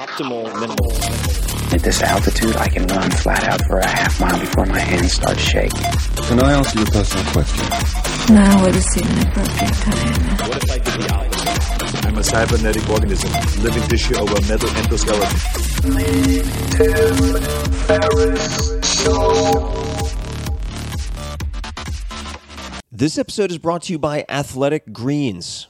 optimal minimal. At this altitude, I can run flat out for a half mile before my hands start shaking. Can I ask you a personal question? Now would seem an appropriate time. What if I did the opposite? I'm a cybernetic organism, living tissue over metal endoskeleton. This episode is brought to you by Athletic Greens.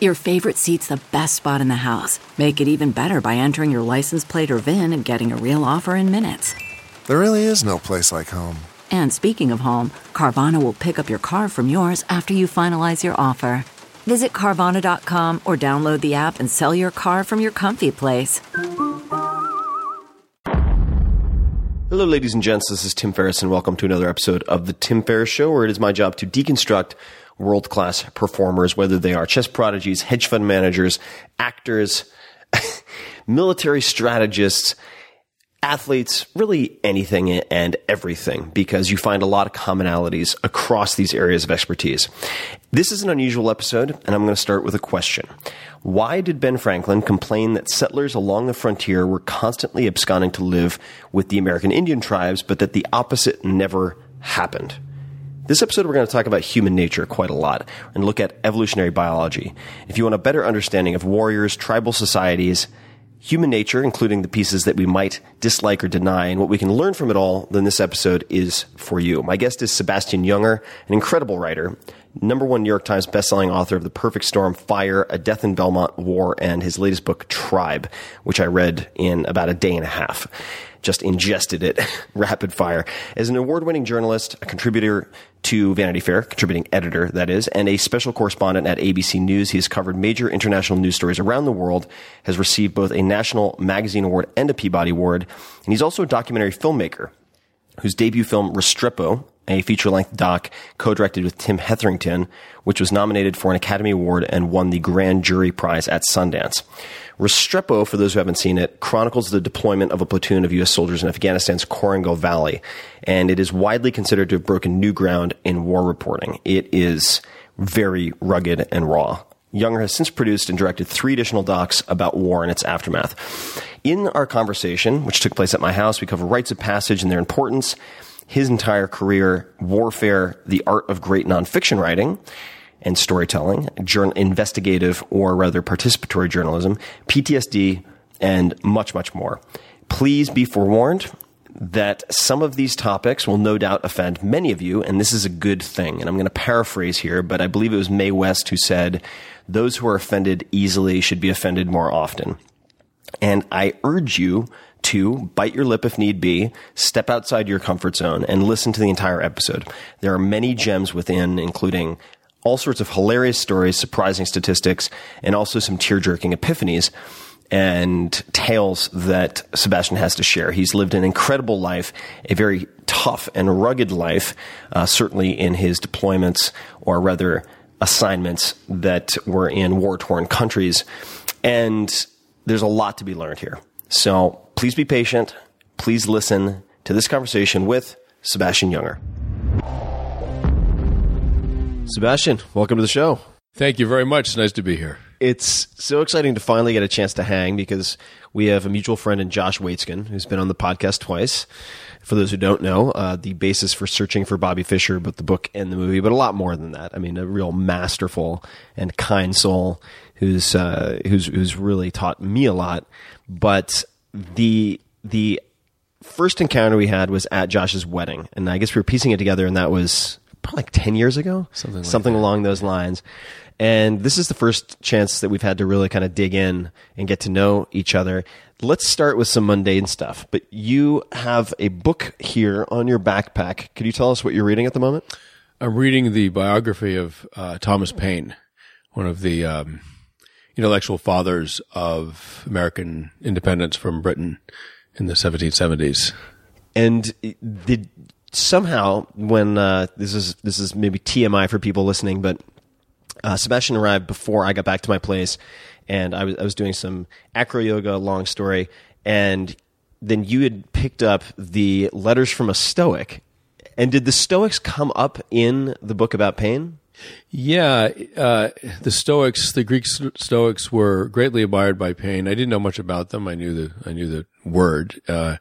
Your favorite seat's the best spot in the house. Make it even better by entering your license plate or VIN and getting a real offer in minutes. There really is no place like home. And speaking of home, Carvana will pick up your car from yours after you finalize your offer. Visit Carvana.com or download the app and sell your car from your comfy place. Hello, ladies and gents. This is Tim Ferriss, and welcome to another episode of The Tim Ferriss Show, where it is my job to deconstruct world class performers, whether they are chess prodigies, hedge fund managers, actors, military strategists, athletes, really anything and everything, because you find a lot of commonalities across these areas of expertise. This is an unusual episode, and I'm going to start with a question. Why did Ben Franklin complain that settlers along the frontier were constantly absconding to live with the American Indian tribes, but that the opposite never happened? This episode, we're going to talk about human nature quite a lot and look at evolutionary biology. If you want a better understanding of warriors, tribal societies, human nature, including the pieces that we might dislike or deny, and what we can learn from it all, then this episode is for you. My guest is Sebastian Junger, an incredible writer, number one New York Times bestselling author of The Perfect Storm, Fire, A Death in Belmont War, and his latest book, Tribe, which I read in about a day and a half just ingested it rapid fire. As an award winning journalist, a contributor to Vanity Fair, contributing editor, that is, and a special correspondent at ABC News, he has covered major international news stories around the world, has received both a National Magazine Award and a Peabody Award, and he's also a documentary filmmaker whose debut film, Restrepo, a feature length doc co directed with Tim Hetherington, which was nominated for an Academy Award and won the Grand Jury Prize at Sundance. Restrepo, for those who haven't seen it, chronicles the deployment of a platoon of U.S. soldiers in Afghanistan's Korengal Valley, and it is widely considered to have broken new ground in war reporting. It is very rugged and raw. Junger has since produced and directed three additional docs about war and its aftermath. In our conversation, which took place at my house, we cover rites of passage and their importance, his entire career, warfare, the art of great nonfiction writing, and storytelling, journal, investigative or rather participatory journalism, PTSD, and much, much more. Please be forewarned that some of these topics will no doubt offend many of you, and this is a good thing. And I'm going to paraphrase here, but I believe it was Mae West who said, Those who are offended easily should be offended more often. And I urge you to bite your lip if need be, step outside your comfort zone, and listen to the entire episode. There are many gems within, including all sorts of hilarious stories, surprising statistics, and also some tear jerking epiphanies and tales that Sebastian has to share. He's lived an incredible life, a very tough and rugged life, uh, certainly in his deployments, or rather, assignments that were in war torn countries. And there's a lot to be learned here. So please be patient. Please listen to this conversation with Sebastian Junger. Sebastian, welcome to the show. Thank you very much. It's nice to be here. It's so exciting to finally get a chance to hang because we have a mutual friend in Josh Waitzkin who's been on the podcast twice. For those who don't know, uh, the basis for searching for Bobby Fischer, both the book and the movie, but a lot more than that. I mean, a real masterful and kind soul who's uh, who's who's really taught me a lot. But the the first encounter we had was at Josh's wedding, and I guess we were piecing it together, and that was probably like ten years ago, Something like something that. along those lines. And this is the first chance that we've had to really kind of dig in and get to know each other. Let's start with some mundane stuff. But you have a book here on your backpack. Could you tell us what you're reading at the moment? I'm reading the biography of uh, Thomas Paine, one of the um, intellectual fathers of American independence from Britain in the 1770s. And somehow when uh, this is this is maybe TMI for people listening, but uh, Sebastian arrived before I got back to my place, and I was I was doing some acro yoga, long story, and then you had picked up the letters from a Stoic, and did the Stoics come up in the book about Paine? Yeah, uh, the Stoics, the Greek Stoics, were greatly admired by Paine. I didn't know much about them. I knew the I knew the word, uh,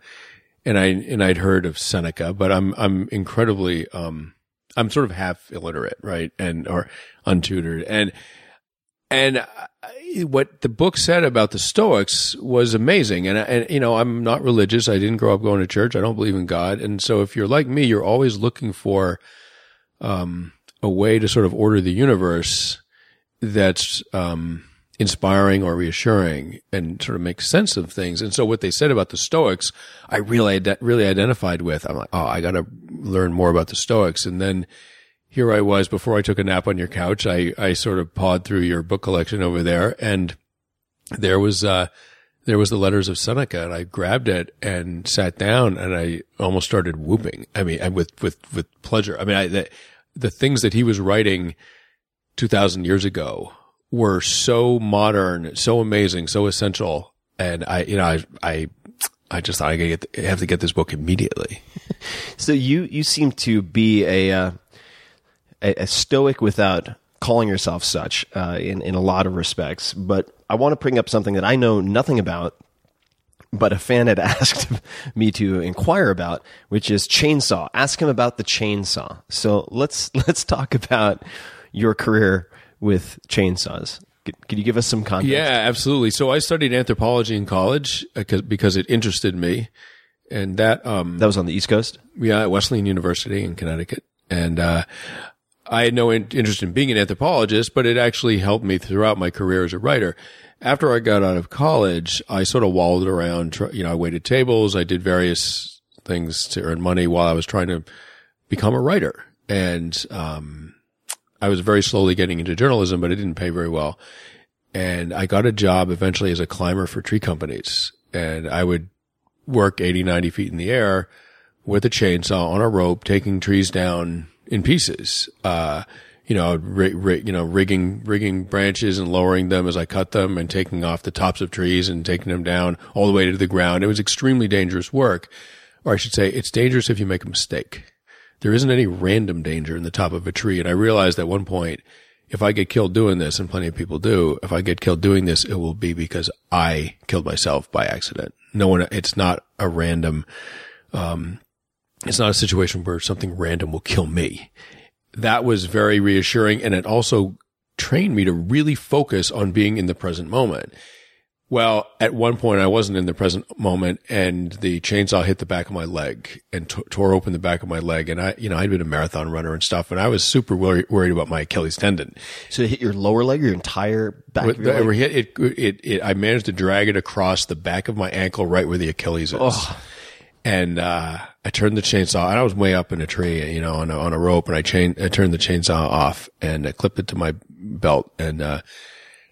and I and I'd heard of Seneca, but I'm I'm incredibly um, I'm sort of half illiterate, right, and or untutored, and and I, what the book said about the Stoics was amazing. And and you know, I'm not religious. I didn't grow up going to church. I don't believe in God. And so, if you're like me, you're always looking for um, a way to sort of order the universe that's um, inspiring or reassuring and sort of makes sense of things. And so, what they said about the Stoics, I really really identified with. I'm like, oh, I got to learn more about the Stoics. And then here I was before I took a nap on your couch. I, I sort of pawed through your book collection over there and there was, uh, there was the letters of Seneca and I grabbed it and sat down and I almost started whooping. I mean, with, with, with pleasure. I mean, I, the, things that he was writing 2000 years ago were so modern, so amazing, so essential. And I, you know, I, I, I just thought I get, have to get this book immediately. So you you seem to be a uh, a, a stoic without calling yourself such uh, in in a lot of respects. But I want to bring up something that I know nothing about, but a fan had asked me to inquire about, which is chainsaw. Ask him about the chainsaw. So let's let's talk about your career with chainsaws. Could, you give us some context? Yeah, absolutely. So I studied anthropology in college because, because it interested me. And that, um, That was on the East Coast. yeah, at Wesleyan University in Connecticut. And, uh, I had no interest in being an anthropologist, but it actually helped me throughout my career as a writer. After I got out of college, I sort of wallowed around, you know, I waited tables. I did various things to earn money while I was trying to become a writer. And, um, I was very slowly getting into journalism, but it didn't pay very well. And I got a job eventually as a climber for tree companies. And I would work 80, 90 feet in the air with a chainsaw on a rope, taking trees down in pieces. Uh, you know, ri- ri- you know, rigging, rigging branches and lowering them as I cut them and taking off the tops of trees and taking them down all the way to the ground. It was extremely dangerous work. Or I should say, it's dangerous if you make a mistake. There isn't any random danger in the top of a tree. And I realized at one point, if I get killed doing this, and plenty of people do, if I get killed doing this, it will be because I killed myself by accident. No one, it's not a random, um, it's not a situation where something random will kill me. That was very reassuring. And it also trained me to really focus on being in the present moment. Well, at one point I wasn't in the present moment and the chainsaw hit the back of my leg and t- tore open the back of my leg. And I, you know, I'd been a marathon runner and stuff and I was super worried, worried about my Achilles tendon. So it hit your lower leg, your entire back. With of your the- it, it, it, I managed to drag it across the back of my ankle right where the Achilles is. And, uh, I turned the chainsaw and I was way up in a tree, you know, on a, on a rope and I chain, I turned the chainsaw off and I clipped it to my belt and, uh,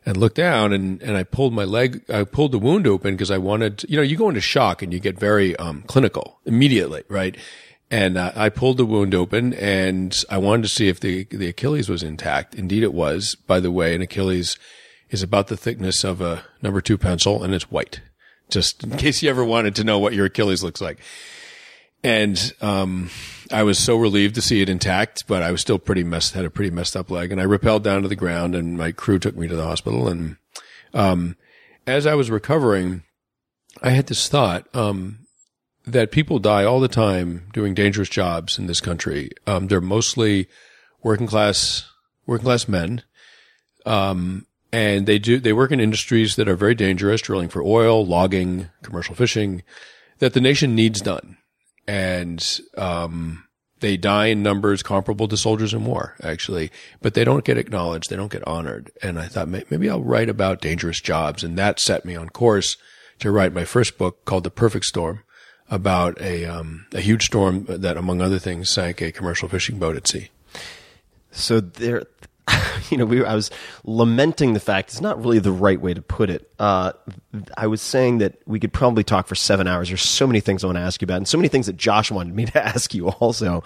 and looked down and, and I pulled my leg, I pulled the wound open because I wanted, to, you know, you go into shock and you get very, um, clinical immediately, right? And uh, I pulled the wound open and I wanted to see if the, the Achilles was intact. Indeed it was. By the way, an Achilles is about the thickness of a number two pencil and it's white. Just in case you ever wanted to know what your Achilles looks like. And, um, I was so relieved to see it intact, but I was still pretty messed, had a pretty messed up leg and I rappelled down to the ground and my crew took me to the hospital. And, um, as I was recovering, I had this thought, um, that people die all the time doing dangerous jobs in this country. Um, they're mostly working class, working class men. Um, and they do, they work in industries that are very dangerous, drilling for oil, logging, commercial fishing, that the nation needs done. And, um, they die in numbers comparable to soldiers in war, actually, but they don't get acknowledged. They don't get honored. And I thought maybe I'll write about dangerous jobs. And that set me on course to write my first book called The Perfect Storm about a, um, a huge storm that, among other things, sank a commercial fishing boat at sea. So there, you know, we, I was lamenting the fact it's not really the right way to put it. Uh, I was saying that we could probably talk for seven hours. There's so many things I want to ask you about, and so many things that Josh wanted me to ask you also.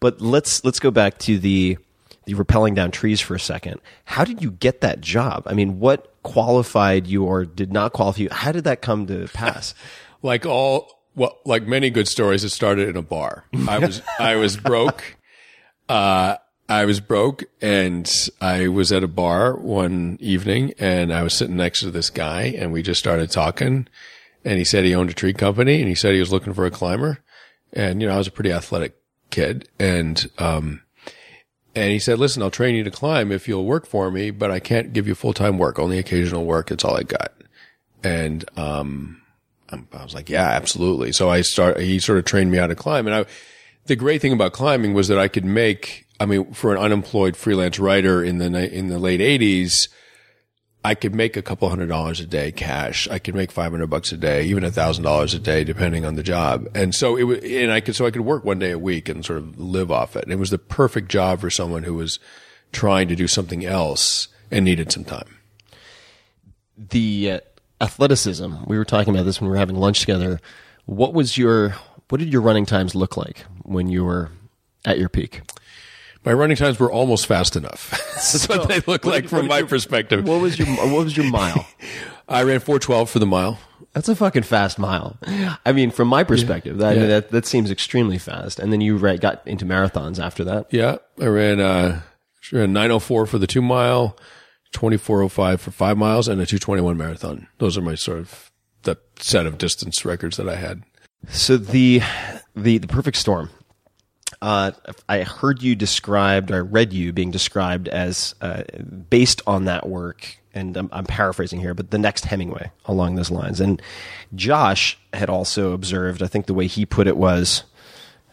But let's let's go back to the the rappelling down trees for a second. How did you get that job? I mean, what qualified you or did not qualify you? How did that come to pass? like all well, like many good stories, it started in a bar. I was I was broke. Uh, I was broke and I was at a bar one evening and I was sitting next to this guy and we just started talking and he said he owned a tree company and he said he was looking for a climber. And, you know, I was a pretty athletic kid and, um, and he said, listen, I'll train you to climb if you'll work for me, but I can't give you full time work, only occasional work. It's all I got. And, um, I was like, yeah, absolutely. So I start, he sort of trained me how to climb. And I, the great thing about climbing was that I could make, I mean, for an unemployed freelance writer in the, in the late eighties, I could make a couple hundred dollars a day cash. I could make 500 bucks a day, even a thousand dollars a day, depending on the job. And so it was, and I could, so I could work one day a week and sort of live off it. And it was the perfect job for someone who was trying to do something else and needed some time. The uh, athleticism, we were talking about this when we were having lunch together. What was your, what did your running times look like when you were at your peak? My running times were almost fast enough. That's what they look like from my your, perspective. What was your What was your mile? I ran four twelve for the mile. That's a fucking fast mile. I mean, from my perspective, that, Yeah. that that seems extremely fast. And then you right, got into marathons after that. Yeah, I ran uh nine oh four for the two mile, twenty four oh five for five miles, and a two twenty one marathon. Those are my sort of the set of distance records that I had. So the the the perfect storm. Uh, I heard you described, or read you being described as uh, based on that work, and I'm, I'm paraphrasing here, but the next Hemingway along those lines. And Josh had also observed. I think the way he put it was,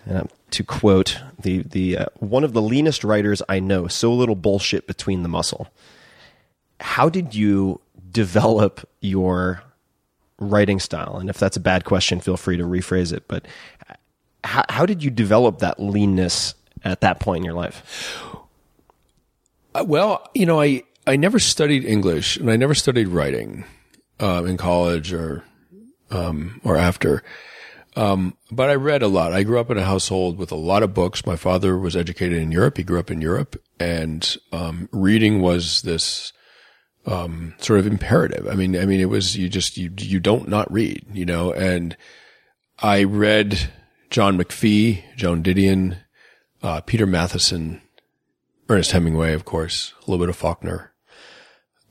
uh, to quote the the uh, one of the leanest writers I know. So little bullshit between the muscle. How did you develop your writing style? And if that's a bad question, feel free to rephrase it. But how, how did you develop that leanness at that point in your life? Uh, well, you know, I I never studied English and I never studied writing um, in college or um, or after. Um, but I read a lot. I grew up in a household with a lot of books. My father was educated in Europe. He grew up in Europe, and um, reading was this um, sort of imperative. I mean, I mean, it was you just you you don't not read, you know. And I read John McPhee, Joan Didion, uh, Peter Matthiessen, Ernest Hemingway, of course, a little bit of Faulkner.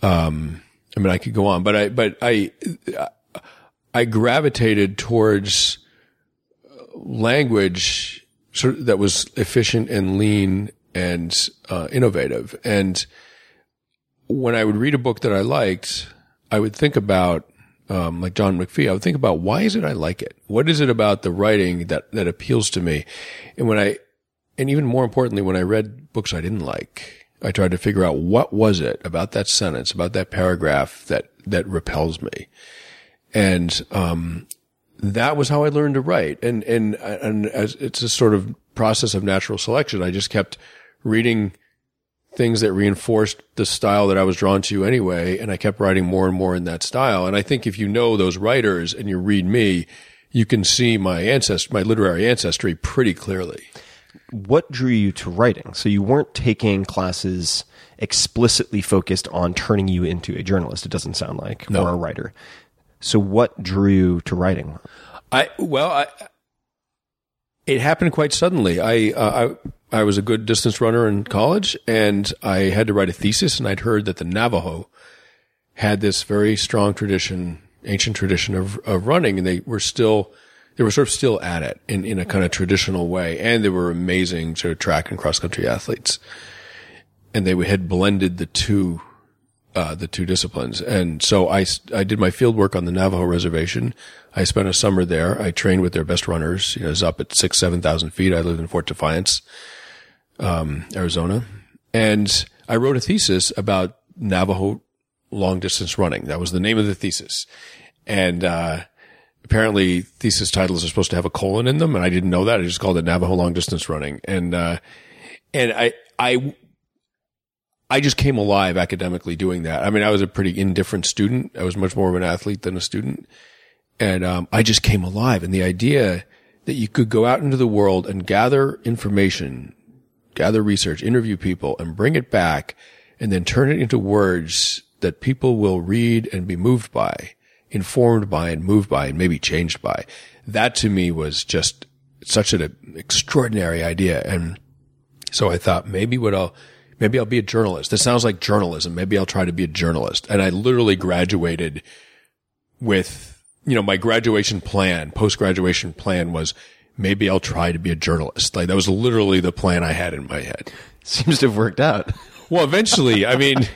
Um, I mean, I could go on, but I, but I, I gravitated towards language sort of that was efficient and lean and uh, innovative. And when I would read a book that I liked, I would think about um, like John McPhee. I would think about why is it I like it? What is it about the writing that that appeals to me? And when I, and even more importantly, when I read books I didn't like, I tried to figure out what was it about that sentence, about that paragraph that that repels me. And um, that was how I learned to write. And, and, and as it's a sort of process of natural selection, I just kept reading things that reinforced the style that I was drawn to anyway. And I kept writing more and more in that style. And I think if you know those writers and you read me, you can see my ancestry, my literary ancestry pretty clearly. What drew you to writing? So you weren't taking classes explicitly focused on turning you into a journalist. It doesn't sound like, No. or a writer. So what drew you to writing? I well, I, it happened quite suddenly. I, uh, I I was a good distance runner in college, and I had to write a thesis. And I'd heard that the Navajo had this very strong tradition, ancient tradition of of running, and they were still they were sort of still at it in in a kind of traditional way, and they were amazing sort of track and cross country athletes, and they had blended the two uh, the two disciplines. And so I, I did my field work on the Navajo reservation. I spent a summer there. I trained with their best runners. You know, it was up at six, 7,000 feet. I lived in Fort Defiance, um, Arizona. And I wrote a thesis about Navajo long distance running. That was the name of the thesis. And, uh, apparently thesis titles are supposed to have a colon in them. And I didn't know that. I just called it Navajo long distance running. And, uh, and I, I I just came alive academically doing that. I mean, I was a pretty indifferent student. I was much more of an athlete than a student. And, um, I just came alive. And the idea that you could go out into the world and gather information, gather research, interview people and bring it back and then turn it into words that people will read and be moved by, informed by and moved by and maybe changed by. That to me was just such an extraordinary idea. And so I thought maybe what I'll, maybe I'll be a journalist. This sounds like journalism. Maybe I'll try to be a journalist. And I literally graduated with, you know, my graduation plan, post graduation plan was maybe I'll try to be a journalist. Like that was literally the plan I had in my head. Seems to have worked out. Well, eventually, I mean,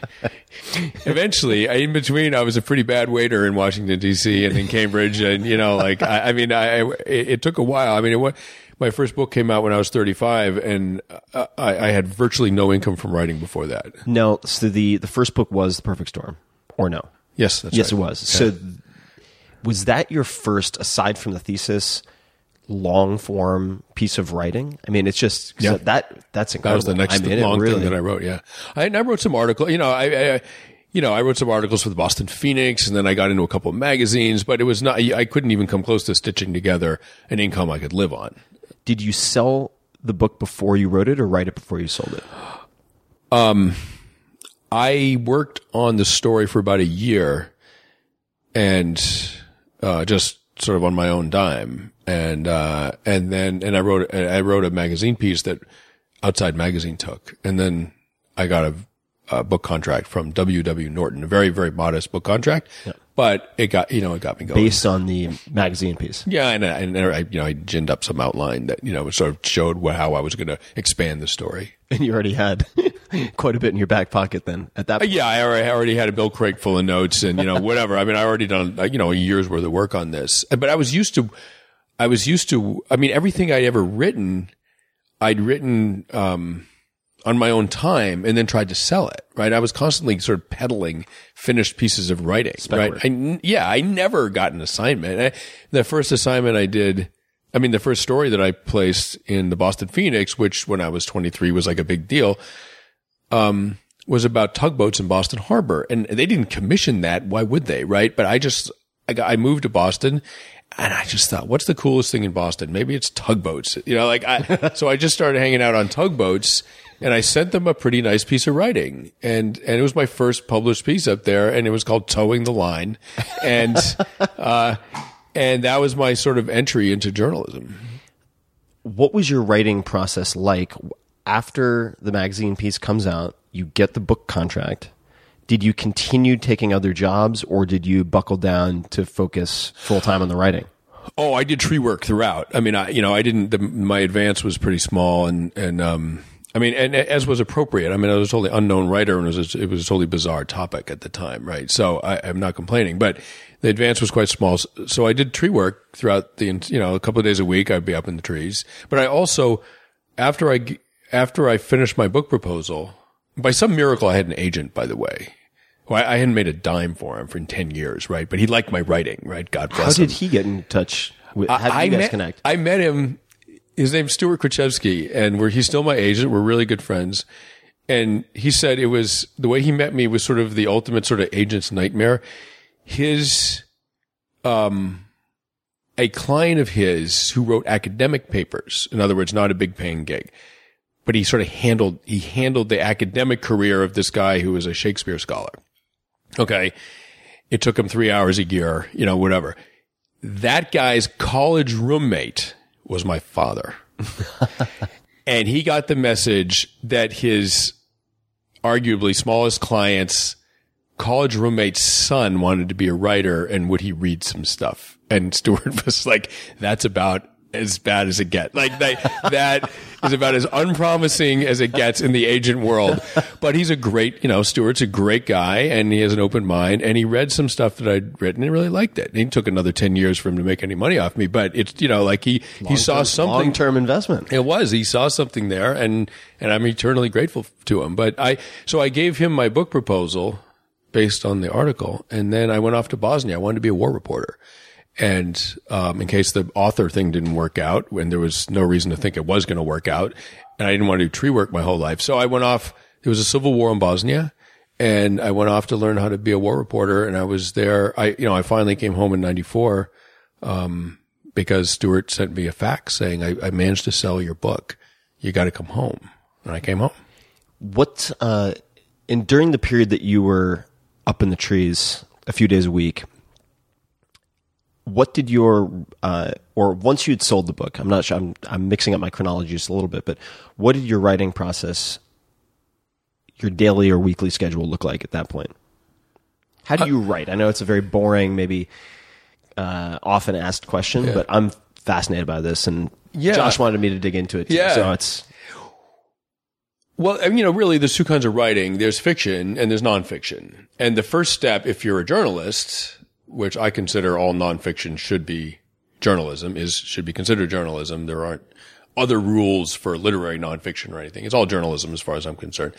eventually, in between, I was a pretty bad waiter in Washington D.C. and in Cambridge, and you know, like I, I mean, I, it, it took a while. I mean, it was my first book came out when I was 35, and uh, I, I had virtually no income from writing before that. No, so the the first book was The Perfect Storm, or no? Yes, that's yes, right. it was. So, was that your first, aside from the thesis, long form piece of writing? I mean, it's just Yeah. so that that's incredible. That was the next I mean, long really, thing that I wrote. Yeah, I, and I wrote some articles. You know, I, I, you know, I wrote some articles for the Boston Phoenix, and then I got into a couple of magazines. But it was not. I couldn't even come close to stitching together an income I could live on. Did you sell the book before you wrote it, or write it before you sold it? Um, I worked on the story for about a year, and uh, just sort of on my own dime, and uh, and then and I wrote I wrote a magazine piece that Outside Magazine took, and then I got a, a book contract from W. W. Norton, a very very modest book contract, but it got you know it got me going. Based on the magazine piece. yeah, and, I- and I, you know, I ginned up some outline that you know sort of showed how I was going to expand the story. And you already had quite a bit in your back pocket then at that Uh, point. Yeah, I already, I already had a bill Craig full of notes and, you know, whatever. I mean, I already done, uh, you know, a year's worth of work on this, but I was used to, I was used to, I mean, everything I'd ever written, I'd written, um, on my own time and then tried to sell it, right? I was constantly sort of peddling finished pieces of writing, right? work. I, yeah, I never got an assignment. I, the first assignment I did, I mean, the first story that I placed in the Boston Phoenix, which when I was 23 was like a big deal, um, was about tugboats in Boston Harbor. And they didn't commission that. Why would they? Right. But I just, I got, I moved to Boston and I just thought, what's the coolest thing in Boston? Maybe it's tugboats. You know, like I, so I just started hanging out on tugboats and I sent them a pretty nice piece of writing. And, and it was my first published piece up there and it was called Towing the Line. And, uh, and that was my sort of entry into journalism. What was your writing process like after the magazine piece comes out? You get the book contract. Did you continue taking other jobs, or did you buckle down to focus full time on the writing? Oh, I did tree work throughout. I mean, I, you know, I didn't, the, my advance was pretty small and, and, um, I mean, and as was appropriate. I mean, I was a totally unknown writer and it was, a, it was a totally bizarre topic at the time, right? So I, I'm not complaining, but the advance was quite small. So I did tree work throughout the, you know, a couple of days a week. I'd be up in the trees, but I also, after I, after I finished my book proposal, by some miracle, I had an agent, by the way. Well, I hadn't made a dime for him for 10 years, right? But he liked my writing, right? God bless How bless did he get in touch with? How did I you guys met, connect? I met him. His name's Stuart Krichevsky, and we're, he's still my agent. We're really good friends. And he said it was the way he met me was sort of the ultimate sort of agent's nightmare. His, um, a client of his who wrote academic papers, in other words, not a big paying gig, but he sort of handled, he handled the academic career of this guy who was a Shakespeare scholar. Okay. It took him three hours a year, you know, whatever that guy's college roommate was my father. and he got the message that his arguably smallest client's college roommate's son wanted to be a writer and would he read some stuff? And Stuart was like, that's about as bad as it gets. Like that, that is about as unpromising as it gets in the agent world. But he's a great, you know, Stuart's a great guy and he has an open mind and he read some stuff that I'd written and really liked it. And he took another 10 years for him to make any money off me, but it's, you know, like he, he saw something. long term investment. It was. He saw something there, and and I'm eternally grateful to him. But I so I gave him my book proposal based on the article, and then I went off to Bosnia. I wanted to be a war reporter, and um, in case the author thing didn't work out, when there was no reason to think it was going to work out, and I didn't want to do tree work my whole life, so I went off. There was a civil war in Bosnia. And I went off to learn how to be a war reporter, and I was there. I, you know, I finally came home in '94 because Stuart sent me a fax saying, I, I managed to sell your book. You got to come home. And I came home. What uh, and during the period that you were up in the trees a few days a week, what did your uh, or once you'd sold the book? I'm not sure. I'm I'm mixing up my chronology just a little bit, but what did your writing process, your daily or weekly schedule look like at that point? How do you write? I know it's a very boring, maybe uh, often asked question, but I'm fascinated by this, and Yeah. Josh wanted me to dig into it. Too, Yeah. so it's Well, you know, really, there's two kinds of writing. There's fiction and there's nonfiction. And the first step, if you're a journalist, which I consider all nonfiction should be journalism, is should be considered journalism. There aren't other rules for literary nonfiction or anything. It's all journalism as far as I'm concerned.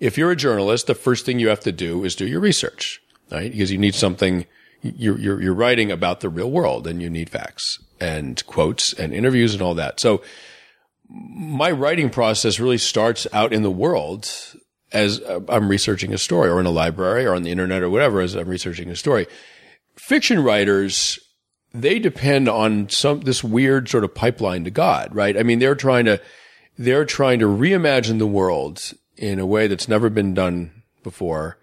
If you're a journalist, the first thing you have to do is do your research, right? Because you need something. You're, you're, you're writing about the real world and you need facts and quotes and interviews and all that. So my writing process really starts out in the world as uh, I'm researching a story or in a library or on the internet or whatever as I'm researching a story. Fiction writers, they depend on some, this weird sort of pipeline to God, right? I mean, they're trying to, they're trying to reimagine the world in a way that's never been done before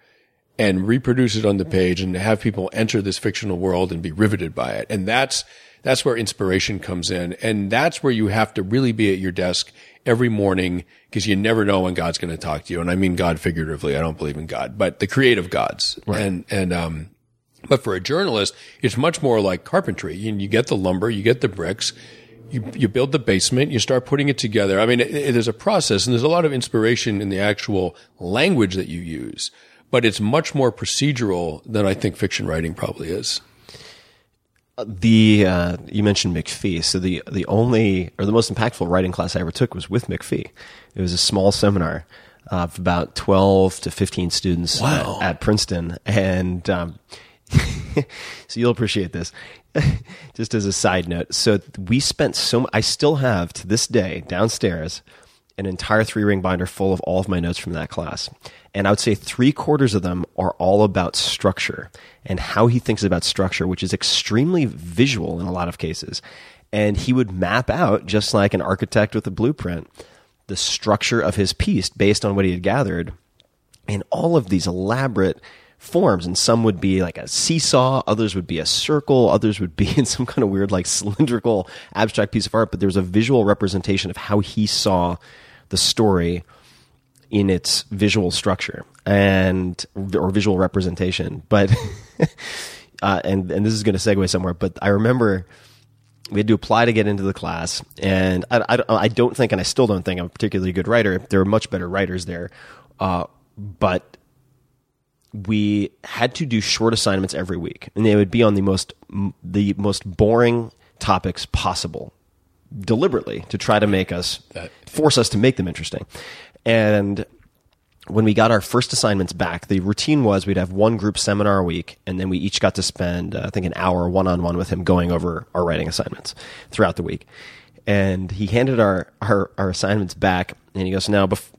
and reproduce it on the page and have people enter this fictional world and be riveted by it. And that's, that's where inspiration comes in. And that's where you have to really be at your desk every morning because you never know when God's going to talk to you. And I mean God figuratively. I don't believe in God, but the creative gods. And, and, um, but for a journalist, it's much more like carpentry. You, you get the lumber, you get the bricks, you, you build the basement, you start putting it together. I mean, it, it is a process and there's a lot of inspiration in the actual language that you use, but it's much more procedural than I think fiction writing probably is. the uh, you mentioned McPhee. So the the only or the most impactful writing class I ever took was with McPhee. It was a small seminar of about twelve to fifteen students Wow. at, at Princeton, and um, so you'll appreciate this. Just as a side note, so we spent so. I still have to this day downstairs an entire three ring binder full of all of my notes from that class. And I would say three quarters of them are all about structure and how he thinks about structure, which is extremely visual in a lot of cases. And he would map out, just like an architect with a blueprint, the structure of his piece based on what he had gathered in all of these elaborate forms and some would be like a seesaw others would be a circle others would be in some kind of weird like cylindrical abstract piece of art but there was a visual representation of how he saw the story in its visual structure and or visual representation. But uh, and and this is going to segue somewhere but i remember we had to apply to get into the class and I, I, I don't think and i still don't think i'm a particularly good writer. There are much better writers there uh, but we had to do short assignments every week and they would be on the most the most boring topics possible deliberately to try to make us force us to make them interesting and when we got our first assignments back, the routine was we'd have one group seminar a week, and then we each got to spend, uh, I think, an hour one on one with him going over our writing assignments throughout the week. And he handed our, our, our assignments back, and he goes, Now, bef-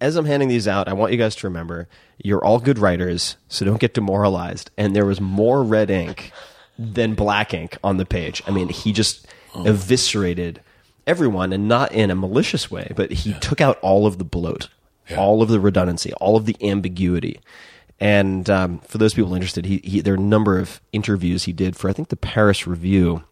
as I'm handing these out, I want you guys to remember you're all good writers, so don't get demoralized. And there was more red ink than black ink on the page. I mean, he just eviscerated everyone, and not in a malicious way, but he took out all of the bloat, all of the redundancy, all of the ambiguity. And um, for those people interested, he, he there are a number of interviews he did for I think the Paris Review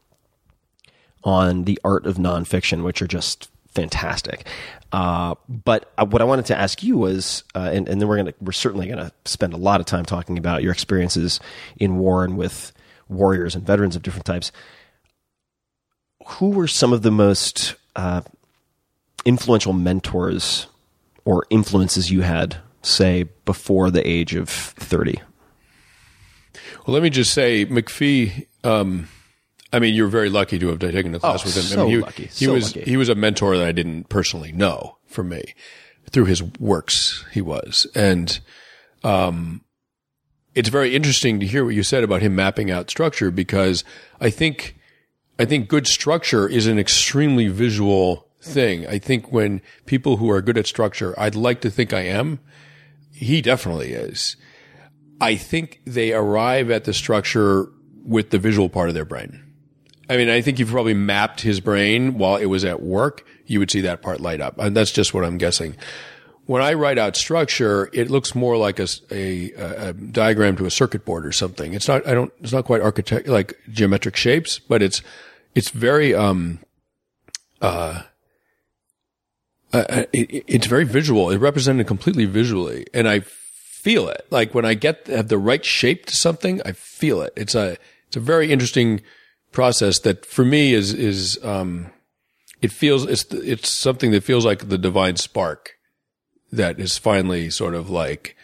on the art of nonfiction, which are just fantastic. Uh, but uh, what I wanted to ask you was, uh, and, and then we're gonna we're certainly gonna spend a lot of time talking about your experiences in war and with warriors and veterans of different types. Who were some of the most uh, influential mentors or influences you had, say, before the age of thirty? Well, let me just say, McPhee. Um, I mean, you're very lucky to have taken a class Oh, with him. so I mean, he, lucky, he so was lucky. he was a mentor that I didn't personally know for me through his works. He was, and um, it's very interesting to hear what you said about him mapping out structure because I think I think good structure is an extremely visual thing. I think when people who are good at structure, I'd like to think I am. He definitely is. I think they arrive at the structure with the visual part of their brain. I mean, I think you've probably mapped his brain while it was at work. You would see that part light up. And that's just what I'm guessing. When I write out structure, it looks more like a diagram to a circuit board or something. It's not, I don't, it's not quite architect, like geometric shapes, but it's, it's very, um, uh, uh, it, it's very visual. It represented completely visually, and I feel it. Like when I get have the right shape to something, I feel it. It's a it's a very interesting process that for me is is um, it feels it's it's something that feels like the divine spark that is finally sort of like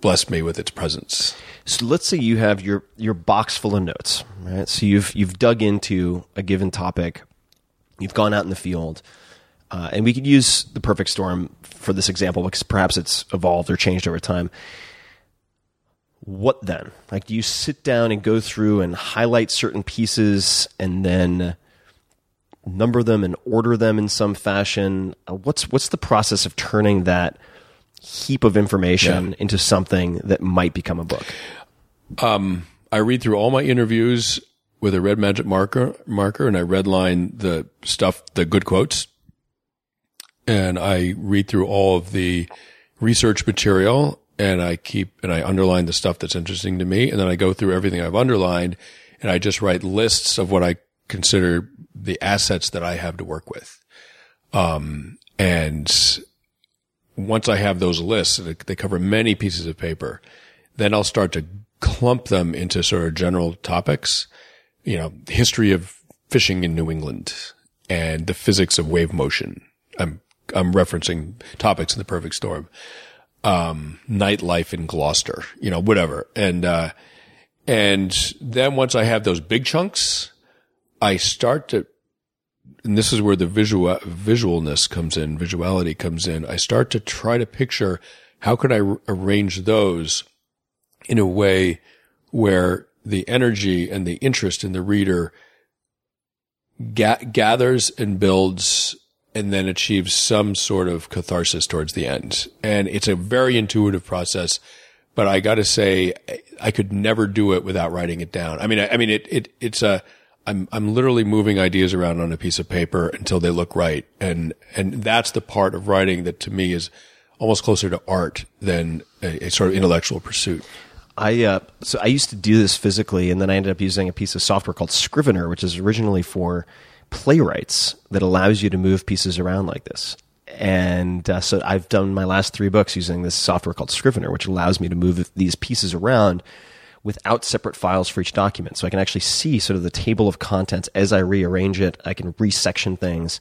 blessed me with its presence. So let's say you have your your box full of notes, right? So you've you've dug into a given topic, you've gone out in the field, uh, and we could use the perfect storm for this example because perhaps it's evolved or changed over time. What then? Like, do you sit down and go through and highlight certain pieces and then number them and order them in some fashion? Uh, what's what's the process of turning that heap of information into something that might become a book? I read through all my interviews with a red magic marker marker and I redline the stuff, the good quotes. And I read through all of the research material and I keep and I underline the stuff that's interesting to me. And then I go through everything I've underlined and I just write lists of what I consider the assets that I have to work with. Um, and once I have those lists, they cover many pieces of paper, then I'll start to clump them into sort of general topics. You know, history of fishing in New England and the physics of wave motion. I'm, I'm referencing topics in the perfect storm. Um, nightlife in Gloucester, you know, whatever. And, uh, and then once I have those big chunks, I start to and this is where the visual visualness comes in, visuality comes in. I start to try to picture how could I r- arrange those in a way where the energy and the interest in the reader ga- gathers and builds and then achieves some sort of catharsis towards the end. And it's a very intuitive process, but I got to say, I- I could never do it without writing it down. I mean, I, I mean, it, it, it's a, I'm, I'm literally moving ideas around on a piece of paper until they look right. And, and that's the part of writing that to me is almost closer to art than a, a sort of intellectual pursuit. I uh, so I used to do this physically, and then I ended up using a piece of software called Scrivener, which is originally for playwrights that allows you to move pieces around like this. And uh, so I've done my last three books using this software called Scrivener, which allows me to move these pieces around without separate files for each document. So I can actually see sort of the table of contents as I rearrange it. I can resection things.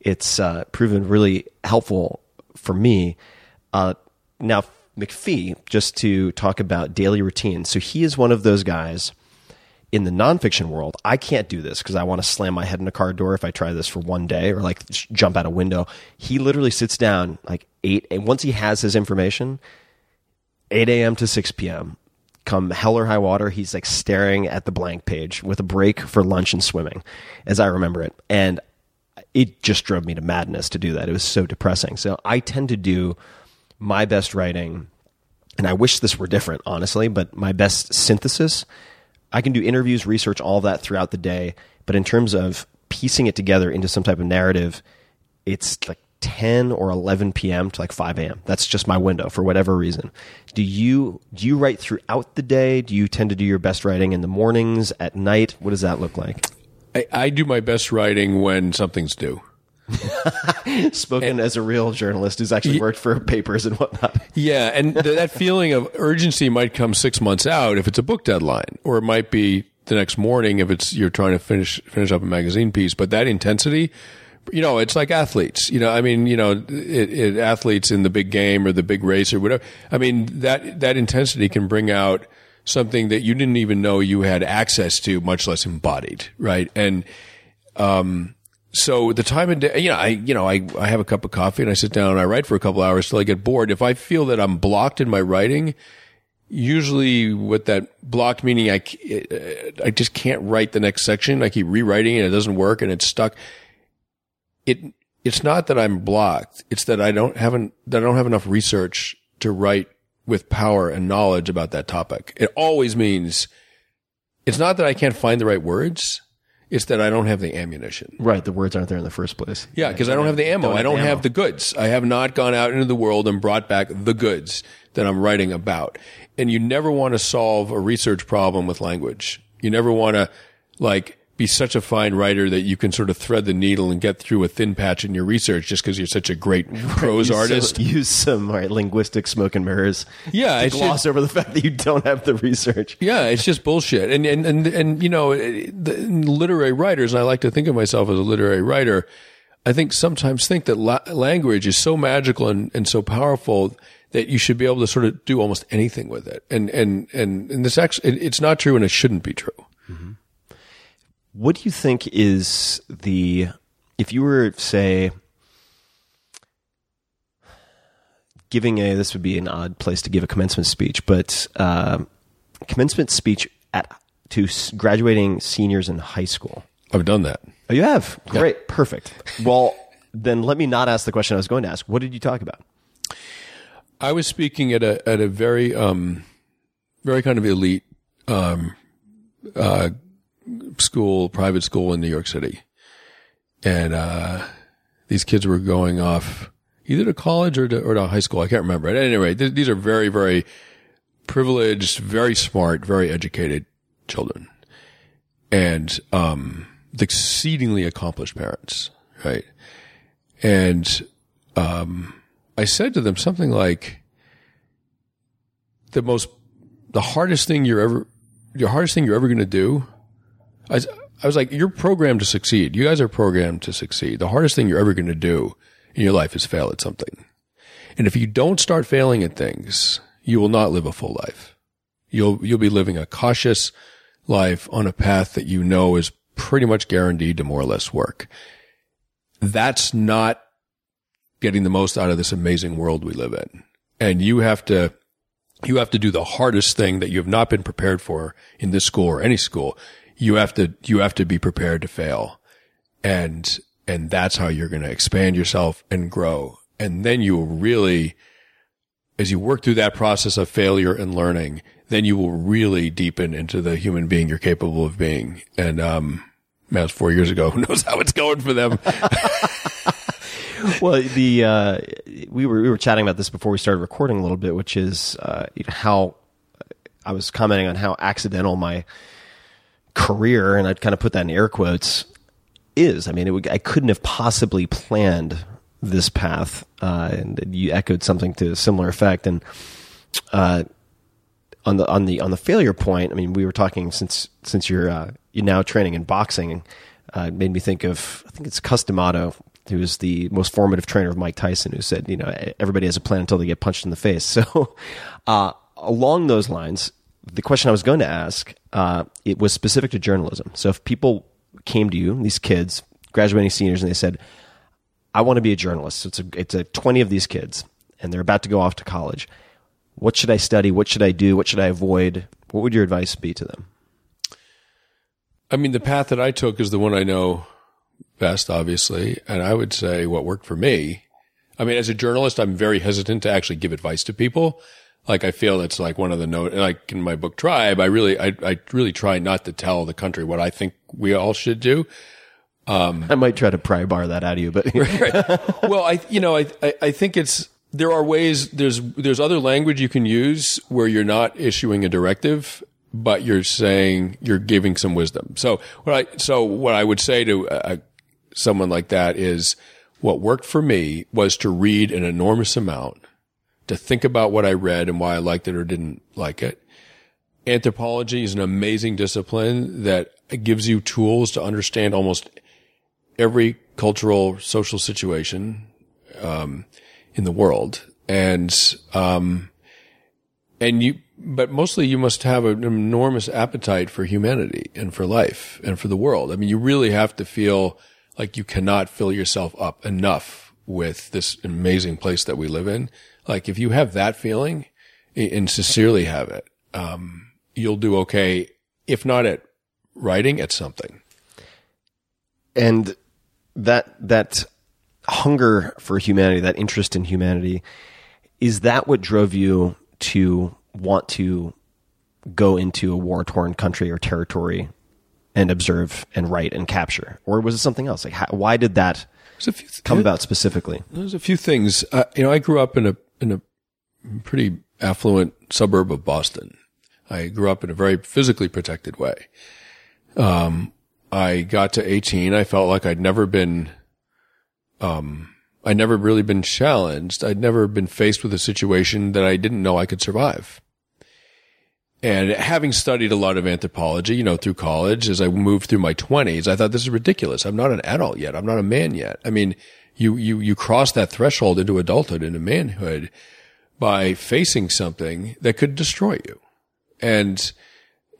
It's uh, proven really helpful for me. Uh, now, McPhee, just to talk about daily routine. So he is one of those guys. In the nonfiction world, I can't do this because I want to slam my head in a car door if I try this for one day or like jump out a window. He literally sits down like eight, and once he has his information, 8 a.m. to 6 p.m. Come hell or high water, he's like staring at the blank page with a break for lunch and swimming, as I remember it. And it just drove me to madness to do that. It was so depressing. So I tend to do my best writing, and I wish this were different, honestly, but my best synthesis. I can do interviews, research, all that throughout the day. But in terms of piecing it together into some type of narrative, it's like 10 or 11 p.m. to like 5 a.m. That's just my window for whatever reason. Do you do you write throughout the day? Do you tend to do your best writing in the mornings, at night? What does that look like? I, I do my best writing when something's due. Spoken as a real journalist who's actually worked for papers and whatnot. Yeah, and th- that feeling of urgency might come six months out if it's a book deadline, or it might be the next morning if it's you're trying to finish finish up a magazine piece. But that intensity, you know, it's like athletes. You know, I mean, you know, it, it, athletes in the big game or the big race or whatever. I mean, that that intensity can bring out something that you didn't even know you had access to, much less embodied, right? And um, so the time of day, you know, I, you know, I, I have a cup of coffee and I sit down and I write for a couple hours till I get bored. If I feel that I'm blocked in my writing, usually with that blocked meaning, I, uh, I just can't write the next section. I keep rewriting and it doesn't work and it's stuck. It, it's not that I'm blocked. It's that I don't haven't, that I don't have enough research to write with power and knowledge about that topic. It always means it's not that I can't find the right words. It's that I don't have the ammunition. Right, the words aren't there in the first place. Yeah, because I don't have the ammo. Don't I don't have have the goods. I have not gone out into the world and brought back the goods that I'm writing about. And you never want to solve a research problem with language. You never want to like be such a fine writer that you can sort of thread the needle and get through a thin patch in your research just because you're such a great prose Use artist. Some, use some right, linguistic smoke and mirrors. Yeah, to gloss just- over the fact that you don't have the research. Yeah, it's just bullshit. And and and and you know, eh, the literary writers, and I like to think of myself as a literary writer. I think sometimes think that la- language is so magical and, and so powerful that you should be able to sort of do almost anything with it. And and and and this actually, it's not true, and it shouldn't be true. Mm-hmm. What do you think is the if you were say giving a this would be an odd place to give a commencement speech, but uh, commencement speech at to graduating seniors in high school. I've done that. Oh, you have great, perfect. Well, then let me not ask the question I was going to ask. What did you talk about? I was speaking at a at a very um very kind of elite um uh school, private school in New York City. And uh these kids were going off either to college or to, or to high school. I can't remember. At any rate, th- these are very, very privileged, very smart, very educated children. And um exceedingly accomplished parents, right? And um I said to them something like, the most, the hardest thing you're ever, the hardest thing you're ever going to do. I, was- I was like, you're programmed to succeed. You guys are programmed to succeed. The hardest thing you're ever going to do in your life is fail at something. And if you don't start failing at things, you will not live a full life. You'll, you'll be living a cautious life on a path that you know is pretty much guaranteed to more or less work. That's not getting the most out of this amazing world we live in. And you have to, you have to do the hardest thing that you have not been prepared for in this school or any school. You have to, you have to be prepared to fail. And, and that's how you're going to expand yourself and grow. And then you will really, as you work through that process of failure and learning, then you will really deepen into the human being you're capable of being. And, um, man, it's four years ago. Who knows how it's going for them? well, the uh, we were we were chatting about this before we started recording a little bit, which is uh, how I was commenting on how accidental my career, and I'd kind of put that in air quotes, is. I mean, would, I couldn't have possibly planned this path, uh, and you echoed something to a similar effect, and. Uh, on the on the on the failure point, I mean, we were talking since since you're uh, you're now training in boxing, uh, it made me think of I think it's Cus D'Amato, who is the most formative trainer of Mike Tyson, who said, you know, everybody has a plan until they get punched in the face. So, uh, along those lines, the question I was going to ask, uh, it was specific to journalism. So if people came to you, these kids, graduating seniors, and they said, "I want to be a journalist," so it's a it's a twenty of these kids, and they're about to go off to college. What should I study? What should I do? What should I avoid? What would your advice be to them? I mean, the path that I took is the one I know best, obviously. And I would say what worked for me. I mean, as a journalist, I'm very hesitant to actually give advice to people. Like I feel it's like one of the note, like in my book Tribe, I really, I, I really try not to tell the country what I think we all should do. Um, I might try to pry bar that out of you, but well, I, you know, I, I, I think it's, there are ways, there's, there's other language you can use where you're not issuing a directive, but you're saying, you're giving some wisdom. So what I, so what I would say to uh, someone like that is what worked for me was to read an enormous amount, to think about what I read and why I liked it or didn't like it. Anthropology is an amazing discipline that gives you tools to understand almost every cultural social situation um, in the world, and um, and you, but mostly you must have an enormous appetite for humanity and for life and for the world. I mean, you really have to feel like you cannot fill yourself up enough with this amazing place that we live in. Like if you have that feeling and sincerely have it, um, you'll do okay. If not at writing, at something. and that that hunger for humanity, that interest in humanity, is that what drove you to want to go into a war torn country or territory and observe and write and capture, or was it something else? Like, how, why did that There's a few th- come about specifically? There's a few things. Uh, you know, I grew up in a in a pretty affluent suburb of Boston. I grew up in a very physically protected way. Um, I got to 18. I felt like I'd never been, um, I'd never really been challenged. I'd never been faced with a situation that I didn't know I could survive. And having studied a lot of anthropology, you know, through college, as I moved through my twenties, I thought this is ridiculous. I'm not an adult yet. I'm not a man yet. I mean, you, you, you cross that threshold into adulthood, into manhood by facing something that could destroy you. And,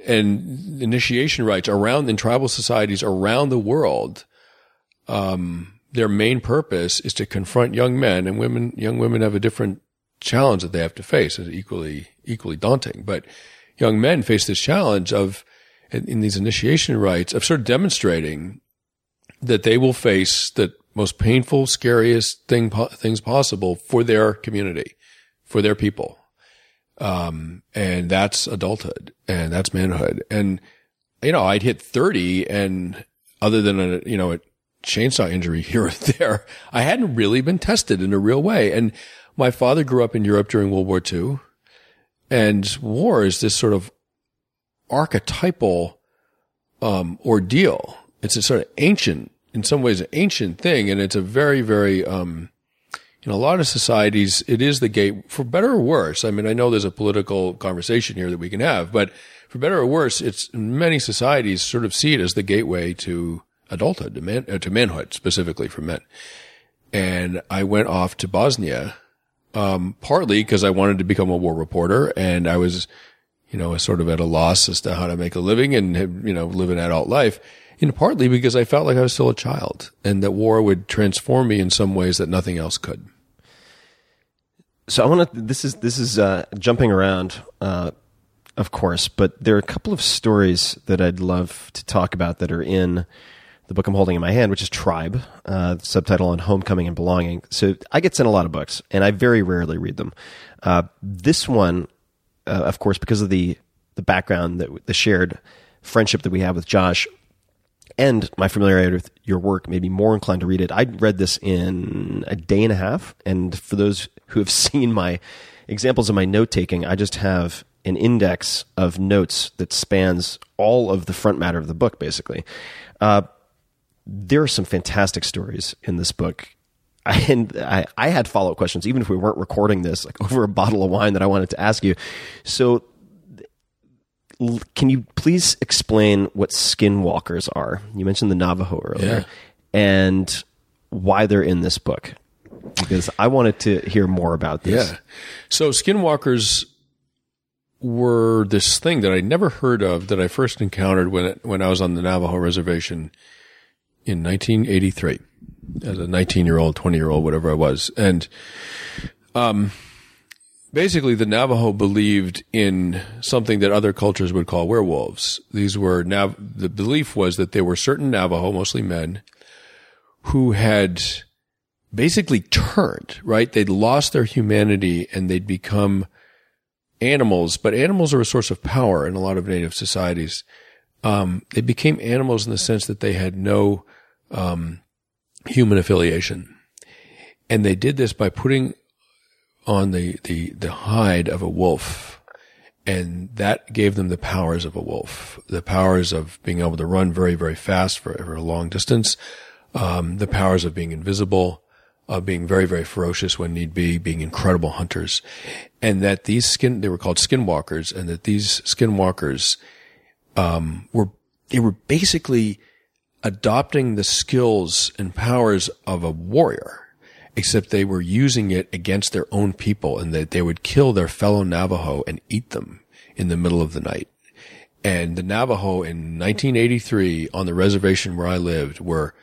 and initiation rites around in tribal societies around the world, um, their main purpose is to confront young men and women. Young women have a different challenge that they have to face. It's equally, equally daunting, but young men face this challenge of, in, in these initiation rites, of sort of demonstrating that they will face the most painful, scariest thing, po- things possible for their community, for their people. Um, and that's adulthood and that's manhood. And, you know, I'd hit 30 and other than a, you know, a chainsaw injury here or there, I hadn't really been tested in a real way. And my father grew up in Europe during World War II and war is this sort of archetypal, um, ordeal. It's a sort of ancient, in some ways, an ancient thing. And it's a very, very, um, in a lot of societies, it is the gate for better or worse. I mean, I know there's a political conversation here that we can have, but for better or worse, it's many societies sort of see it as the gateway to adulthood, to, man, uh, to manhood, specifically for men. And I went off to Bosnia, um, partly because I wanted to become a war reporter and I was, you know, sort of at a loss as to how to make a living and, you know, live an adult life. And partly because I felt like I was still a child and that war would transform me in some ways that nothing else could. So I want to. This is this is uh, jumping around, uh, of course, but there are a couple of stories that I'd love to talk about that are in the book I'm holding in my hand, which is Tribe, uh, subtitle on homecoming and belonging. So I get sent a lot of books, and I very rarely read them. Uh, this one, uh, of course, because of the the background that the shared friendship that we have with Josh, and my familiarity with your work made me more inclined to read it. I read this in a day and a half, and for those who have seen my examples of my note taking, I just have an index of notes that spans all of the front matter of the book, basically. Uh, there are some fantastic stories in this book. And I, I had follow up questions, even if we weren't recording this, like over a bottle of wine that I wanted to ask you. So, can you please explain what skinwalkers are? You mentioned the Navajo earlier, Yeah. and why they're in this book. Because I wanted to hear more about this. Yeah. So skinwalkers were this thing that I never heard of that I first encountered when when I was on the Navajo reservation in 1983 as a 19 year old, 20 year old, whatever I was, and um, basically the Navajo believed in something that other cultures would call werewolves. These were Nav- the belief was that there were certain Navajo, mostly men, who had basically turned, right? They'd lost their humanity and they'd become animals, but animals are a source of power in a lot of native societies. Um, they became animals in the sense that they had no, um, human affiliation. And they did this by putting on the, the, the hide of a wolf. And that gave them the powers of a wolf, the powers of being able to run very, very fast for, for a long distance, um, the powers of being invisible, of being very, very ferocious when need be, being incredible hunters. And that these skin, they were called skinwalkers and that these skinwalkers, um, were, they were basically adopting the skills and powers of a warrior except they were using it against their own people and that they would kill their fellow Navajo and eat them in the middle of the night. And the Navajo in 1983 on the reservation where I lived were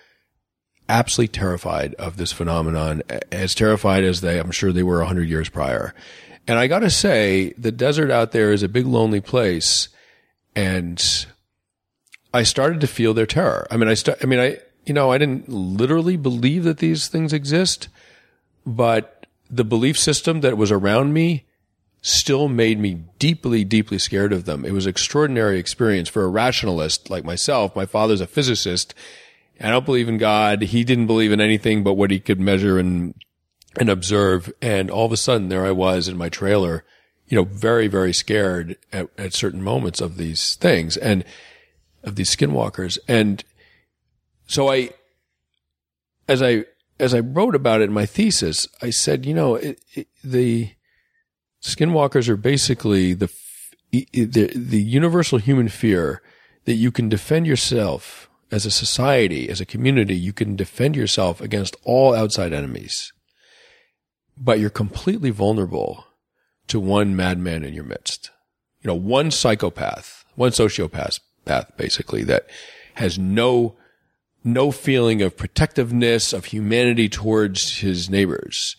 absolutely terrified of this phenomenon, as terrified as they, I'm sure they were a 100 years prior. And I got to say, the desert out there is a big lonely place. And I started to feel their terror. I mean, I start, I mean, I, you know, I didn't literally believe that these things exist, but the belief system that was around me still made me deeply, deeply scared of them. It was an extraordinary experience for a rationalist like myself. My father's a physicist. I don't believe in God. He didn't believe in anything but what he could measure and, and observe. And all of a sudden there I was in my trailer, you know, very, very scared at, at certain moments of these things and of these skinwalkers. And so I, as I, as I wrote about it in my thesis, I said, you know, it, it, the skinwalkers are basically the, the, the universal human fear that you can defend yourself as a society, as a community, you can defend yourself against all outside enemies, but you're completely vulnerable to one madman in your midst. You know, one psychopath, one sociopath, path basically that has no no feeling of protectiveness, of humanity towards his neighbors,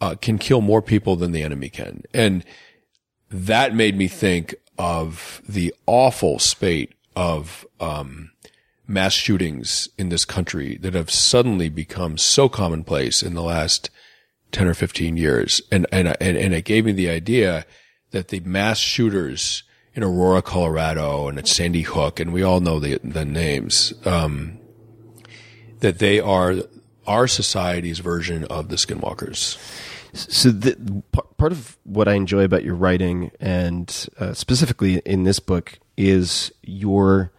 uh, can kill more people than the enemy can. And that made me think of the awful spate of, um, mass shootings in this country that have suddenly become so commonplace in the last 10 or 15 years. And, and, and, and it gave me the idea that the mass shooters in Aurora, Colorado and at Sandy Hook, and we all know the, the names, um, that they are our society's version of the skinwalkers. So the, part of what I enjoy about your writing, and uh, specifically in this book, is your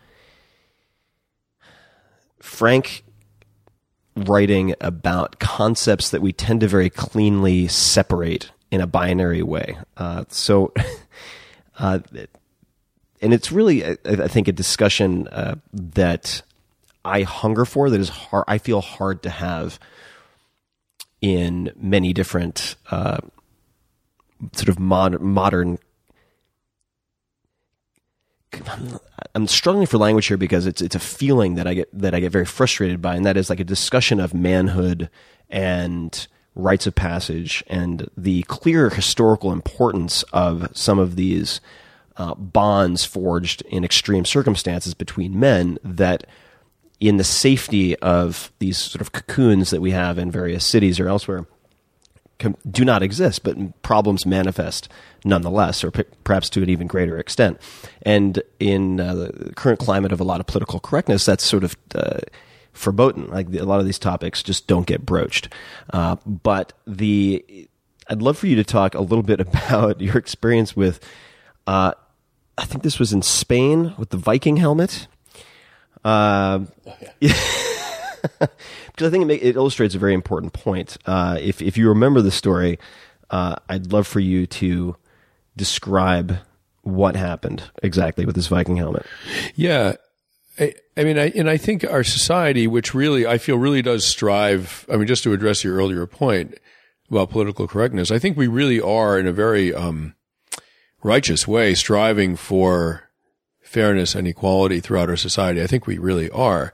frank writing about concepts that we tend to very cleanly separate in a binary way. Uh, so, uh, and it's really, I, I think, a discussion uh, that I hunger for that is hard. I feel hard to have in many different uh, sort of mod- modern. I'm struggling for language here because it's it's a feeling that I get that I get very frustrated by, and that is like a discussion of manhood and rites of passage and the clear historical importance of some of these uh, bonds forged in extreme circumstances between men that in the safety of these sort of cocoons that we have in various cities or elsewhere do not exist, but problems manifest nonetheless, or p- perhaps to an even greater extent. And in uh, the current climate of a lot of political correctness, that's sort of uh, verboten. Like a lot of these topics just don't get broached. Uh, but the I'd love for you to talk a little bit about your experience with. Uh, I think this was in Spain with the Viking helmet. Uh, oh, yeah. because I think it, it, illustrates a very important point. Uh, if if you remember the story, uh, I'd love for you to describe what happened exactly with this Viking helmet. Yeah. I, I mean, I, and I think our society, which really, I feel really does strive, I mean, just to address your earlier point about political correctness, I think we really are in a very, um, righteous way, striving for fairness and equality throughout our society. I think we really are.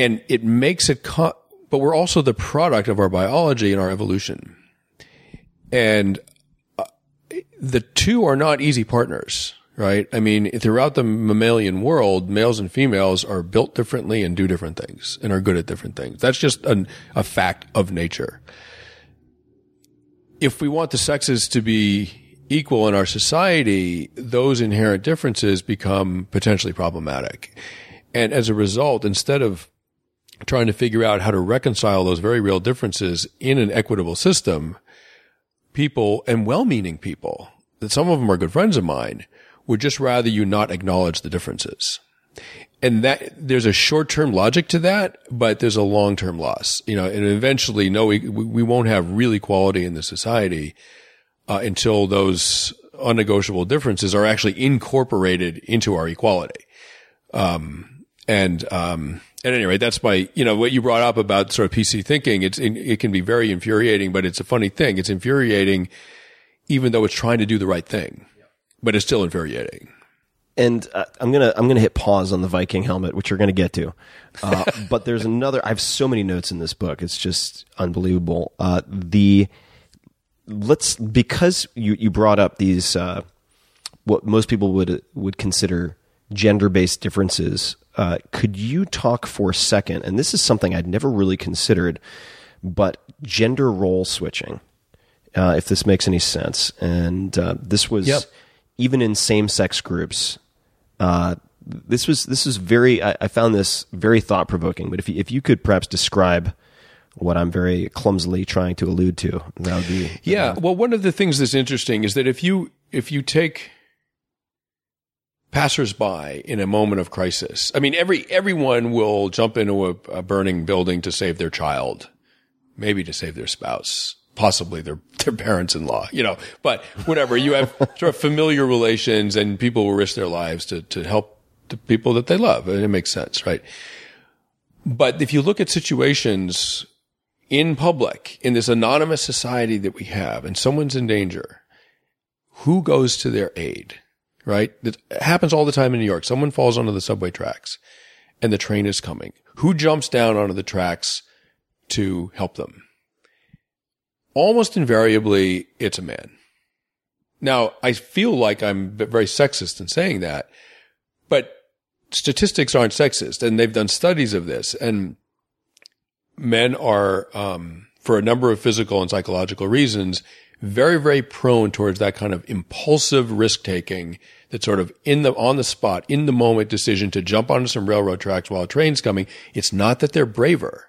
And it makes it, co- but we're also the product of our biology and our evolution. And uh, the two are not easy partners, right? I mean, throughout the mammalian world, males and females are built differently and do different things and are good at different things. That's just an, a fact of nature. If we want the sexes to be equal in our society, those inherent differences become potentially problematic. And as a result, instead of trying to figure out how to reconcile those very real differences in an equitable system, people and well-meaning people, that some of them are good friends of mine, would just rather you not acknowledge the differences. And that there's a short-term logic to that, but there's a long-term loss, you know, and eventually, no, we, we won't have real equality in the society uh, until those unnegotiable differences are actually incorporated into our equality. Um, and, um, at any rate, that's my, you know, what you brought up about sort of PC thinking. It's, it can be very infuriating, but it's a funny thing. It's infuriating even though it's trying to do the right thing, but it's still infuriating. And uh, I'm gonna I'm gonna hit pause on the Viking helmet, which you're gonna get to. Uh, but there's another. I have so many notes in this book. It's just unbelievable. Uh, the let's because you you brought up these uh, what most people would would consider gender based differences. Uh, could you talk for a second? And this is something I'd never really considered, but gender role switching, uh, if this makes any sense. And uh, this was Yep. even in same sex groups. Uh, this was this was very. I, I found this very thought provoking. But if you, if you could perhaps describe what I'm very clumsily trying to allude to, that would be Yeah. Well, one of the things that's interesting is that if you, if you take passersby in a moment of crisis, I mean, every, everyone will jump into a, a burning building to save their child, maybe to save their spouse, possibly their, their parents-in-law, you know, but whatever, you have sort of familiar relations and people will risk their lives to, to help the people that they love. And it makes sense, right? But if you look at situations in public, in this anonymous society that we have, and someone's in danger, who goes to their aid? Right? That happens all the time in New York. Someone falls onto the subway tracks and the train is coming. Who jumps down onto the tracks to help them? Almost invariably, it's a man. Now, I feel like I'm very sexist in saying that, but statistics aren't sexist and they've done studies of this and men are, um, for a number of physical and psychological reasons, very, very prone towards that kind of impulsive risk taking that sort of in the, on the spot, in the moment decision to jump onto some railroad tracks while a train's coming. It's not that they're braver.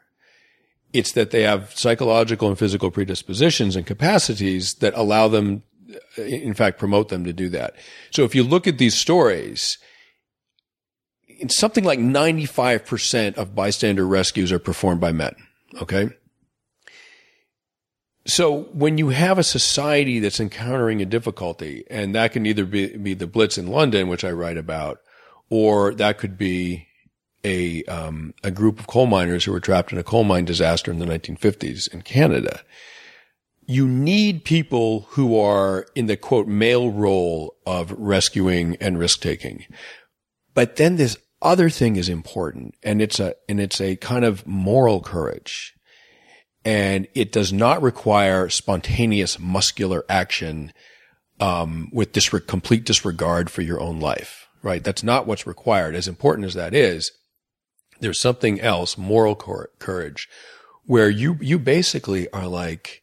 It's that they have psychological and physical predispositions and capacities that allow them, in fact, promote them to do that. So if you look at these stories, in something like 95% of bystander rescues are performed by men. Okay. So when you have a society that's encountering a difficulty, and that can either be, be the Blitz in London, which I write about, or that could be a, um, a group of coal miners who were trapped in a coal mine disaster in the 1950s in Canada. You need people who are in the quote male role of rescuing and risk taking. But then this other thing is important and it's a, and it's a kind of moral courage. And it does not require spontaneous muscular action, um, with complete disregard for your own life, right? That's not what's required. As important as that is, there's something else, moral cor- courage, where you, you basically are like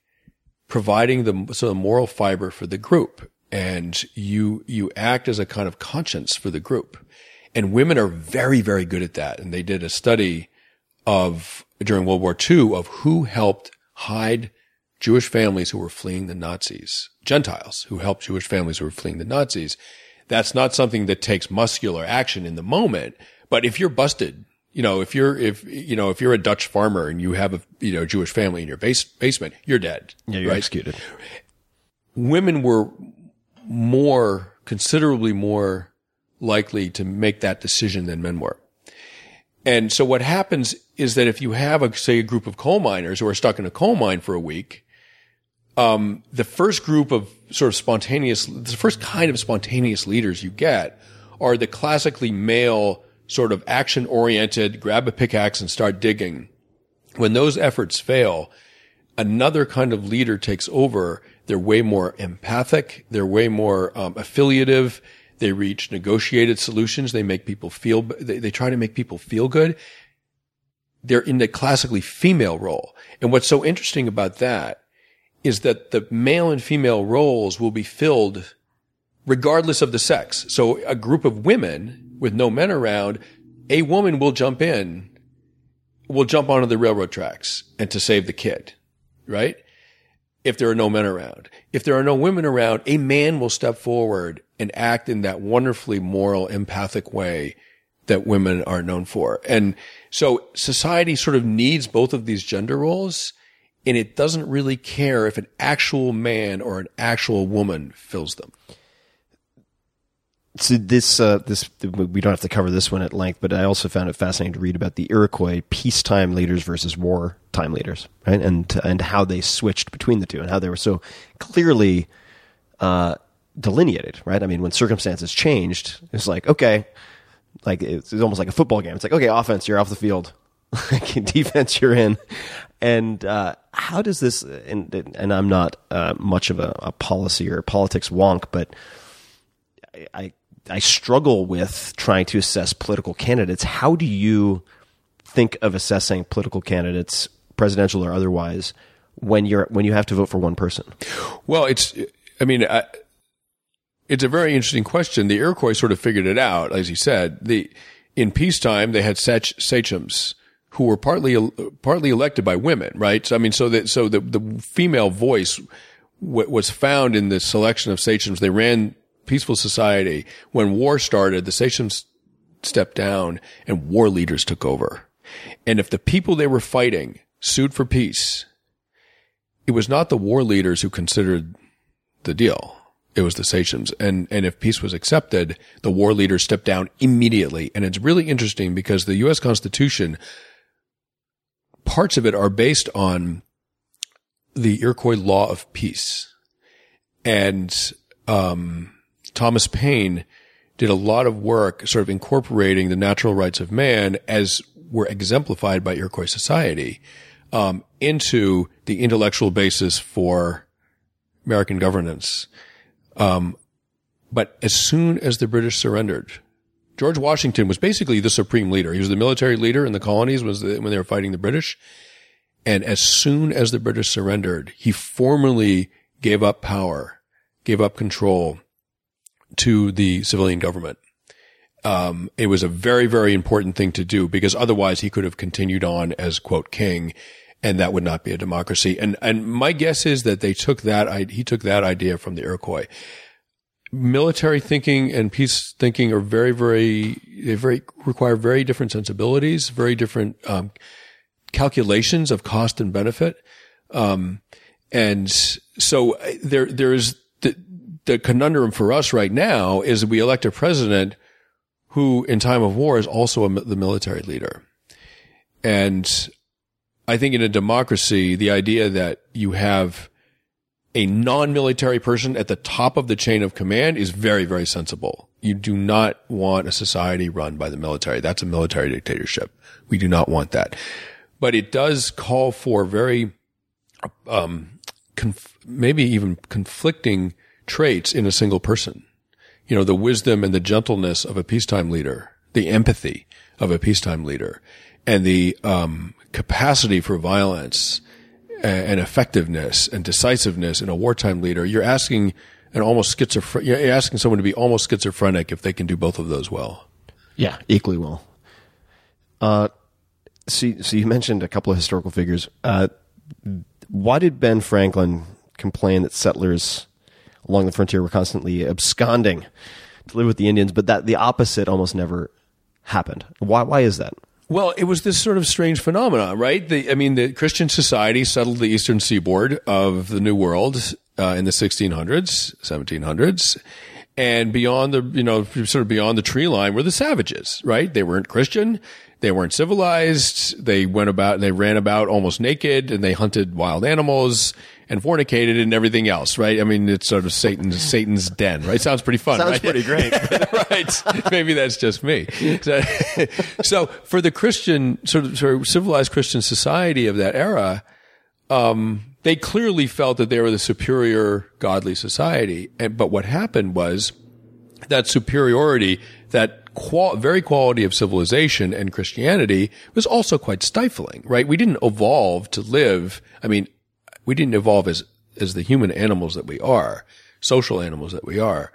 providing the, so the moral fiber for the group and you, you act as a kind of conscience for the group. And women are very, very good at that. And they did a study of during World War II of who helped hide Jewish families who were fleeing the Nazis, Gentiles who helped Jewish families who were fleeing the Nazis. That's not something that takes muscular action in the moment. But if you're busted, you know, if you're, if, you know, if you're a Dutch farmer and you have a, you know, Jewish family in your base, basement, you're dead. yeah, you're right? executed. women were more, considerably more likely to make that decision than men were. And so what happens is that if you have a, say, a group of coal miners who are stuck in a coal mine for a week, um, the first group of sort of spontaneous, the first kind of spontaneous leaders you get are the classically male sort of action oriented, grab a pickaxe and start digging. When those efforts fail, another kind of leader takes over. They're way more empathic. They're way more um, affiliative. They reach negotiated solutions. They make people feel, they, they try to make people feel good. They're in the classically female role. And what's so interesting about that is that the male and female roles will be filled regardless of the sex. So a group of women with no men around, a woman will jump in, will jump onto the railroad tracks and to save the kid, right? If there are no men around. If there are no women around, a man will step forward and act in that wonderfully moral, empathic way that women are known for. And so society sort of needs both of these gender roles and it doesn't really care if an actual man or an actual woman fills them. So this, uh, this, we don't have to cover this one at length, but I also found it fascinating to read about the Iroquois peacetime leaders versus wartime leaders, right? And and how they switched between the two, and how they were so clearly uh, delineated, right? I mean, when circumstances changed, it's like okay, like it's almost like a football game. It's like okay, offense, you're off the field. defense, you're in. And uh, how does this? And, and I'm not uh, much of a, a, policy or politics wonk, but I, I I struggle with trying to assess political candidates. How do you think of assessing political candidates, presidential or otherwise, when you're when you have to vote for one person? Well, it's. I mean. I, it's a very interesting question. The Iroquois sort of figured it out, as you said. The in peacetime they had sachems who were partly partly elected by women, right? So I mean, so that so the the female voice w- was found in the selection of sachems. They ran peaceful society. When war started, the sachems stepped down and war leaders took over. And if the people they were fighting sued for peace, it was not the war leaders who considered the deal. It was the sachems. And, and if peace was accepted, the war leaders stepped down immediately. And it's really interesting because the U.S. Constitution, parts of it are based on the Iroquois law of peace. And, um, Thomas Paine did a lot of work sort of incorporating the natural rights of man as were exemplified by Iroquois society um, into the intellectual basis for American governance. Um, but as soon as the British surrendered, George Washington was basically the supreme leader. He was the military leader in the colonies was the, when they were fighting the British. And as soon as the British surrendered, he formally gave up power, gave up control, to the civilian government. Um, it was a very, very important thing to do because otherwise he could have continued on as quote king and that would not be a democracy. And, and my guess is that they took that, he took that idea from the Iroquois. Military thinking and peace thinking are very, very, they very, require very different sensibilities, very different, um, calculations of cost and benefit. Um, and so uh, there, there is, the, the conundrum for us right now is we elect a president who in time of war is also a, the military leader. And I think in a democracy, the idea that you have a non-military person at the top of the chain of command is very, very sensible. You do not want a society run by the military. That's a military dictatorship. We do not want that. But it does call for very, um, conf- maybe even conflicting traits in a single person. You know, the wisdom and the gentleness of a peacetime leader, the empathy of a peacetime leader, and the um, capacity for violence and effectiveness and decisiveness in a wartime leader. You're asking an almost schizophrenic. You're asking someone to be almost schizophrenic if they can do both of those well. Yeah, equally well. Uh, so, so you mentioned a couple of historical figures. Uh, why did Ben Franklin complain that settlers along the frontier were constantly absconding to live with the Indians, but that the opposite almost never happened. Why? Why is that? Well, it was this sort of strange phenomenon, right? The, I mean, the Christian society settled the eastern seaboard of the New World uh, in the 1600s, 1700s. And beyond the, you know, sort of beyond the tree line were the savages, right? They weren't Christian. They weren't civilized. They went about, and they ran about almost naked and they hunted wild animals and fornicated and everything else, right? I mean, it's sort of Satan's Satan's den, right? Sounds pretty fun, Sounds right? pretty great. right. Maybe that's just me. So, so for the Christian sort of, sort of civilized Christian society of that era, um, they clearly felt that they were the superior godly society. And, but what happened was that superiority, that qual- very quality of civilization and Christianity was also quite stifling, right? We didn't evolve to live. I mean, we didn't evolve as, as the human animals that we are, social animals that we are,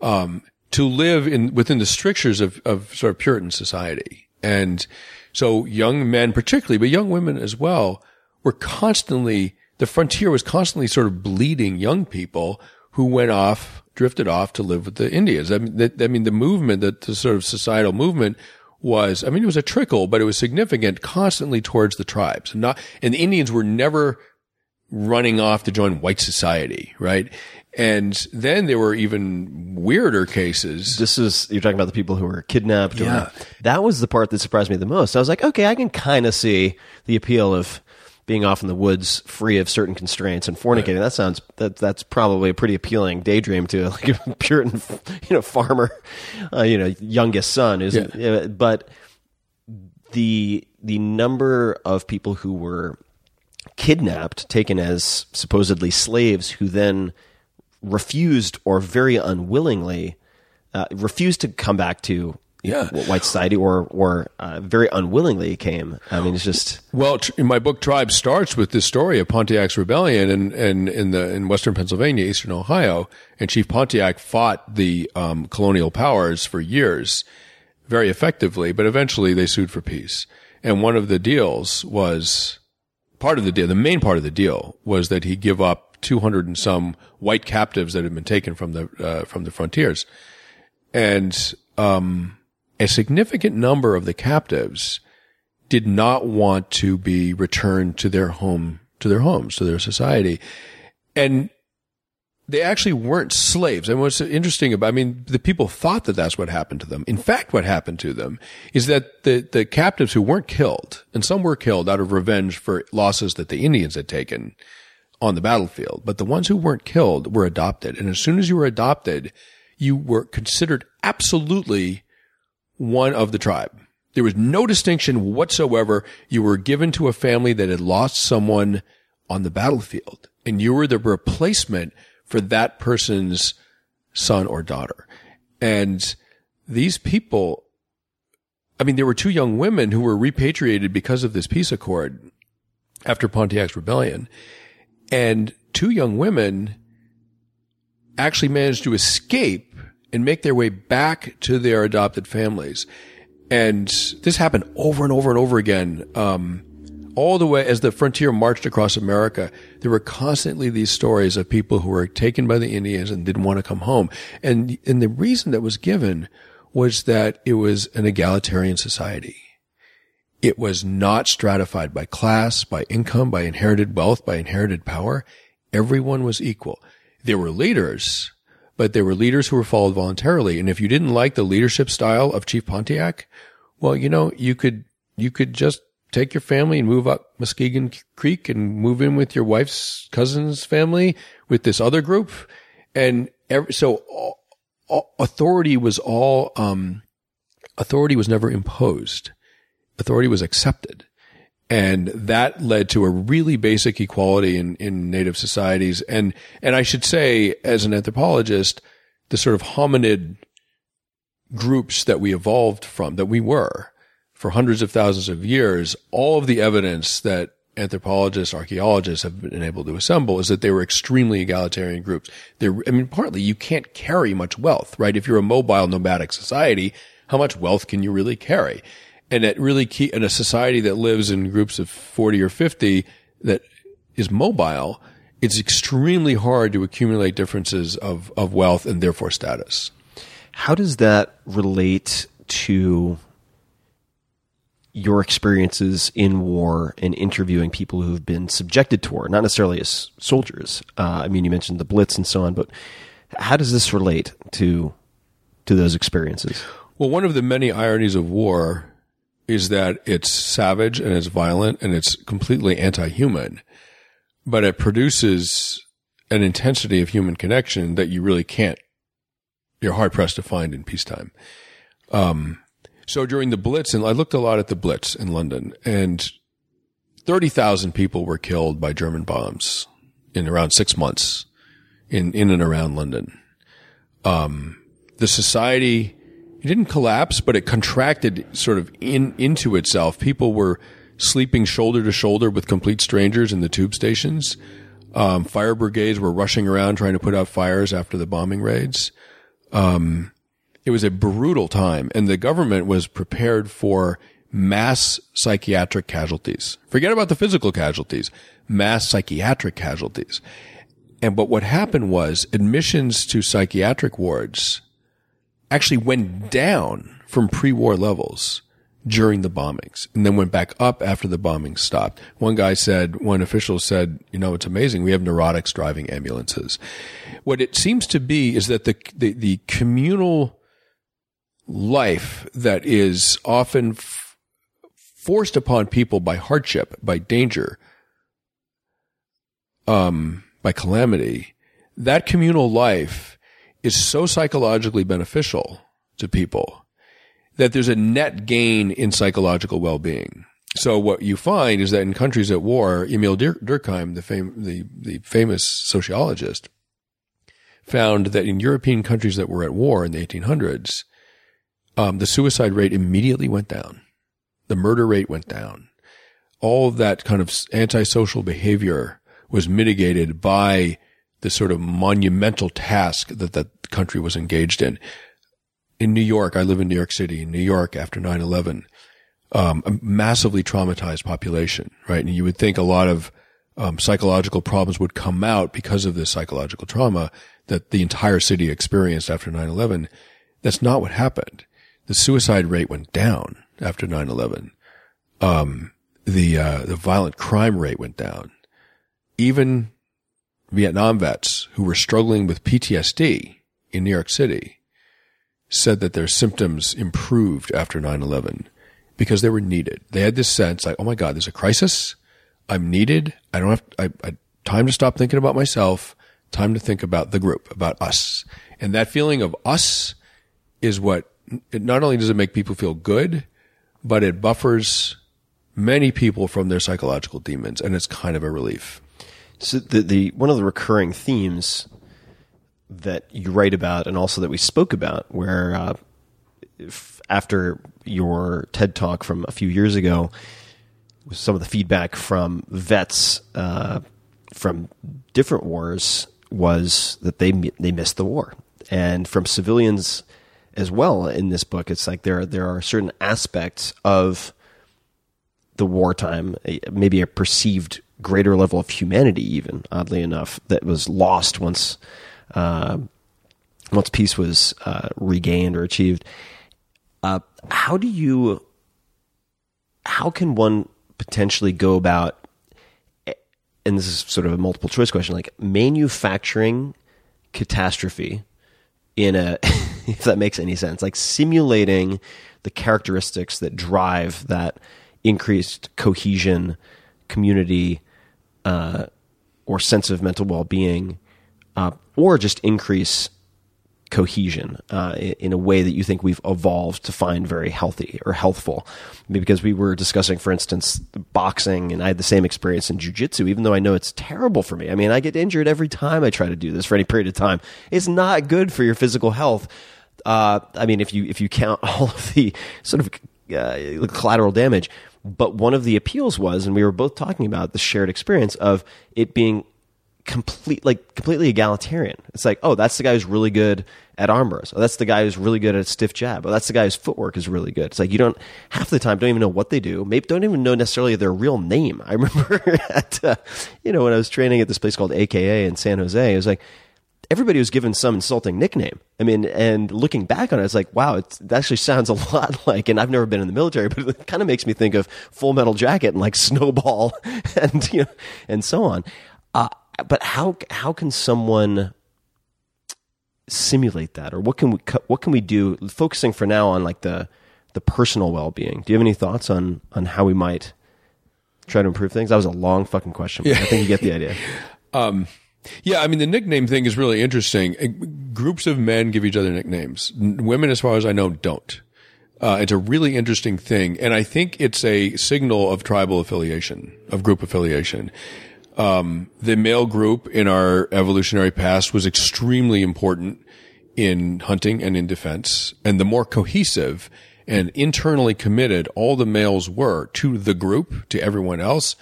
um, to live in, within the strictures of, of sort of Puritan society. And so young men particularly, but young women as well, were constantly, the frontier was constantly sort of bleeding young people who went off, drifted off to live with the Indians. I mean, the, I mean, the movement, the, the sort of societal movement was, I mean, it was a trickle, but it was significant constantly towards the tribes. And not, and the Indians were never running off to join white society, right? And then there were even weirder cases. This is you're talking about the people who were kidnapped. or- Yeah. that was the part that surprised me the most. I was like, okay, I can kind of see the appeal of being off in the woods, free of certain constraints and fornicating. That sounds that that's probably a pretty appealing daydream to like a Puritan, you know, farmer, uh, you know, youngest son. Isn't uh, but the the number of people who were kidnapped, taken as supposedly slaves, who then refused or very unwillingly uh, refused to come back to Yeah. white society or or uh, very unwillingly came. I mean, it's just Well, tr- my book, Tribe starts with this story of Pontiac's rebellion in, in, in the, in western Pennsylvania, eastern Ohio. And Chief Pontiac fought the, um, colonial powers for years very effectively, but eventually they sued for peace. And one of the deals was, part of the deal, the main part of the deal was that he give up 200 and some white captives that had been taken from the, uh, from the frontiers. And, um, a significant number of the captives did not want to be returned to their home, to their homes, to their society. And they actually weren't slaves. And what's interesting about, I mean, the people thought that that's what happened to them. In fact, what happened to them is that the, the captives who weren't killed, and some were killed out of revenge for losses that the Indians had taken on the battlefield, but the ones who weren't killed were adopted. And as soon as you were adopted, you were considered absolutely one of the tribe. There was no distinction whatsoever. You were given to a family that had lost someone on the battlefield and you were the replacement for that person's son or daughter. And these people, I mean, there were two young women who were repatriated because of this peace accord after Pontiac's rebellion. And two young women actually managed to escape and make their way back to their adopted families. And this happened over and over and over again. Um, all the way as the frontier marched across America, there were constantly these stories of people who were taken by the Indians and didn't want to come home. And, and the reason that was given was that it was an egalitarian society. It was not stratified by class, by income, by inherited wealth, by inherited power. Everyone was equal. There were leaders, but there were leaders who were followed voluntarily. And if you didn't like the leadership style of Chief Pontiac, well, you know, you could, you could just take your family and move up Muskingum Creek and move in with your wife's cousin's family with this other group. And every, so all, all, authority was all, um, authority was never imposed. Authority was accepted. And that led to a really basic equality in, in native societies. And, and I should say, as an anthropologist, the sort of hominid groups that we evolved from, that we were for hundreds of thousands of years, all of the evidence that anthropologists, archaeologists have been able to assemble is that they were extremely egalitarian groups. They're, I mean, partly you can't carry much wealth, right? If you're a mobile nomadic society, how much wealth can you really carry? And it really key in a society that lives in groups of 40 or 50 that is mobile, it's extremely hard to accumulate differences of, of wealth and therefore status. How does that relate to your experiences in war and interviewing people who've been subjected to war, not necessarily as soldiers? Uh, I mean, you mentioned the Blitz and so on, but how does this relate to to those experiences? Well, one of the many ironies of war is that it's savage and it's violent and it's completely anti-human. but it produces an intensity of human connection that you really can't, you're hard pressed to find in peacetime. Um, so during the Blitz, and I looked a lot at the Blitz in London, and 30,000 people were killed by German bombs in around six months in, in and around London. Um, the society, it didn't collapse, but it contracted sort of in, into itself. People were sleeping shoulder to shoulder with complete strangers in the tube stations. Um, fire brigades were rushing around trying to put out fires after the bombing raids. Um, it was a brutal time and the government was prepared for mass psychiatric casualties. Forget about the physical casualties, mass psychiatric casualties. And, but what happened was admissions to psychiatric wards actually went down from pre-war levels during the bombings and then went back up after the bombings stopped. One guy said, one official said, you know, it's amazing. We have neurotics driving ambulances. What it seems to be is that the, the, the communal life that is often f- forced upon people by hardship, by danger, um, by calamity, that communal life is so psychologically beneficial to people that there's a net gain in psychological well-being. So what you find is that in countries at war, Émile Durkheim, the, fam- the, the famous sociologist, found that in European countries that were at war in the 1800s, um, the suicide rate immediately went down. The murder rate went down. All of that kind of antisocial behavior was mitigated by the sort of monumental task that that country was engaged in. In New York, I live in New York City. In New York, after 9-11, um, a massively traumatized population, right? And you would think a lot of um, psychological problems would come out because of this psychological trauma that the entire city experienced after 9-11. That's not what happened. The suicide rate went down after 9-11. Um, the, uh, the violent crime rate went down even Vietnam vets who were struggling with PTSD in New York City said that their symptoms improved after 9-11 because they were needed. They had this sense like, oh my God, there's a crisis. I'm needed. I don't have, I, I, time to stop thinking about myself. Time to think about the group, about us. And that feeling of us is what, it not only does it make people feel good, but it buffers many people from their psychological demons. And it's kind of a relief. So the the one of the recurring themes that you write about, and also that we spoke about, where uh, after your TED talk from a few years ago, some of the feedback from vets uh, from different wars was that they they missed the war, and from civilians as well. In this book, it's like there there are certain aspects of the wartime, maybe a perceived greater level of humanity, even oddly enough, that was lost once uh, once peace was uh, regained or achieved. Uh, how do you? How can one potentially go about? And this is sort of a multiple choice question, like manufacturing catastrophe in a, if that makes any sense, like simulating the characteristics that drive that increased cohesion, community, uh, or sense of mental well being, uh, or just increase cohesion uh, in a way that you think we've evolved to find very healthy or healthful. Because we were discussing, for instance, boxing, and I had the same experience in jujitsu, even though I know it's terrible for me. I mean, I get injured every time I try to do this for any period of time. It's not good for your physical health. Uh, I mean, if you if you count all of the sort of uh, collateral damage, but one of the appeals was, and we were both talking about the shared experience of it being complete, like completely egalitarian. It's like, oh, that's the guy who's really good at arm bars. Oh, that's the guy who's really good at stiff jab. Oh, that's the guy whose footwork is really good. It's like you don't half the time don't even know what they do. Maybe don't even know necessarily their real name. I remember at uh, you know when I was training at this place called AKA in San Jose, it was like everybody was given some insulting nickname. I mean, and looking back on it, it's like, wow, it actually sounds a lot like, and I've never been in the military, but it kind of makes me think of Full Metal Jacket and like Snowball and, you know, and so on. Uh, but how, how can someone simulate that or what can we, what can we do focusing for now on like the, the personal well-being? Do you have any thoughts on, on how we might Try to improve things. That was a long fucking question. but I think you get the idea. Yeah, I mean the nickname thing is really interesting. Uh, Groups of men give each other nicknames. Women, as far as I know, don't. Uh, it's a really interesting thing, and I think it's a signal of tribal affiliation, of group affiliation. Um, the male group in our evolutionary past was extremely important in hunting and in defense, and the more cohesive and internally committed all the males were to the group, to everyone else,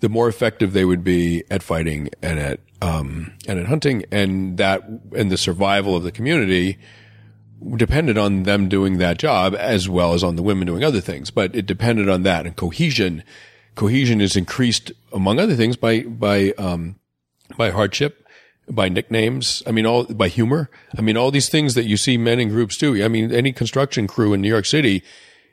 the more effective they would be at fighting and at um, and at hunting, and that and the survival of the community depended on them doing that job as well as on the women doing other things. But it depended on that and cohesion. Cohesion is increased among other things by by um, by hardship, by nicknames. I mean, all by humor. I mean, all these things that you see men in groups do. I mean, any construction crew in New York City,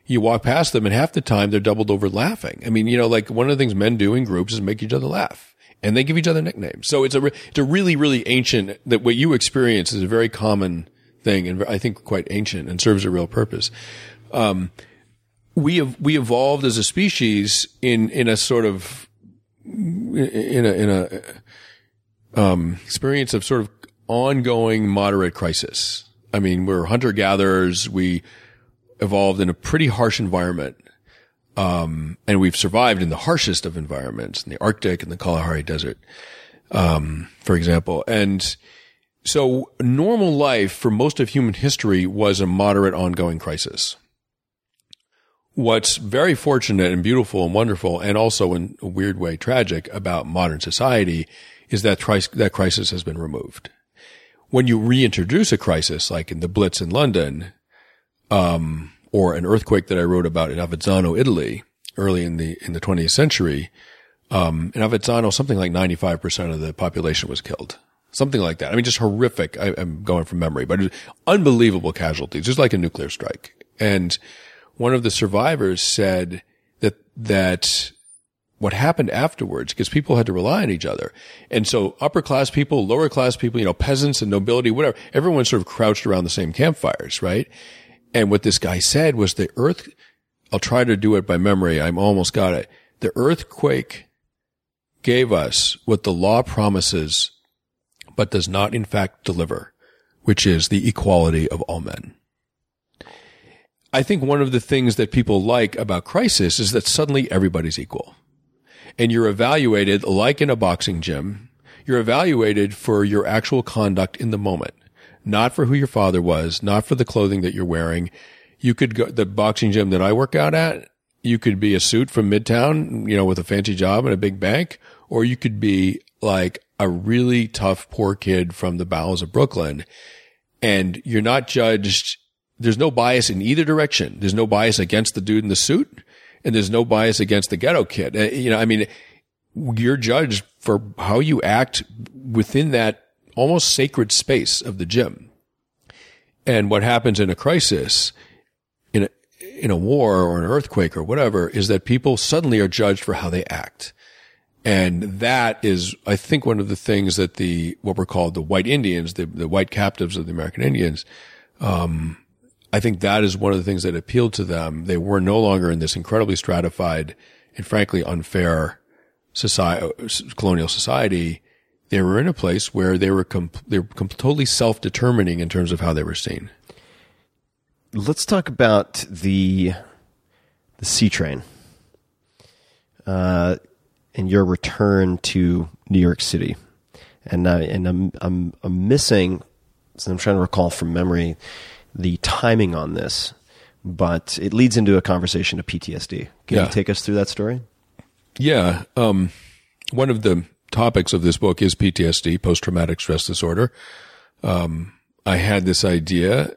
you walk past them and half the time they're doubled over laughing. I mean, you know, like one of the things men do in groups is make each other laugh. And they give each other nicknames. So it's a, re- it's a really, really ancient, that what you experience is a very common thing and I think quite ancient and serves a real purpose. Um, we have, we evolved as a species in, in a sort of, in a, in a, um, experience of sort of ongoing moderate crisis. I mean, we're hunter gatherers. We evolved in a pretty harsh environment. Um, and we've survived in the harshest of environments in the Arctic and the Kalahari Desert, um, for example. And so normal life for most of human history was a moderate ongoing crisis. What's very fortunate and beautiful and wonderful and also in a weird way tragic about modern society is that tri- that crisis has been removed. When you reintroduce a crisis, like in the Blitz in London, um, or an earthquake that I wrote about in Avezzano, Italy, early in the in the 20th century, um, in Avezzano, something like 95% of the population was killed. Something like that. I mean, just horrific. I, am going from memory, but unbelievable casualties, just like a nuclear strike. And one of the survivors said that, that what happened afterwards, because people had to rely on each other. And so upper class people, lower class people, you know, peasants and nobility, whatever, everyone sort of crouched around the same campfires, right? And what this guy said was the earth, I'll try to do it by memory. I'm almost got it. The earthquake gave us what the law promises, but does not in fact deliver, which is the equality of all men. I think one of the things that people like about crisis is that suddenly everybody's equal. And you're evaluated like in a boxing gym. You're evaluated for your actual conduct in the moment, not for who your father was, not for the clothing that you're wearing. You could go, the boxing gym that I work out at, you could be a suit from Midtown, you know, with a fancy job and a big bank, or you could be like a really tough, poor kid from the bowels of Brooklyn. And you're not judged. There's no bias in either direction. There's no bias against the dude in the suit and there's no bias against the ghetto kid. Uh, You know, I mean, you're judged for how you act within that almost sacred space of the gym. And what happens in a crisis, in a, in a war or an earthquake or whatever, is that people suddenly are judged for how they act. And that is, I think, one of the things that the, what were called the white Indians, the, the white captives of the American Indians, um, I think that is one of the things that appealed to them. They were no longer in this incredibly stratified and frankly unfair society, colonial society. They were in a place where they were com- they were totally self-determining in terms of how they were seen. Let's talk about the the C train uh, and your return to New York City. And uh, and I'm I'm I'm missing. So I'm trying to recall from memory the timing on this, but it leads into a conversation of PTSD. Can Yeah. you take us through that story? Yeah. Um, one of the topics of this book is PTSD, post traumatic stress disorder. Um, I had this idea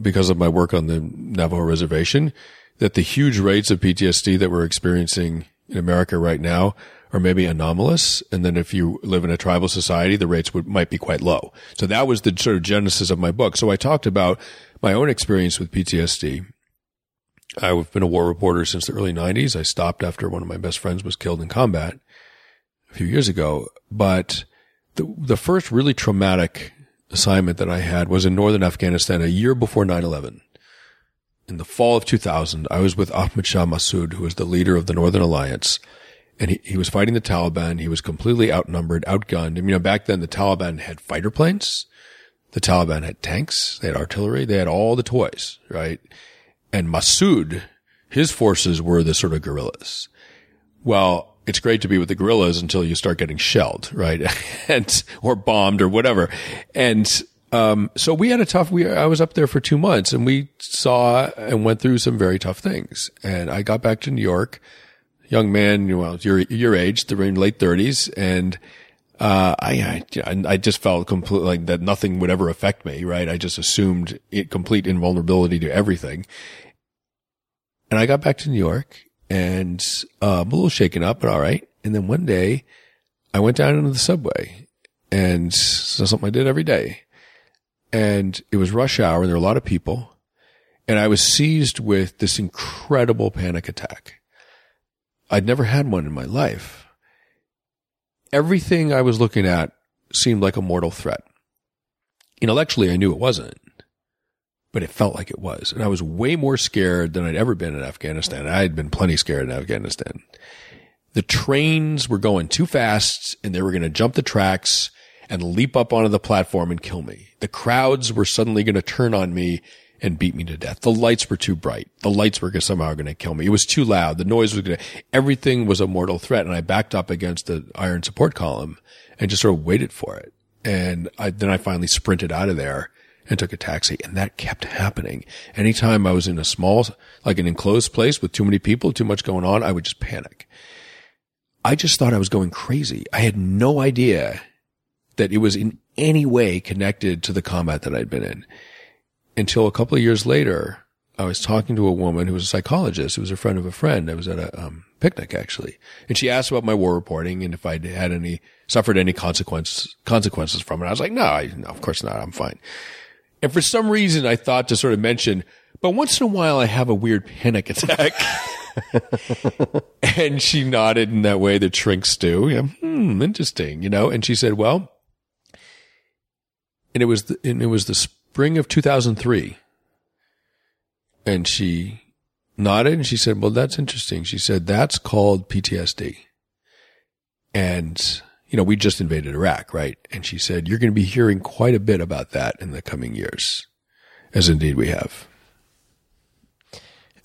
because of my work on the Navajo reservation that the huge rates of PTSD that we're experiencing in America right now are maybe anomalous. And then if you live in a tribal society, the rates would, might be quite low. So that was the sort of genesis of my book. So I talked about my own experience with PTSD. I've been a war reporter since the early 90s. I stopped after one of my best friends was killed in combat a few years ago. But the, the first really traumatic assignment that I had was in northern Afghanistan a year before 9-11. In the fall of 2000, I was with Ahmad Shah Massoud, who was the leader of the Northern Alliance. And he, he was fighting the Taliban. He was completely outnumbered, outgunned. I mean, you know, back then the Taliban had fighter planes. The Taliban had tanks. They had artillery. They had all the toys, right? And Massoud, his forces were the sort of guerrillas. Well, it's great to be with the guerrillas until you start getting shelled, right? and, or bombed or whatever. And, um, so we had a tough, we, I was up there for two months and we saw and went through some very tough things. And I got back to New York, young man, well, your, your age, the late thirties. And, uh, I, I, I just felt completely like that nothing would ever affect me, right? I just assumed it, complete invulnerability to everything. And I got back to New York and, uh, I'm a little shaken up, but all right. And then one day I went down into the subway and so something I did every day and it was rush hour and there were a lot of people and I was seized with this incredible panic attack. I'd never had one in my life. Everything I was looking at seemed like a mortal threat. Intellectually, I knew it wasn't, but it felt like it was. And I was way more scared than I'd ever been in Afghanistan. I had been plenty scared in Afghanistan. The trains were going too fast and they were going to jump the tracks and leap up onto the platform and kill me. The crowds were suddenly going to turn on me and beat me to death. The lights were too bright. The lights were somehow going to kill me. It was too loud. The noise was going to, everything was a mortal threat. And I backed up against the iron support column and just sort of waited for it. And I, then I finally sprinted out of there and took a taxi. And that kept happening. Anytime I was in a small, like an enclosed place with too many people, too much going on, I would just panic. I just thought I was going crazy. I had no idea that it was in any way connected to the combat that I'd been in until a couple of years later. I was talking to a woman who was a psychologist, who was a friend of a friend. I was at a um, picnic actually, and she asked about my war reporting and if I'd had any suffered any consequences consequences from it. I was like, no, I, no, of course not. I'm fine. And for some reason, I thought to sort of mention, but once in a while, I have a weird panic attack. and she nodded in that way that shrinks do. Yeah, hmm, interesting, you know. And she said, "Well, and it was the, and it was the spring of 2003 and she nodded and she said well that's interesting. She said that's called PTSD and you know we just invaded Iraq right? And she said you're going to be hearing quite a bit about that in the coming years as indeed we have.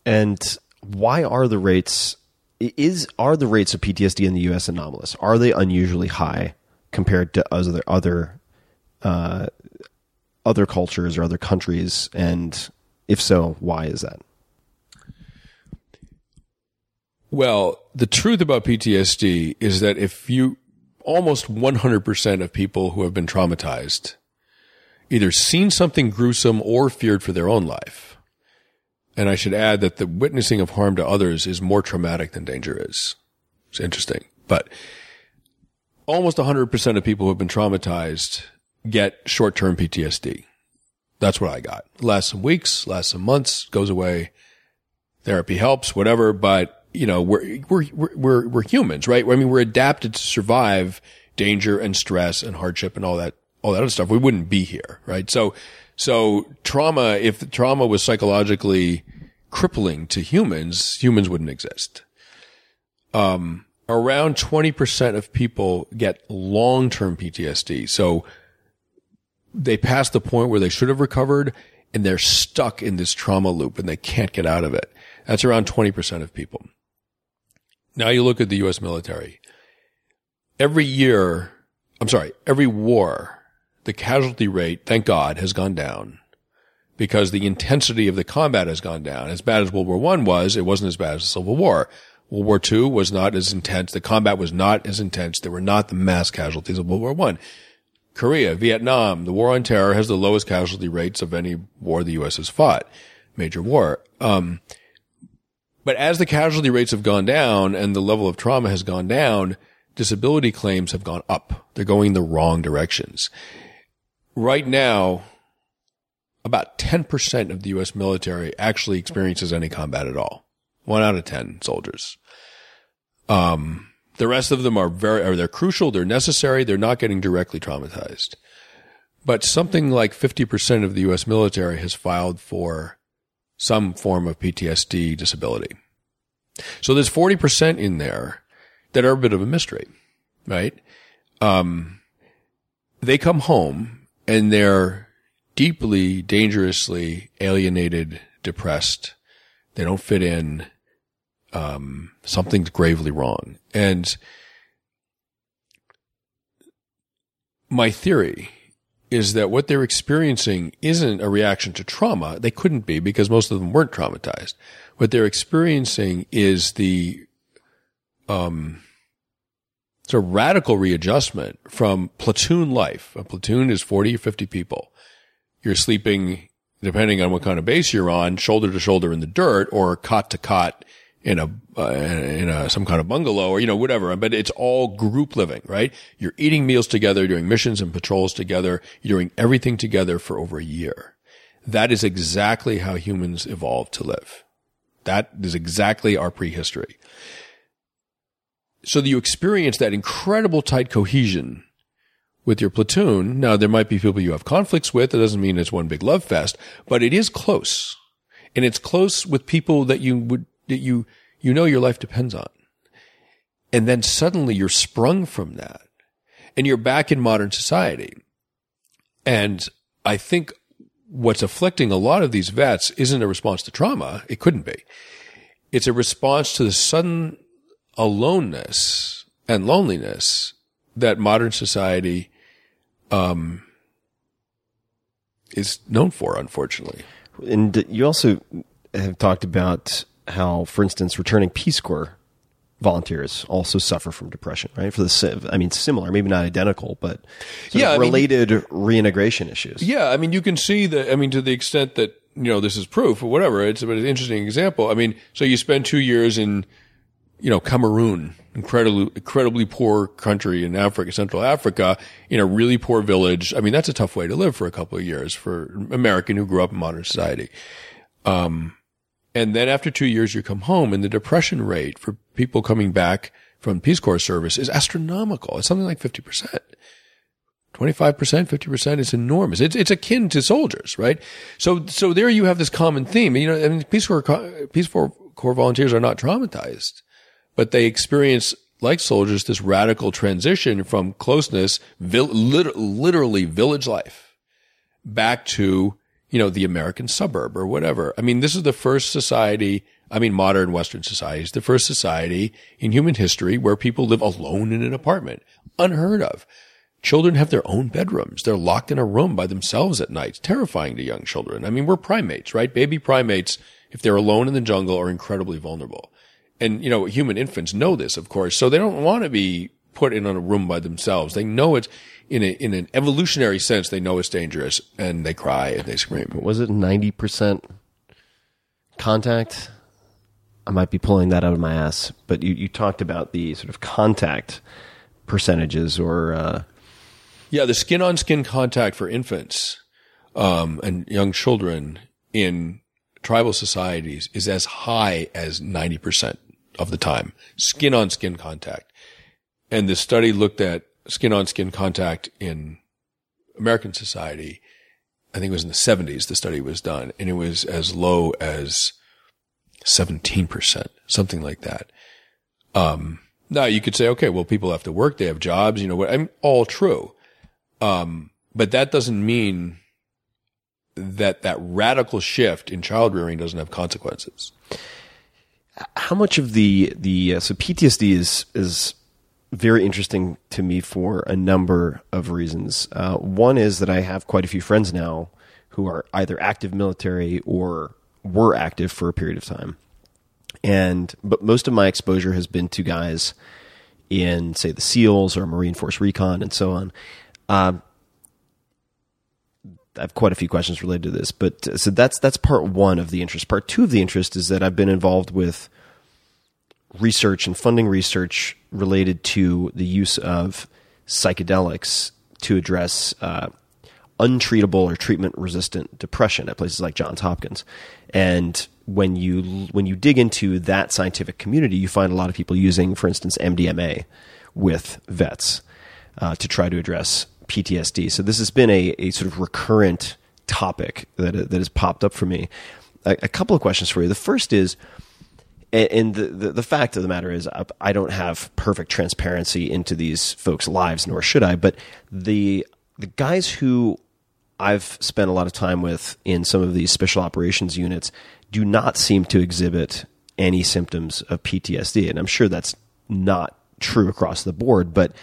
And why are the rates is are the rates of PTSD in the US anomalous? Are they unusually high compared to other other uh, other cultures or other countries? And if so, why is that? Well, the truth about PTSD is that if you almost 100% of people who have been traumatized either seen something gruesome or feared for their own life. And I should add that the witnessing of harm to others is more traumatic than danger is. It's interesting, but almost 100% of people who have been traumatized get short-term PTSD. That's what I got. Lasts some weeks, lasts some months, goes away. Therapy helps, whatever. But you know, we're we're we're we're humans, right? I mean, we're adapted to survive danger and stress and hardship and all that all that other stuff. We wouldn't be here, right? So so trauma, if trauma was psychologically crippling to humans, humans wouldn't exist. Um, around 20% of people get long-term PTSD. So they pass the point where they should have recovered and they're stuck in this trauma loop and they can't get out of it. That's around 20% of people. Now you look at the U.S. military. Every year, I'm sorry, every war, the casualty rate, thank God, has gone down because the intensity of the combat has gone down. As bad as World War I was, it wasn't as bad as the Civil War. World War II was not as intense. The combat was not as intense. There were not the mass casualties of World War I. Korea, Vietnam, the war on terror has the lowest casualty rates of any war the U.S. has fought, major war. Um, but as the casualty rates have gone down and the level of trauma has gone down, disability claims have gone up. They're going the wrong directions. Right now, about 10% of the U.S. military actually experiences any combat at all. One out of 10 soldiers. Um, the rest of them are very, are they're crucial, they're necessary, they're not getting directly traumatized. But something like 50% of the U.S. military has filed for some form of PTSD disability. So there's 40% in there that are a bit of a mystery, right? Um, they come home and they're deeply, dangerously alienated, depressed. They don't fit in. Um, something's gravely wrong. And my theory is that what they're experiencing isn't a reaction to trauma. They couldn't be because most of them weren't traumatized. What they're experiencing is the, um, sort of radical readjustment from platoon life. A platoon is 40 or 50 people. You're sleeping, depending on what kind of base you're on, shoulder to shoulder in the dirt or cot to cot in a, uh, in a, some kind of bungalow or, you know, whatever. But it's all group living, right? You're eating meals together, doing missions and patrols together. You're doing everything together for over a year. That is exactly how humans evolved to live. That is exactly our prehistory. So that you experience that incredible tight cohesion with your platoon. Now, there might be people you have conflicts with. That doesn't mean it's one big love fest, but it is close. And it's close with people that you would, that you, you know your life depends on. And then suddenly you're sprung from that and you're back in modern society. And I think what's afflicting a lot of these vets isn't a response to trauma. It couldn't be. It's a response to the sudden aloneness and loneliness that modern society um, is known for, unfortunately. And you also have talked about how, for instance, returning Peace Corps volunteers also suffer from depression, right? For the, I mean, similar, maybe not identical, but yeah, related mean, reintegration issues. Yeah, I mean, you can see that. I mean, to the extent that you know this is proof or whatever, it's an interesting example. I mean, so you spend two years in you know, Cameroon, incredibly, incredibly poor country in Africa, Central Africa, in a really poor village. I mean, that's a tough way to live for a couple of years for American who grew up in modern society. Um, and then after two years, you come home and the depression rate for people coming back from Peace Corps service is astronomical. It's something like 50%. 25%, 50% is enormous. It's, it's akin to soldiers, right? So, so there you have this common theme. You know, I mean, Peace Corps, Peace Corps, volunteers are not traumatized but they experience like soldiers this radical transition from closeness, vil- literally village life, back to you know the American suburb or whatever. I mean, this is the first society. I mean, modern Western society is the first society in human history where people live alone in an apartment. Unheard of. Children have their own bedrooms. They're locked in a room by themselves at night. Terrifying to young children. I mean, we're primates, right? Baby primates, if they're alone in the jungle, are incredibly vulnerable and you know, human infants know this, of course, so they don't want to be put in a room by themselves. They know it's in a, in an evolutionary sense. They know it's dangerous, and they cry and they scream. Was it ninety percent contact? I might be pulling that out of my ass, but you, you talked about the sort of contact percentages, or uh... yeah, the skin on skin contact for infants um, and young children in tribal societies is as high as ninety percent of the time, skin on skin contact. And the study looked at skin on skin contact in American society. I think it was in the 70s the study was done, and it was as low as 17%, something like that. Um, now you could say, okay, well, people have to work, they have jobs, you know what, I'm all true. Um, but that doesn't mean that that radical shift in child rearing doesn't have consequences how much of the the uh, so PTSD is is very interesting to me for a number of reasons. Uh, one is that I have quite a few friends now who are either active military or were active for a period of time, and but most of my exposure has been to guys in say the SEALs or Marine Force Recon and so on. Uh, I have quite a few questions related to this, but uh, so that's that's part one of the interest. Part two of the interest is that I've been involved with research and funding research related to the use of psychedelics to address uh, untreatable or treatment resistant depression at places like Johns Hopkins. And when you when you dig into that scientific community, you find a lot of people using, for instance, MDMA with vets uh, to try to address PTSD. So this has been a, a sort of recurrent topic that that has popped up for me. A, a couple of questions for you. The first is, and, the, the the fact of the matter is, I, I don't have perfect transparency into these folks' lives, nor should I. But the the guys who I've spent a lot of time with in some of these special operations units do not seem to exhibit any symptoms of PTSD, and I'm sure that's not true across the board. But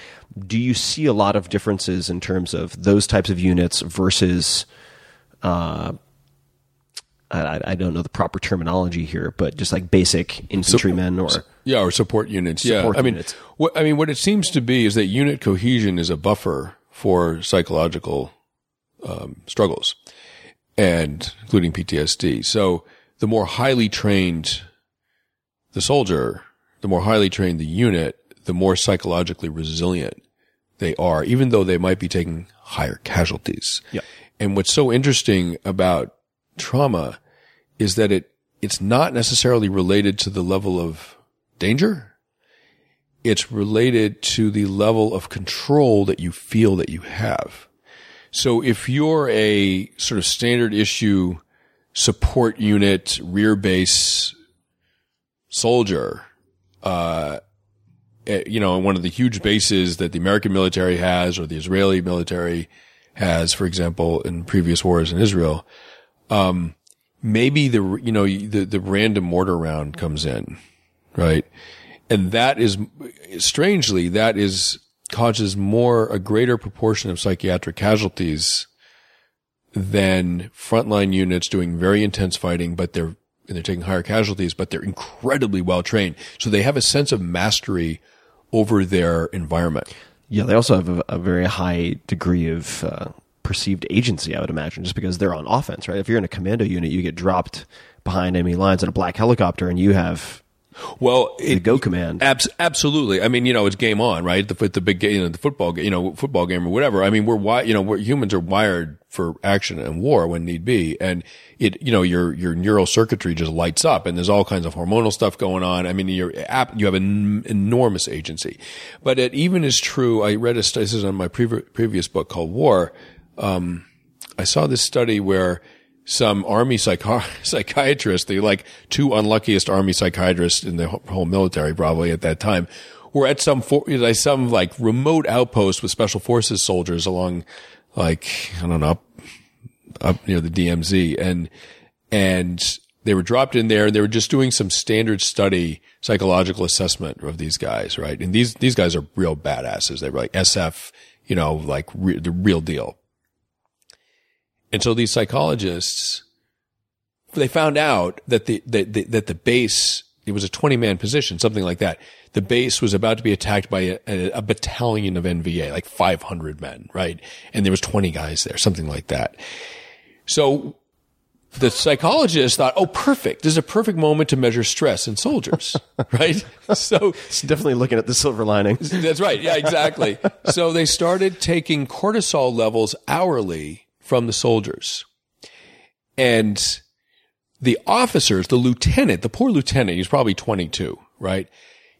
do you see a lot of differences in terms of those types of units versus? Uh, I, I don't know the proper terminology here, but just like basic infantrymen or Yeah, or support units. Support yeah, I mean, units. what I mean, what it seems to be is that unit cohesion is a buffer for psychological um, struggles, and including PTSD. So the more highly trained the soldier, the more highly trained the unit, the more psychologically resilient they are, even though they might be taking higher casualties. Yeah. And what's so interesting about trauma is that it, it's not necessarily related to the level of danger. It's related to the level of control that you feel that you have. So if you're a sort of standard issue support unit, rear base soldier, uh, eh, you know, one of the huge bases that the American military has or the Israeli military has, for example, in previous wars in Israel, um, maybe the, you know, the, the random mortar round comes in, right? And that is, strangely, that is, causes more, a greater proportion of psychiatric casualties than frontline units doing very intense fighting, but they're, and they're taking higher casualties, but they're incredibly well trained. So they have a sense of mastery over their environment. Yeah, they also have a, a very high degree of uh, perceived agency, I would imagine, just because they're on offense, right? If you're in a commando unit, you get dropped behind enemy lines in a black helicopter, and you have Well, the go command. Abs- absolutely. I mean, you know, it's game on, right? The the big, ga- you know, the football, you know, football game or whatever. I mean, we're wi- you know, we're, humans are wired for action and war when need be, and it, you know, your your neural circuitry just lights up, and there's all kinds of hormonal stuff going on. I mean, you're app, you have an enormous agency, but it even is true. I read a this is on my previ- previous book called War. Um, I saw this study where some army psychi- psychiatrists, the like two unluckiest army psychiatrists in the whole- military probably at that time, were at some for, you some like remote outpost with special forces soldiers along like, I don't know, up, up near the DMZ and, and they were dropped in there and they were just doing some standard study psychological assessment of these guys, right? And these, these guys are real badasses. They were like SF, you know, like re- the real deal. And so these psychologists, they found out that the, that the, that the base, it was a 20 man position, something like that. The base was about to be attacked by a, a, a battalion of NVA, like 500 men, right? And there was 20 guys there, something like that. So the psychologist thought, oh, perfect. This is a perfect moment to measure stress in soldiers, right? So It's definitely looking at the silver lining. that's right. Yeah, exactly. so they started taking cortisol levels hourly from the soldiers. And the officers, the lieutenant, the poor lieutenant, he's probably 22, right?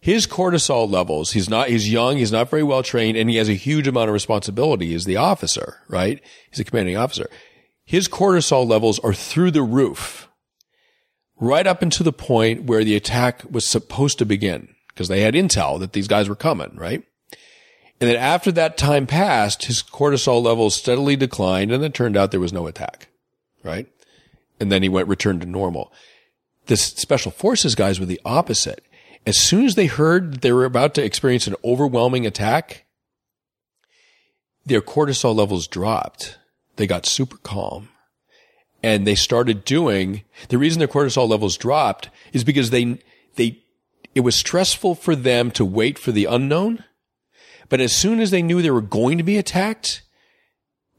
His cortisol levels, he's not, he's young, he's not very well trained, and he has a huge amount of responsibility as the officer, right? He's a commanding officer. His cortisol levels are through the roof, right up into the point where the attack was supposed to begin, because they had intel that these guys were coming, right? And then after that time passed, his cortisol levels steadily declined and it turned out there was no attack, right? And then he went returned to normal. The special forces guys were the opposite. As soon as they heard they were about to experience an overwhelming attack, their cortisol levels dropped. They got super calm and they started doing the reason their cortisol levels dropped is because they, they, it was stressful for them to wait for the unknown. But as soon as they knew they were going to be attacked,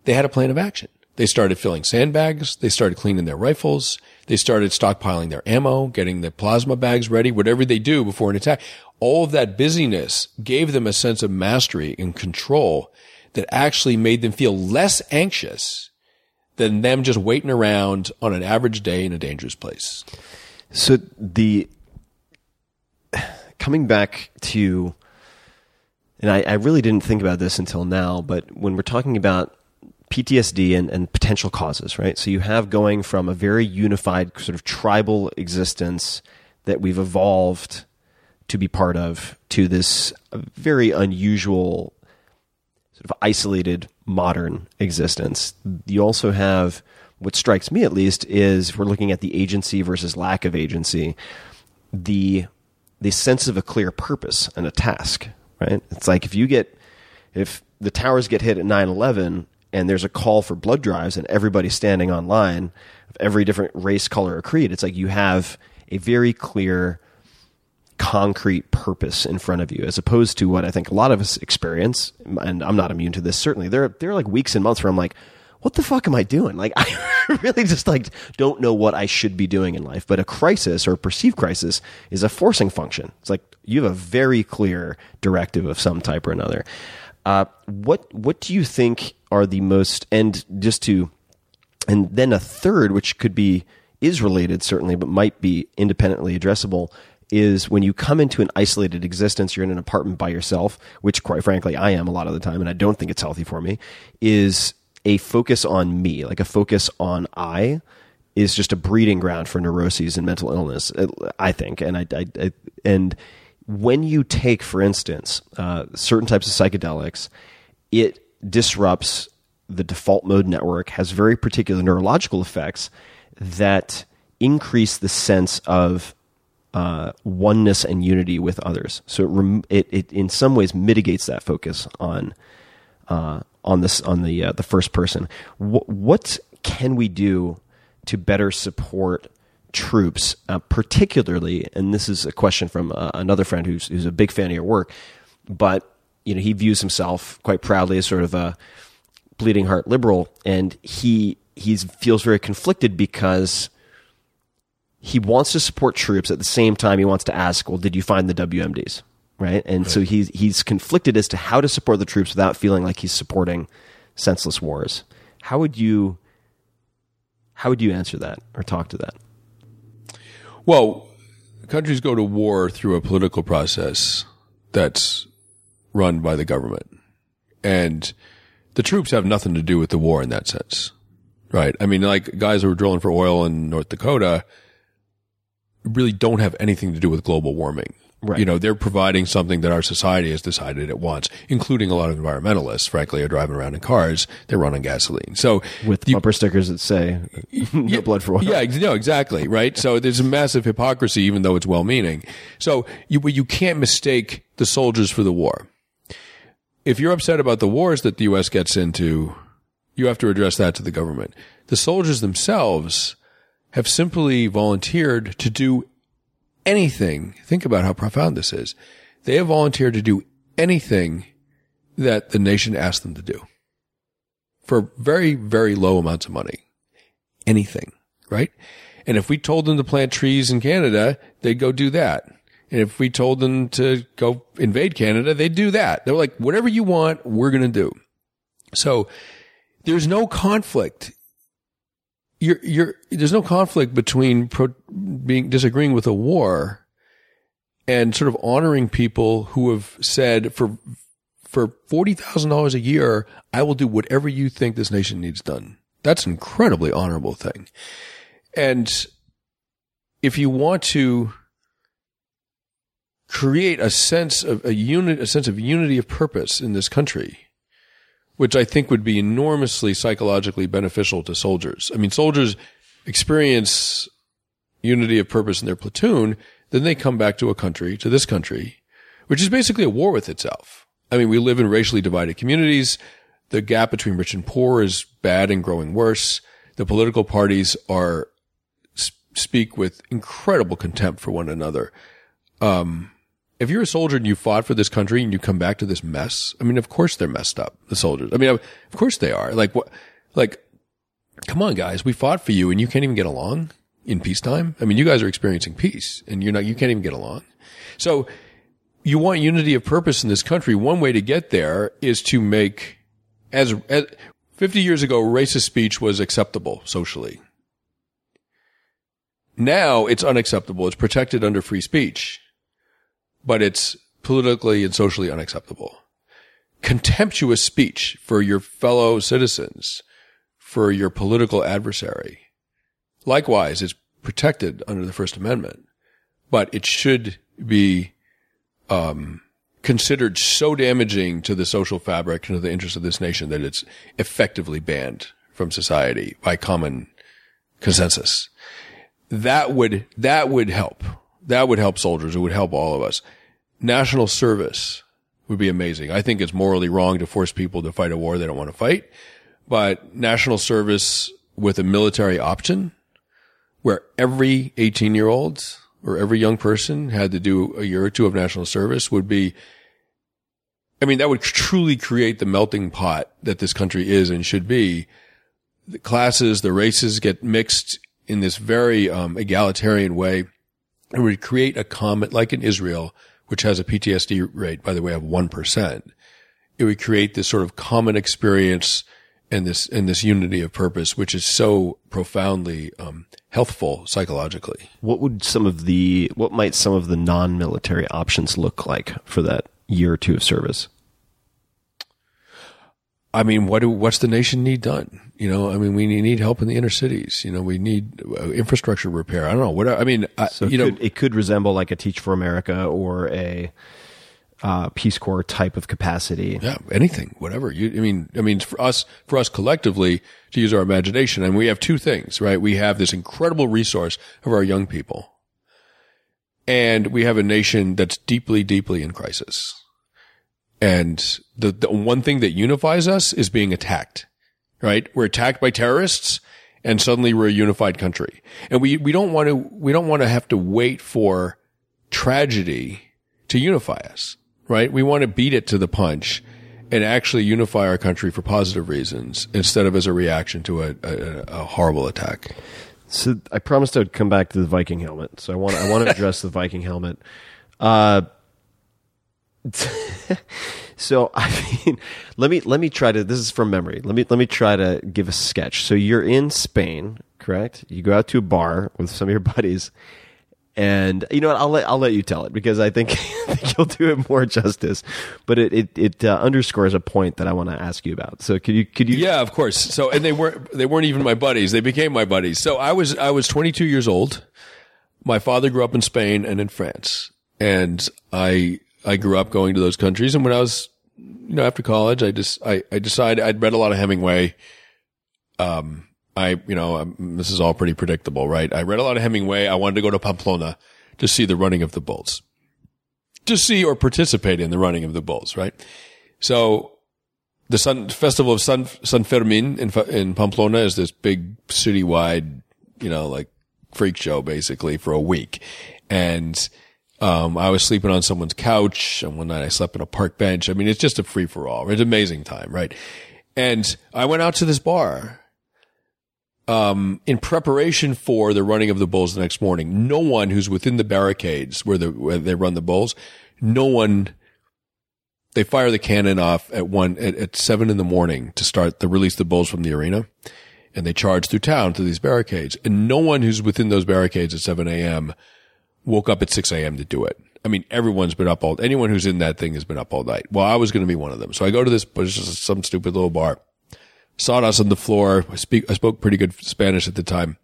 they had a plan of action. They started filling sandbags. They started cleaning their rifles. They started stockpiling their ammo, getting the plasma bags ready, whatever they do before an attack. All of that busyness gave them a sense of mastery and control that actually made them feel less anxious than them just waiting around on an average day in a dangerous place. So the coming back to, and I, I really didn't think about this until now, but when we're talking about PTSD and, and potential causes, right? So you have going from a very unified sort of tribal existence that we've evolved to be part of to this uh, very unusual sort of isolated modern existence. You also have what strikes me at least is we're looking at the agency versus lack of agency, the the sense of a clear purpose and a task, right? It's like if you get if the towers get hit at 9/11 and there's a call for blood drives and everybody's standing online of every different race, color, or creed, it's like you have a very clear concrete purpose in front of you as opposed to what I think a lot of us experience and I'm not immune to this certainly there there are like weeks and months where I'm like what the fuck am I doing? Like I really just like don't know what I should be doing in life but a crisis or a perceived crisis is a forcing function. It's like you have a very clear directive of some type or another. Uh, what what do you think are the most and just to and then a third which could be is related certainly but might be independently addressable is when you come into an isolated existence, you're in an apartment by yourself, which quite frankly I am a lot of the time, and I don't think it's healthy for me, is a focus on me, like a focus on I, is just a breeding ground for neuroses and mental illness, I think. And I, I, I and when you take, for instance, uh, certain types of psychedelics, it disrupts the default mode network, has very particular neurological effects that increase the sense of uh, oneness and unity with others. So it, rem- it, it in some ways mitigates that focus on uh, on this on the uh, the first person. Wh- what can we do to better support troops, uh, particularly? And this is a question from uh, another friend who's who's a big fan of your work, but you know he views himself quite proudly as sort of a bleeding heart liberal, and he he feels very conflicted because he wants to support troops at the same time he wants to ask, well, did you find the WMDs? Right. And right. so he's, he's conflicted as to how to support the troops without feeling like he's supporting senseless wars. How would you, how would you answer that or talk to that? Well, countries go to war through a political process that's run by the government. And the troops have nothing to do with the war in that sense. Right. I mean, like guys who are drilling for oil in North Dakota, really don't have anything to do with global warming. Right. You know, they're providing something that our society has decided it wants, including a lot of environmentalists, frankly, are driving around in cars. They run on gasoline. So with you, bumper stickers that say no yeah, blood for oil. Yeah, no, exactly. Right. so there's a massive hypocrisy, even though it's well meaning. So you, you can't mistake the soldiers for the war. If you're upset about the wars that the U.S. gets into, you have to address that to the government. The soldiers themselves have simply volunteered to do anything. Think about how profound this is. They have volunteered to do anything that the nation asked them to do for very, very low amounts of money. Anything, right? And if we told them to plant trees in Canada, they'd go do that. And if we told them to go invade Canada, they'd do that. They're like, whatever you want, we're going to do. So there's no conflict you're, you're, there's no conflict between pro, being disagreeing with a war and sort of honoring people who have said for for forty thousand dollars a year, I will do whatever you think this nation needs done. That's an incredibly honorable thing. And if you want to create a sense of a unit, a sense of unity of purpose in this country, which I think would be enormously psychologically beneficial to soldiers. I mean, soldiers experience unity of purpose in their platoon, then they come back to a country, to this country, which is basically a war with itself. I mean, we live in racially divided communities. The gap between rich and poor is bad and growing worse. The political parties are speak with incredible contempt for one another. Um, if you're a soldier and you fought for this country and you come back to this mess, I mean, of course they're messed up, the soldiers. I mean, of course they are. Like what, like, come on guys, we fought for you and you can't even get along in peacetime. I mean, you guys are experiencing peace and you're not, you can't even get along. So you want unity of purpose in this country. One way to get there is to make as, as 50 years ago, racist speech was acceptable socially. Now it's unacceptable. It's protected under free speech but it's politically and socially unacceptable. Contemptuous speech for your fellow citizens, for your political adversary. Likewise, it's protected under the First Amendment, but it should be, um, considered so damaging to the social fabric and to the interests of this nation that it's effectively banned from society by common consensus. That would, that would help. That would help soldiers. It would help all of us. National service would be amazing. I think it's morally wrong to force people to fight a war they don't want to fight, but national service with a military option where every 18 year old or every young person had to do a year or two of national service would be, I mean, that would truly create the melting pot that this country is and should be. The classes, the races get mixed in this very um, egalitarian way. It would create a common, like in Israel, which has a PTSD rate, by the way, of 1%. It would create this sort of common experience and this, and this unity of purpose, which is so profoundly, um, healthful psychologically. What would some of the what might some of the non-military options look like for that year or two of service? I mean, what do, what's the nation need done? You know, I mean, we need help in the inner cities. You know, we need uh, infrastructure repair. I don't know what, I mean, I, So you it, know, could, it could resemble like a Teach for America or a uh, Peace Corps type of capacity. yeah, anything, whatever. You, I mean, I mean, for us, for us collectively to use our imagination, and we have two things, right? We have this incredible resource of our young people. And we have a nation that's deeply, deeply in crisis. And the, the one thing that unifies us is being attacked, right? We're attacked by terrorists and suddenly we're a unified country. And we, we don't want to, we don't want to have to wait for tragedy to unify us, right? We want to beat it to the punch and actually unify our country for positive reasons instead of as a reaction to a, a, a horrible attack. So I promised I would come back to the Viking helmet. So I want I want to address the Viking helmet. Uh, so I mean, let me let me try to. This is from memory. Let me let me try to give a sketch. So you're in Spain, correct? You go out to a bar with some of your buddies, and you know what? I'll let I'll let you tell it because I think, I think you'll do it more justice. But it it, it uh, underscores a point that I want to ask you about. So could you could you? Yeah, of course. So, and they weren't they weren't even my buddies. They became my buddies. So I was I was 22 years old. My father grew up in Spain and in France, and I I grew up going to those countries. And when I was you know after college, I just I I decided I'd read a lot of Hemingway. Um, I you know um, this is all pretty predictable, right? I read a lot of Hemingway. I wanted to go to Pamplona to see the running of the bulls, to see or participate in the running of the bulls, right? So the Sun Festival of San San Fermin in in Pamplona is this big citywide, you know, like freak show basically for a week, and um, I was sleeping on someone's couch, and one night I slept on a park bench. I mean, it's just a free for all. It's an amazing time, right? And I went out to this bar. Um, in preparation for the running of the bulls the next morning, no one who's within the barricades where the where they run the bulls, no one they fire the cannon off at one at, at seven in the morning to start to release the bulls from the arena, and they charge through town through these barricades. And no one who's within those barricades at seven a.m. woke up at six a.m. to do it. I mean, everyone's been up all. Anyone who's in that thing has been up all night. Well, I was going to be one of them, so I go to this, but it's just some stupid little bar. Sawdust on the floor. I speak. I spoke pretty good Spanish at the time.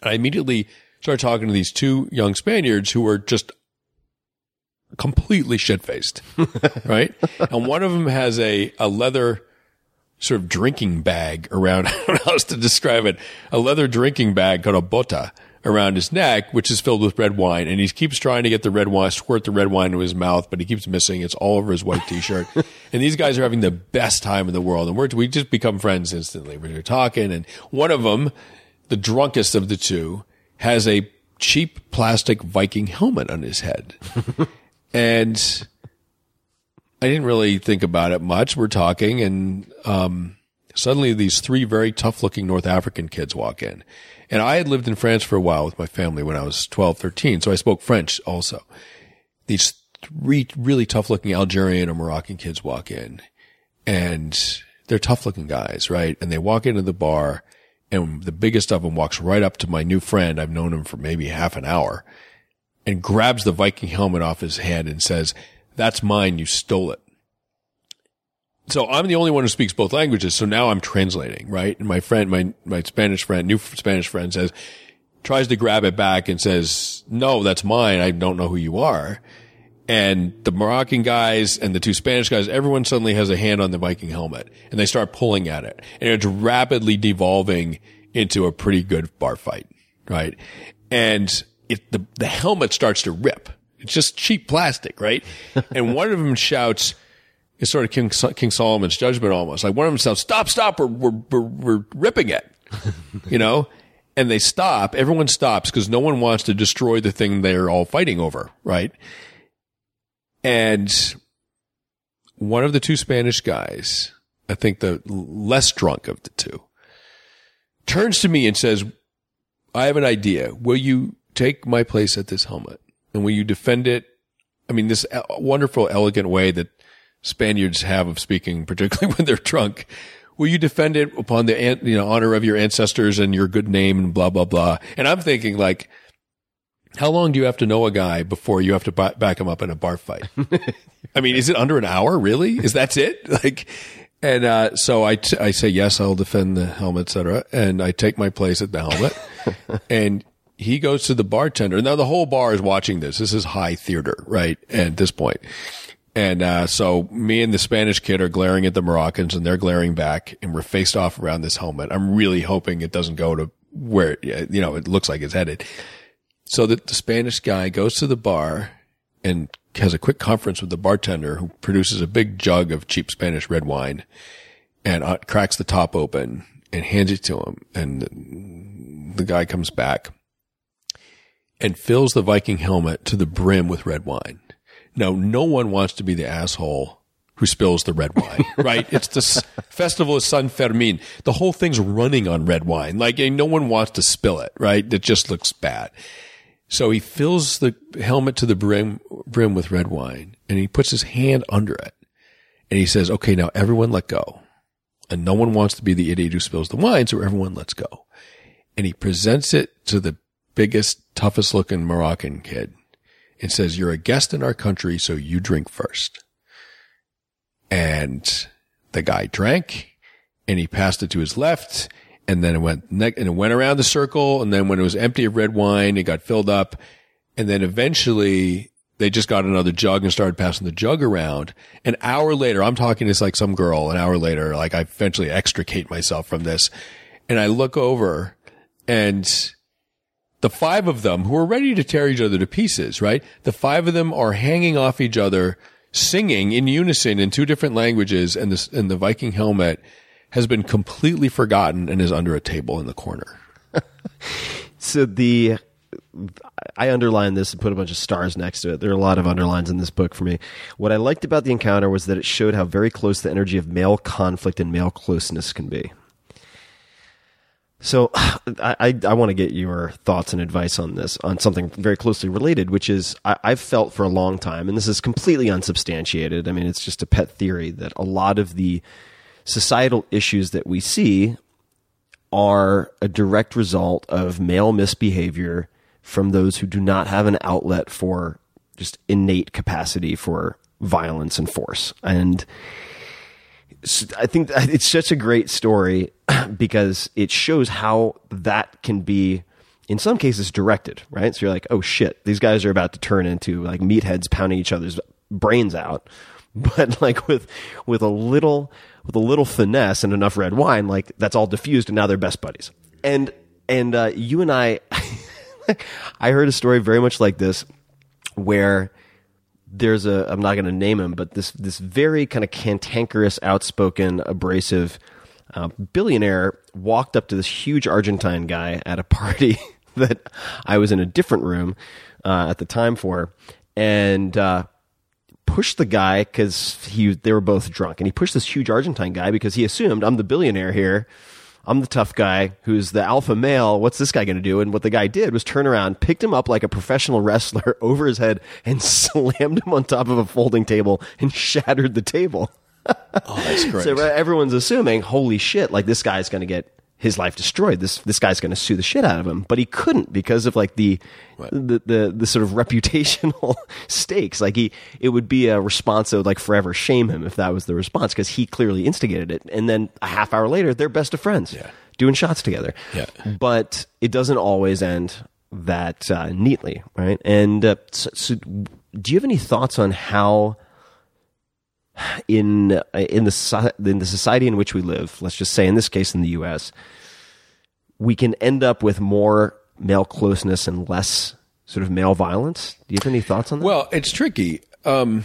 And I immediately started talking to these two young Spaniards who were just completely shit faced, right? and one of them has a, a leather sort of drinking bag around, I don't know how else to describe it, a leather drinking bag called a bota around his neck, which is filled with red wine. And he keeps trying to get the red wine, squirt the red wine into his mouth, but he keeps missing. It's all over his white t-shirt. and these guys are having the best time in the world. And we're, we just become friends instantly. We're talking and one of them, the drunkest of the two, has a cheap plastic Viking helmet on his head. and I didn't really think about it much. We're talking and, um, suddenly these three very tough looking North African kids walk in. And I had lived in France for a while with my family when I was 12, 13. So I spoke French also. These three really tough looking Algerian or Moroccan kids walk in and they're tough looking guys, right? And they walk into the bar and the biggest of them walks right up to my new friend. I've known him for maybe half an hour and grabs the Viking helmet off his head and says, that's mine. You stole it. So I'm the only one who speaks both languages. So now I'm translating, right? And my friend, my, my Spanish friend, new Spanish friend says, tries to grab it back and says, no, that's mine. I don't know who you are. And the Moroccan guys and the two Spanish guys, everyone suddenly has a hand on the Viking helmet and they start pulling at it and it's rapidly devolving into a pretty good bar fight. Right. And it, the, the helmet starts to rip. It's just cheap plastic, right? and one of them shouts, it's sort of King, King Solomon's judgment almost. Like one of them shouts, stop, stop, we're, we're, we're, we're ripping it, you know? And they stop. Everyone stops because no one wants to destroy the thing they're all fighting over, right? And one of the two Spanish guys, I think the less drunk of the two, turns to me and says, I have an idea. Will you take my place at this helmet? And will you defend it? I mean, this uh, wonderful, elegant way that Spaniards have of speaking, particularly when they're drunk. Will you defend it upon the you know honor of your ancestors and your good name and blah blah blah? And I'm thinking like, how long do you have to know a guy before you have to back him up in a bar fight? I mean, is it under an hour? Really? Is that it? Like, and uh, so I, t- I say yes, I'll defend the helmet, etc. And I take my place at the helmet, and he goes to the bartender. Now the whole bar is watching this. This is high theater, right? At this point. And uh, so me and the Spanish kid are glaring at the Moroccans, and they're glaring back, and we're faced off around this helmet. I'm really hoping it doesn't go to where you know it looks like it's headed. So that the Spanish guy goes to the bar and has a quick conference with the bartender, who produces a big jug of cheap Spanish red wine, and uh, cracks the top open and hands it to him. And the guy comes back and fills the Viking helmet to the brim with red wine. Now, no one wants to be the asshole who spills the red wine, right? it's the festival of San Fermin. The whole thing's running on red wine. Like, no one wants to spill it, right? It just looks bad. So he fills the helmet to the brim, brim with red wine and he puts his hand under it and he says, okay, now everyone let go. And no one wants to be the idiot who spills the wine. So everyone lets go. And he presents it to the biggest, toughest looking Moroccan kid and says, you're a guest in our country, so you drink first. And the guy drank and he passed it to his left and then it went ne- and it went around the circle. And then when it was empty of red wine, it got filled up. And then eventually they just got another jug and started passing the jug around. An hour later, I'm talking to like some girl an hour later, like I eventually extricate myself from this and I look over and the five of them who are ready to tear each other to pieces, right? The five of them are hanging off each other, singing in unison in two different languages, and this and the Viking helmet has been completely forgotten and is under a table in the corner. so the I underlined this and put a bunch of stars next to it. There are a lot of underlines in this book for me. What I liked about the encounter was that it showed how very close the energy of male conflict and male closeness can be. So I, I, want to get your thoughts and advice on this, on something very closely related, which is I, I've felt for a long time, and this is completely unsubstantiated. I mean, it's just a pet theory that a lot of the societal issues that we see are a direct result of male misbehavior from those who do not have an outlet for just innate capacity for violence and force. And I think it's such a great story because it shows how that can be in some cases directed, right? So you're like, oh shit, these guys are about to turn into like meatheads pounding each other's brains out. But like with with a little with a little finesse and enough red wine, like that's all diffused and now they're best buddies. And and uh, you and I I heard a story very much like this where there's a I'm not going to name him, but this this very kind of cantankerous, outspoken, abrasive uh, billionaire walked up to this huge Argentine guy at a party that I was in a different room uh, at the time for, and uh, pushed the guy because he they were both drunk, and he pushed this huge Argentine guy because he assumed I'm the billionaire here. I'm the tough guy who's the alpha male. What's this guy going to do? And what the guy did was turn around, picked him up like a professional wrestler over his head, and slammed him on top of a folding table and shattered the table. oh, that's great. So everyone's assuming, holy shit, like this guy's going to get his life destroyed. This this guy's going to sue the shit out of him, but he couldn't because of like the right. the, the the sort of reputational stakes. Like he, it would be a response that would like forever shame him if that was the response because he clearly instigated it. And then a half hour later, they're best of friends. Yeah. doing shots together. Yeah. But it doesn't always end that uh, neatly, right? And uh, so, so, do you have any thoughts on how? In uh, in the in the society in which we live, let's just say in this case in the U.S., we can end up with more male closeness and less sort of male violence. Do you have any thoughts on that? Well, it's tricky. Um,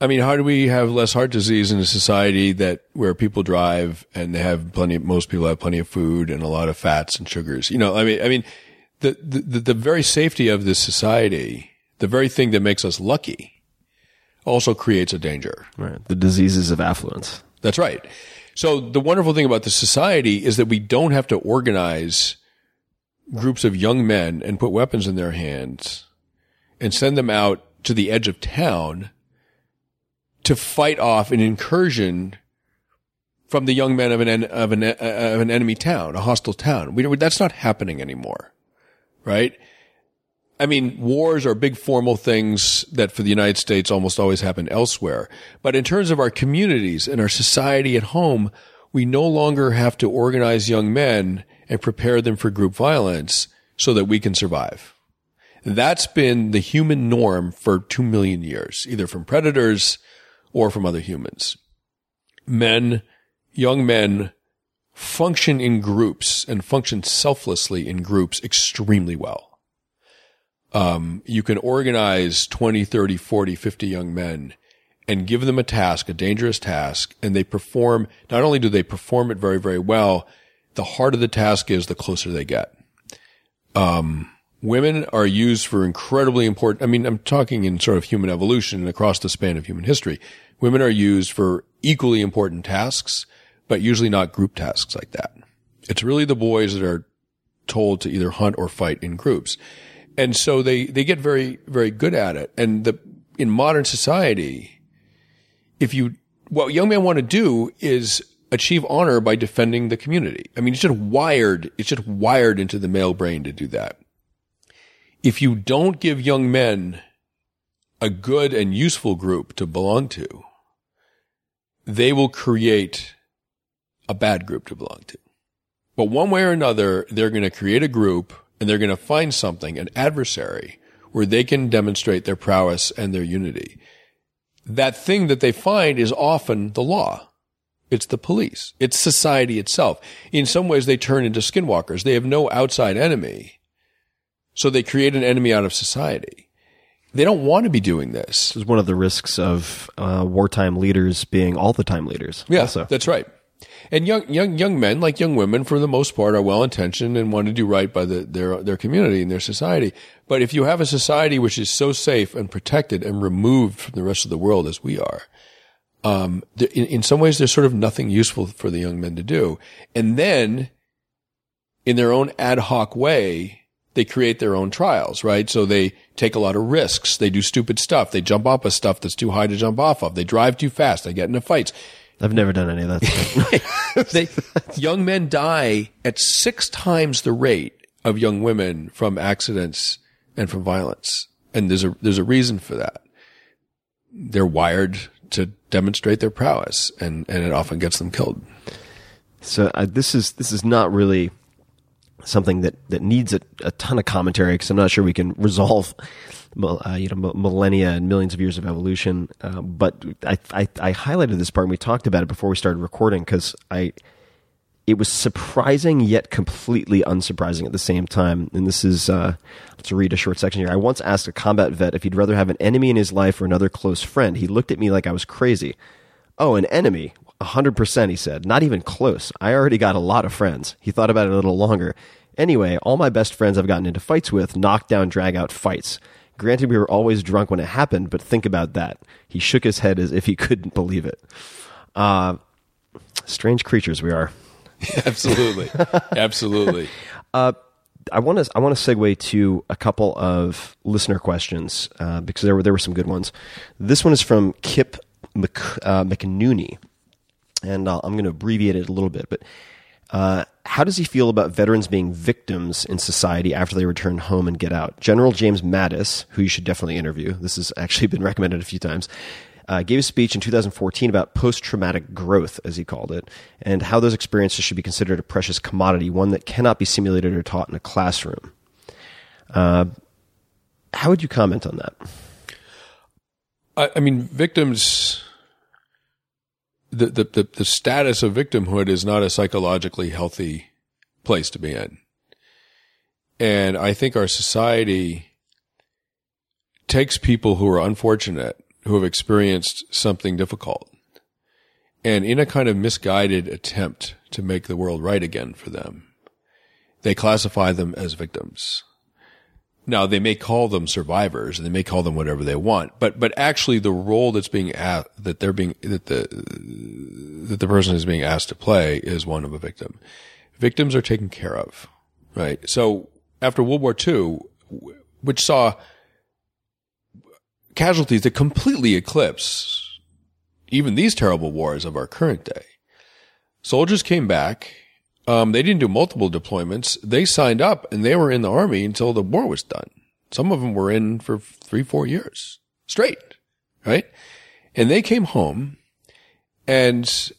I mean, how do we have less heart disease in a society that where people drive and they have plenty? Most people have plenty of food and a lot of fats and sugars. You know, I mean, I mean, the the, the very safety of this society, the very thing that makes us lucky, also creates a danger. right. the diseases of affluence. That's right. So the wonderful thing about the society is that we don't have to organize groups of young men and put weapons in their hands and send them out to the edge of town to fight off an incursion from the young men of an en- of an uh, of an enemy town, a hostile town. We, that's not happening anymore, right? I mean, wars are big formal things that for the United States almost always happen elsewhere. But in terms of our communities and our society at home, we no longer have to organize young men and prepare them for group violence so that we can survive. That's been the human norm for two million years, either from predators or from other humans. Men, young men function in groups and function selflessly in groups extremely well um, you can organize 20, 30, 40, 50 young men and give them a task, a dangerous task, and they perform, not only do they perform it very, very well, the harder the task is, the closer they get. Um, women are used for incredibly important, I mean, I'm talking in sort of human evolution and across the span of human history. Women are used for equally important tasks, but usually not group tasks like that. It's really the boys that are told to either hunt or fight in groups and so they they get very very good at it. And the in modern society, if you what young men want to do is achieve honor by defending the community. I mean, it's just wired. It's just wired into the male brain to do that. If you don't give young men a good and useful group to belong to, they will create a bad group to belong to. But one way or another, they're going to create a group and they're going to find something, an adversary, where they can demonstrate their prowess and their unity. That thing that they find is often the law. It's the police. It's society itself. In some ways, they turn into skinwalkers. They have no outside enemy. So they create an enemy out of society. They don't want to be doing this. This is one of the risks of uh, wartime leaders being all the time leaders. Yeah, also. that's right. And young, young, young men, like young women, for the most part, are well intentioned and want to do right by the, their, their community and their society. But if you have a society which is so safe and protected and removed from the rest of the world as we are, um, in, in some ways, there's sort of nothing useful for the young men to do. And then, in their own ad hoc way, they create their own trials, right? So they take a lot of risks. They do stupid stuff. They jump off of stuff that's too high to jump off of. They drive too fast. They get into fights. I've never done any of that they, young men die at six times the rate of young women from accidents and from violence. And there's a, there's a reason for that. They're wired to demonstrate their prowess and, and it often gets them killed. so uh, this is this is not really something that, that needs a, a ton of commentary because I'm not sure we can resolve uh, you know millennia and millions of years of evolution. Uh, but I, I I highlighted this part and we talked about it before we started recording because I it was surprising yet completely unsurprising at the same time. And this is uh, let's read a short section here. I once asked a combat vet if he'd rather have an enemy in his life or another close friend. He looked at me like I was crazy. Oh, an enemy. A hundred percent, he said. Not even close. I already got a lot of friends. He thought about it a little longer. Anyway, all my best friends I've gotten into fights with, knockdown, drag out fights. Granted, we were always drunk when it happened, but think about that. He shook his head as if he couldn't believe it. Uh, strange creatures we are. Absolutely. Absolutely. I want to I want to segue to a couple of listener questions uh, because there were there were some good ones. This one is from Kip Mc, uh, McNooney, and uh, I'm going to abbreviate it a little bit. But uh, how does he feel about veterans being victims in society after they return home and get out? General James Mattis, who you should definitely interview, this has actually been recommended a few times. uh, gave a speech in 2014 about post traumatic growth, as he called it, and how those experiences should be considered a precious commodity, one that cannot be simulated or taught in a classroom. Uh, how would you comment on that? I, I mean, victims. The, the the the status of victimhood is not a psychologically healthy place to be in, and I think our society takes people who are unfortunate, who have experienced something difficult, and in a kind of misguided attempt to make the world right again for them, they classify them as victims. Now they may call them survivors and they may call them whatever they want, but but actually the role that's being asked that they're being that the that the person is being asked to play is one of a victim. Victims are taken care of, right? So after World War II, which saw casualties that completely eclipse even these terrible wars of our current day, soldiers came back um, they didn't do multiple deployments. They signed up and they were in the army until the war was done. Some of them were in for three, four years straight, right? And they came home and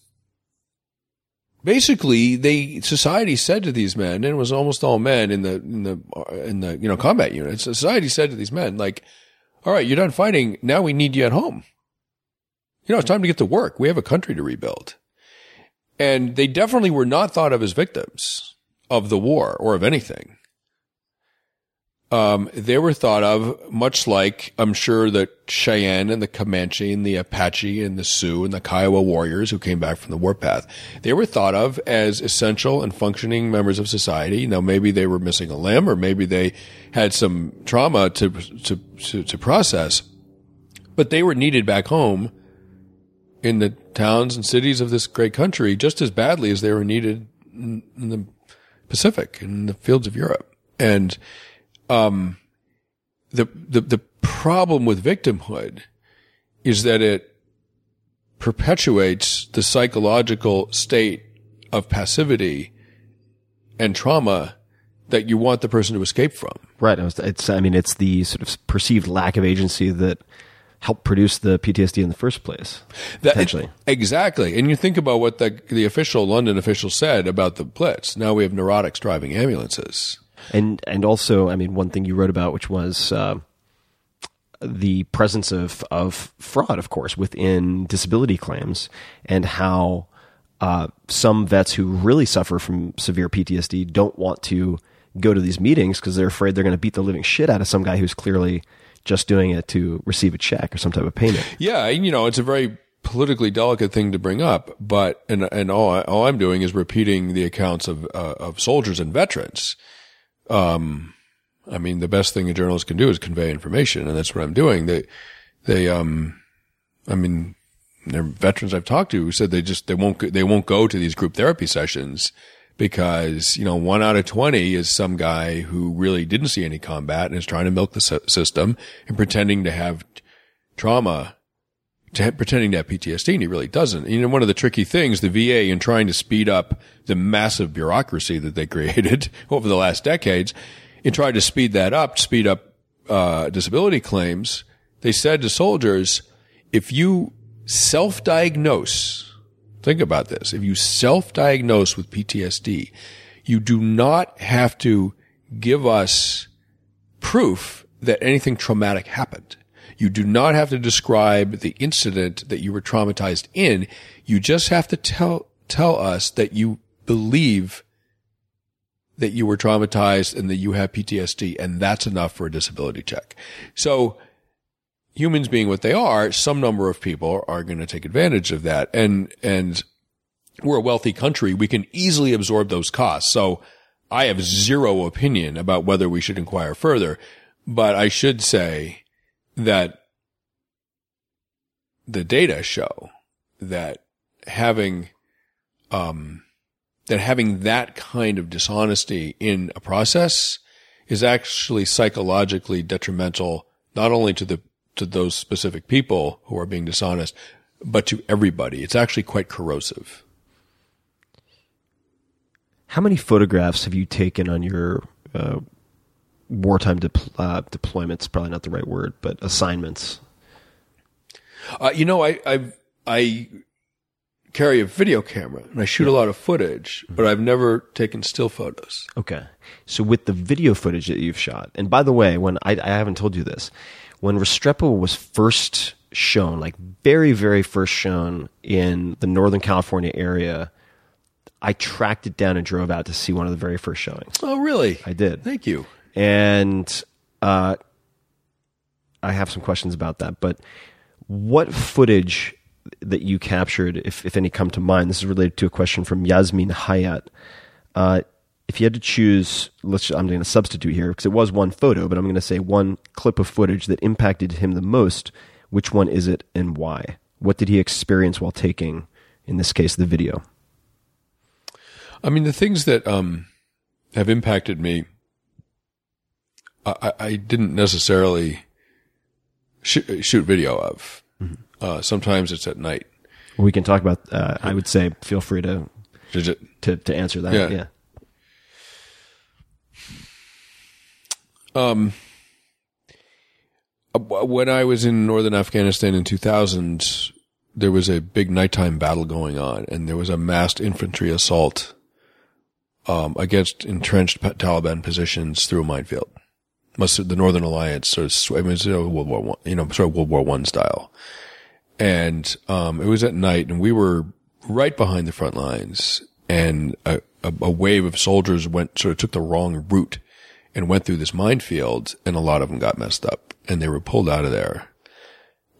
basically they, society said to these men, and it was almost all men in the, in the, in the, you know, combat units. Society said to these men, like, all right, you're done fighting. Now we need you at home. You know, it's time to get to work. We have a country to rebuild. And they definitely were not thought of as victims of the war or of anything. Um, they were thought of much like I'm sure the Cheyenne and the Comanche and the Apache and the Sioux and the Kiowa warriors who came back from the warpath. They were thought of as essential and functioning members of society. Now, maybe they were missing a limb or maybe they had some trauma to, to, to, to process, but they were needed back home in the towns and cities of this great country just as badly as they were needed in, in the Pacific and in the fields of Europe. And um, the, the the problem with victimhood is that it perpetuates the psychological state of passivity and trauma that you want the person to escape from. Right. It's. I mean, it's the sort of perceived lack of agency that help produce the PTSD in the first place. That, potentially. Exactly. And you think about what the, the official London official said about the Blitz. Now we have neurotics driving ambulances. And, and also, I mean, one thing you wrote about, which was, uh, the presence of, of fraud, of course, within disability claims and how, uh, some vets who really suffer from severe PTSD don't want to go to these meetings because they're afraid they're going to beat the living shit out of some guy who's clearly just doing it to receive a check or some type of payment. Yeah, you know, it's a very politically delicate thing to bring up, but and and all I, all I'm doing is repeating the accounts of uh, of soldiers and veterans. Um, I mean, the best thing a journalist can do is convey information, and that's what I'm doing. They they um, I mean, there are veterans I've talked to who said they just they won't they won't go to these group therapy sessions because, you know, one out of 20 is some guy who really didn't see any combat and is trying to milk the system and pretending to have trauma, to pretending to have PTSD and he really doesn't. You know, one of the tricky things, the VA in trying to speed up the massive bureaucracy that they created over the last decades, in trying to speed that up, speed up, uh, disability claims, they said to soldiers, if you self-diagnose Think about this. If you self-diagnose with PTSD, you do not have to give us proof that anything traumatic happened. You do not have to describe the incident that you were traumatized in. You just have to tell, tell us that you believe that you were traumatized and that you have PTSD and that's enough for a disability check. So humans being what they are, some number of people are going to take advantage of that. And, and we're a wealthy country. We can easily absorb those costs. So I have zero opinion about whether we should inquire further, but I should say that the data show that having, um, that having that kind of dishonesty in a process is actually psychologically detrimental, not only to the to those specific people who are being dishonest, but to everybody. It's actually quite corrosive. How many photographs have you taken on your uh, wartime de- uh, deployments? Probably not the right word, but assignments. Uh, you know, I, I, I carry a video camera and I shoot a lot of footage, but I've never taken still photos. Okay. So with the video footage that you've shot, and by the way, when I, I haven't told you this, when Restrepo was first shown, like very, very first shown in the Northern California area, I tracked it down and drove out to see one of the very first showings. Oh, really? I did. Thank you. And uh, I have some questions about that. But what footage that you captured, if, if any come to mind, this is related to a question from Yasmin Hayat. Uh, if you had to choose, let's, I'm going to substitute here because it was one photo, but I'm going to say one clip of footage that impacted him the most. Which one is it and why? What did he experience while taking, in this case, the video? I mean, the things that um, have impacted me, I, I didn't necessarily shoot, shoot video of. Uh, sometimes it's at night. We can talk about. Uh, I would say, feel free to to, to answer that. Yeah. yeah. Um, uh, when I was in northern Afghanistan in 2000, there was a big nighttime battle going on, and there was a massed infantry assault um, against entrenched Taliban positions through a minefield. Must the Northern Alliance sort of, I mean, it's World War One, you know, sort of World War One style. And um, it was at night, and we were right behind the front lines, and a, a, a wave of soldiers went sort of took the wrong route and went through this minefield, and a lot of them got messed up, and they were pulled out of there.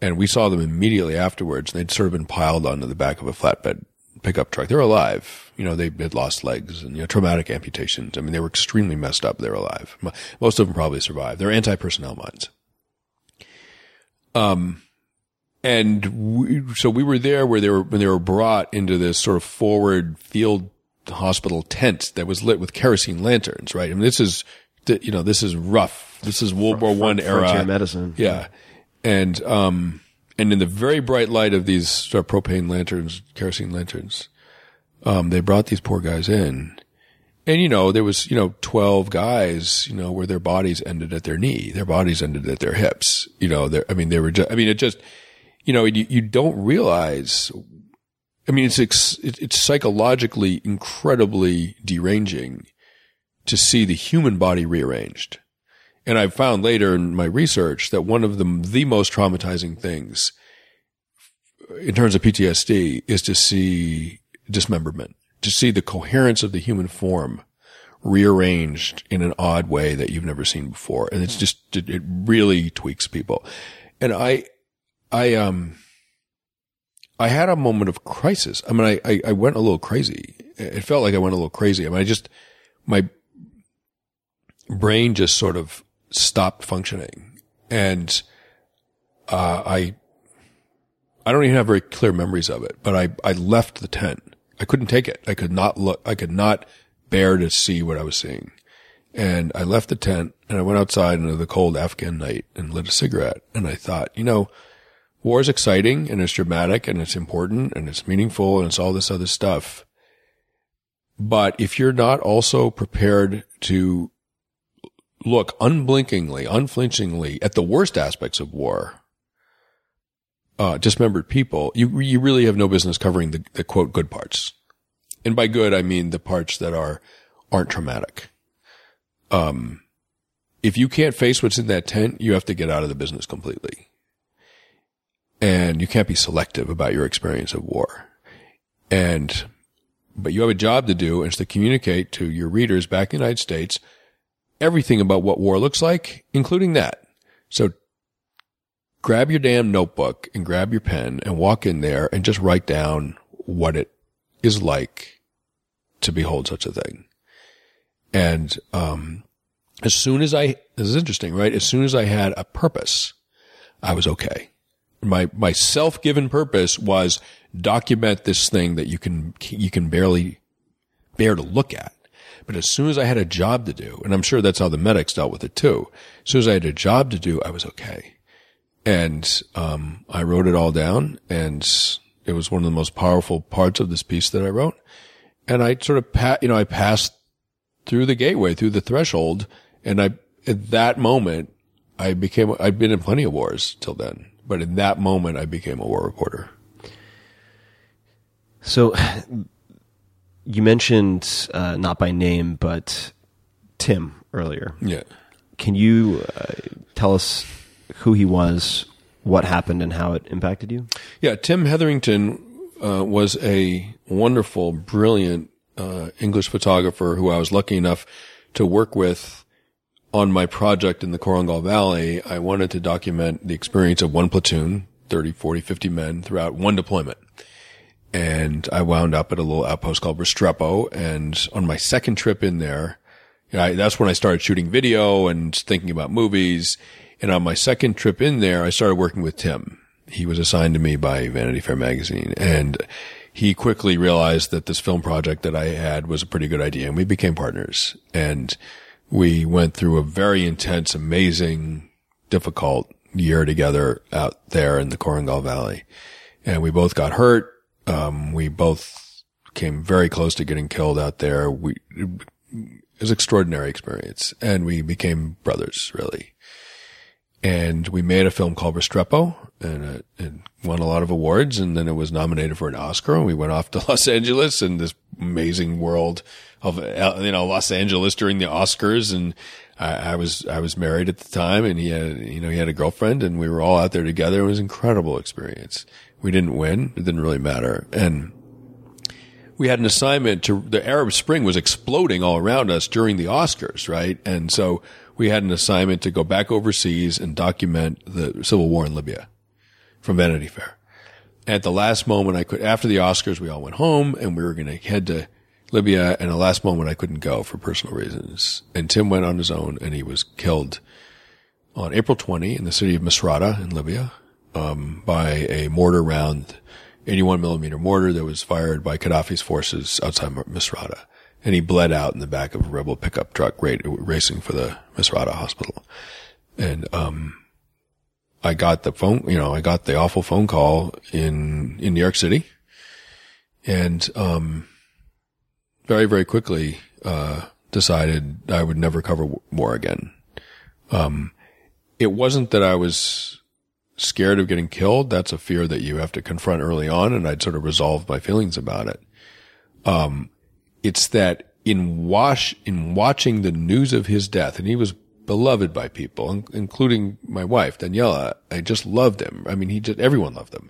And we saw them immediately afterwards, and they'd sort of been piled onto the back of a flatbed pickup truck. They're alive. You know, they had lost legs and, you know, traumatic amputations. I mean, they were extremely messed up. They're alive. Most of them probably survived. They're anti-personnel mines. Um, and we, so we were there where they were, when they were brought into this sort of forward field hospital tent that was lit with kerosene lanterns, right? I mean, this is, you know, this is rough. This is World War One era medicine. yeah. And, um, and in the very bright light of these sort of propane lanterns, kerosene lanterns, um, they brought these poor guys in. And, you know, there was, you know, 12 guys, you know, where their bodies ended at their knee. Their bodies ended at their hips. You know, I mean, they were just, I mean, it just, you know, you, you don't realize, I mean, it's, it's psychologically incredibly deranging to see the human body rearranged. And I found later in my research that one of the, the most traumatizing things in terms of PTSD is to see dismemberment, to see the coherence of the human form rearranged in an odd way that you've never seen before. And it's just, it, it really tweaks people. And I, I, um, I had a moment of crisis. I mean, I, I, I went a little crazy. It felt like I went a little crazy. I mean, I just, my brain just sort of stopped functioning. And, uh, I, I don't even have very clear memories of it, but I, I left the tent. I couldn't take it. I could not look, I could not bear to see what I was seeing. And I left the tent and I went outside into the cold Afghan night and lit a cigarette. And I thought, you know, war is exciting and it's dramatic and it's important and it's meaningful and it's all this other stuff. But if you're not also prepared to look unblinkingly, unflinchingly at the worst aspects of war, uh, dismembered people, you you really have no business covering the, the quote good parts. And by good, I mean the parts that are aren't traumatic. Um, if you can't face what's in that tent, you have to get out of the business completely. And you can't be selective about your experience of war. And, but you have a job to do and it's to communicate to your readers back in the United States everything about what war looks like, including that. So grab your damn notebook and grab your pen and walk in there and just write down what it is like to behold such a thing. And, um, as soon as I, this is interesting, right? As soon as I had a purpose, I was okay. My, my self-given purpose was document this thing that you can, you can barely bear to look at. But as soon as I had a job to do, and I'm sure that's how the medics dealt with it too. As soon as I had a job to do, I was okay. And, um, I wrote it all down and it was one of the most powerful parts of this piece that I wrote. And I sort of pa- you know, I passed through the gateway, through the threshold. And I, at that moment, I became, I'd been in plenty of wars till then, But in that moment, I became a war reporter. So you mentioned uh, not by name, but Tim earlier. Yeah. Can you uh, tell us who he was, what happened, and how it impacted you? Yeah, Tim Hetherington uh, was a wonderful, brilliant uh, English photographer who I was lucky enough to work with on my project in the Korengal Valley. I wanted to document the experience of one platoon, 30, 40, 50 men throughout one deployment. And I wound up at a little outpost called Restrepo. And on my second trip in there, I, that's when I started shooting video and thinking about movies. And on my second trip in there, I started working with Tim. He was assigned to me by Vanity Fair magazine and he quickly realized that this film project that I had was a pretty good idea and we became partners and we went through a very intense, amazing, difficult year together out there in the Korengal Valley and we both got hurt. Um, we both came very close to getting killed out there. We, it was an extraordinary experience and we became brothers really and we made a film called Restrepo, and it, it, won a lot of awards. And then it was nominated for an Oscar. And we went off to Los Angeles and this amazing world of you know Los Angeles during the Oscars. And I, I, was I was married at the time, and he had you know he had a girlfriend, and we were all out there together. It was an incredible experience. We didn't win; it didn't really matter, and. We had an assignment to the Arab Spring was exploding all around us during the Oscars, right? And so we had an assignment to go back overseas and document the civil war in Libya from Vanity Fair. At the last moment, I could, after the Oscars, we all went home and we were going to head to Libya. And the last moment, I couldn't go for personal reasons. And Tim went on his own and he was killed on April 20 in the city of Misrata in Libya, um, by a mortar round, 81 millimeter mortar that was fired by Gaddafi's forces outside Misrata and he bled out in the back of a rebel pickup truck racing for the Misrata hospital. And, um, I got the phone, you know, I got the awful phone call in, in New York City and, um, very, very quickly, uh, decided I would never cover war again. Um, it wasn't that I was scared of getting killed. That's a fear that you have to confront early on. And I'd sort of resolve my feelings about it. Um, it's that in wash, in watching the news of his death, and he was beloved by people, including my wife, Daniela. I just loved him. I mean, he just, everyone loved him.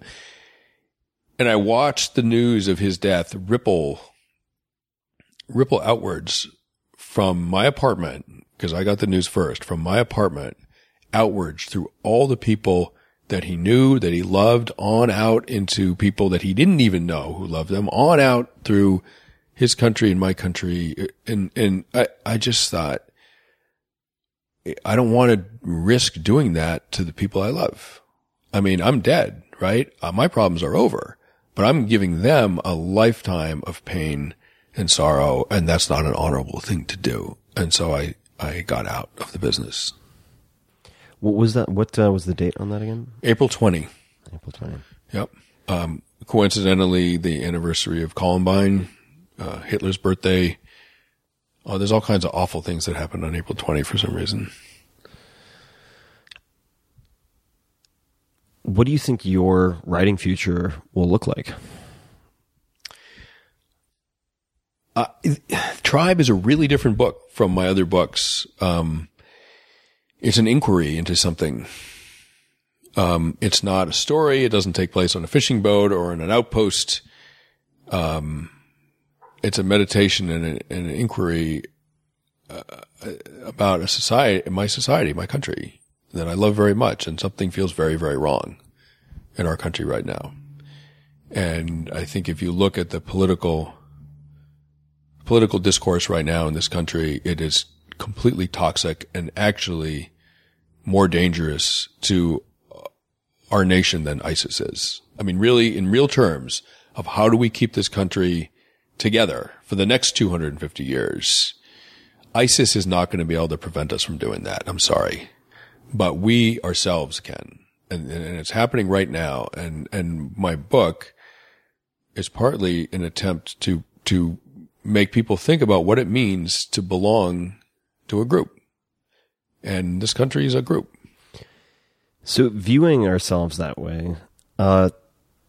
And I watched the news of his death ripple, ripple outwards from my apartment, because I got the news first, from my apartment outwards through all the people that he knew, that he loved, on out into people that he didn't even know who loved them, on out through his country and my country. And, and I, I just thought, I don't want to risk doing that to the people I love. I mean, I'm dead, right? Uh, my problems are over, but I'm giving them a lifetime of pain and sorrow. And that's not an honorable thing to do. And so I, I got out of the business. What was that? What uh, was the date on that again? April 20. April 20. Yep. Um, coincidentally, the anniversary of Columbine uh, Hitler's birthday. Oh, there's all kinds of awful things that happened on April 20 for some reason. What do you think your writing future will look like? Uh, Tribe is a really different book from my other books. Um, it's an inquiry into something. Um, it's not a story. It doesn't take place on a fishing boat or in an outpost. Um, it's a meditation and, a, and an inquiry uh, about a society, my society, my country that I love very much, and something feels very, very wrong in our country right now. And I think if you look at the political political discourse right now in this country, it is completely toxic and actually more dangerous to our nation than ISIS is. I mean, really, in real terms of how do we keep this country together for the next 250 years, ISIS is not going to be able to prevent us from doing that. I'm sorry, but we ourselves can. And, and it's happening right now. And, and my book is partly an attempt to, to make people think about what it means to belong to a group. And this country is a group. So, viewing ourselves that way, uh,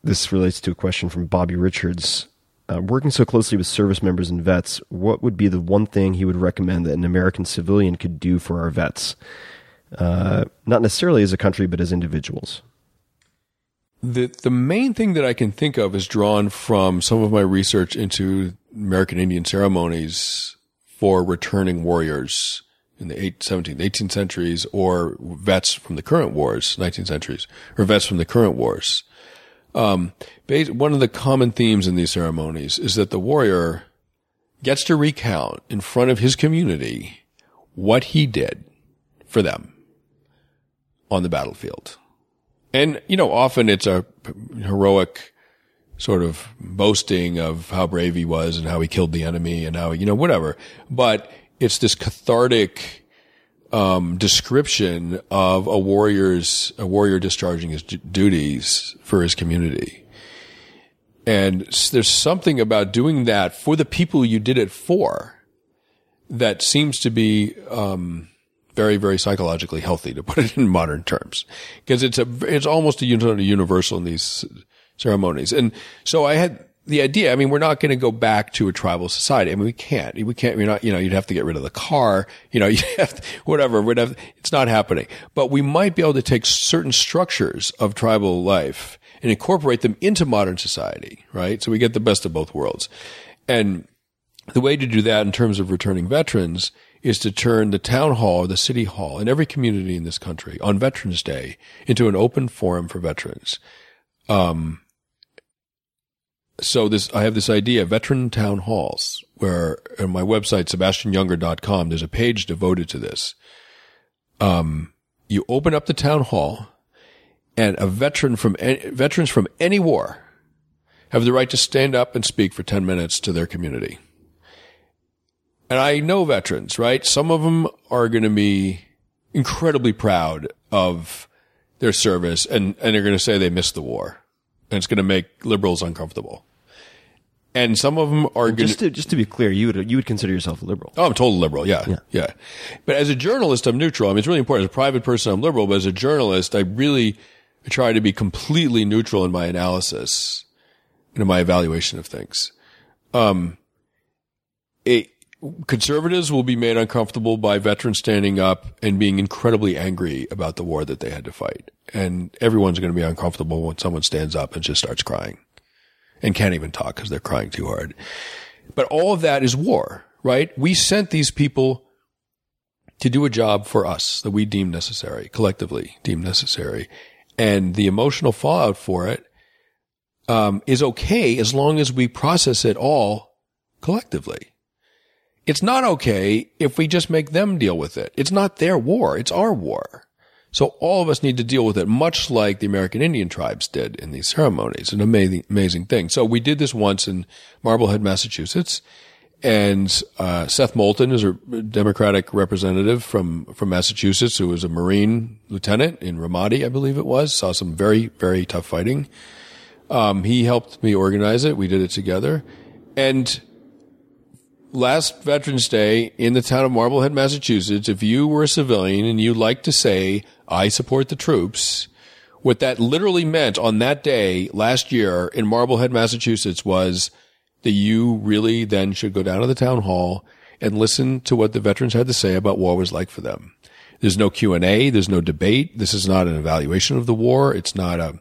this relates to a question from Bobby Richards. Uh, working so closely with service members and vets, what would be the one thing he would recommend that an American civilian could do for our vets? Uh, not necessarily as a country, but as individuals. The the main thing that I can think of is drawn from some of my research into American Indian ceremonies for returning warriors in the 8th, 17th, 18th centuries or vets from the current wars, 19th centuries, or vets from the current wars. Um, one of the common themes in these ceremonies is that the warrior gets to recount in front of his community what he did for them on the battlefield. And, you know, often it's a heroic sort of boasting of how brave he was and how he killed the enemy and how, you know, whatever. But it's this cathartic, um, description of a warrior's, a warrior discharging his d- duties for his community. And there's something about doing that for the people you did it for that seems to be, um, very, very psychologically healthy to put it in modern terms. Because it's a, it's almost a universal in these ceremonies. And so I had the idea, I mean, we're not going to go back to a tribal society. I mean, we can't, we can't, we're not, you know, you'd have to get rid of the car, you know, you have to, whatever, whatever. It's not happening. But we might be able to take certain structures of tribal life and incorporate them into modern society, right? So we get the best of both worlds. And the way to do that in terms of returning veterans is to turn the town hall or the city hall in every community in this country on Veterans Day into an open forum for veterans. Um, so this, I have this idea, veteran town halls, where on my website, sebastianjunger.com, there's a page devoted to this. Um, you open up the town hall and a veteran from, veterans from any war have the right to stand up and speak for 10 minutes to their community and I know veterans, right? Some of them are going to be incredibly proud of their service and, and they're going to say they missed the war and it's going to make liberals uncomfortable. And some of them are just to, just to be clear, you would, you would consider yourself a liberal. Oh, I'm total liberal. Yeah, yeah. Yeah. But as a journalist, I'm neutral. I mean, it's really important. As a private person, I'm liberal, but as a journalist, I really try to be completely neutral in my analysis and in my evaluation of things. Um, it, conservatives will be made uncomfortable by veterans standing up and being incredibly angry about the war that they had to fight. And everyone's going to be uncomfortable when someone stands up and just starts crying and can't even talk because they're crying too hard. But all of that is war, right? We sent these people to do a job for us that we deem necessary, collectively deem necessary. And the emotional fallout for it um, is okay as long as we process it all collectively. It's not okay if we just make them deal with it. It's not their war. It's our war. So all of us need to deal with it, much like the American Indian tribes did in these ceremonies. An amazing, amazing thing. So we did this once in Marblehead, Massachusetts, and uh, Seth Moulton is a Democratic representative from from Massachusetts who was a Marine lieutenant in Ramadi, I believe it was. Saw some very very tough fighting. Um, he helped me organize it. We did it together, and last Veterans Day in the town of Marblehead, Massachusetts, if you were a civilian and you like to say, I support the troops, what that literally meant on that day last year in Marblehead, Massachusetts was that you really then should go down to the town hall and listen to what the veterans had to say about what was like for them. There's no Q&A. There's no debate. This is not an evaluation of the war. It's not a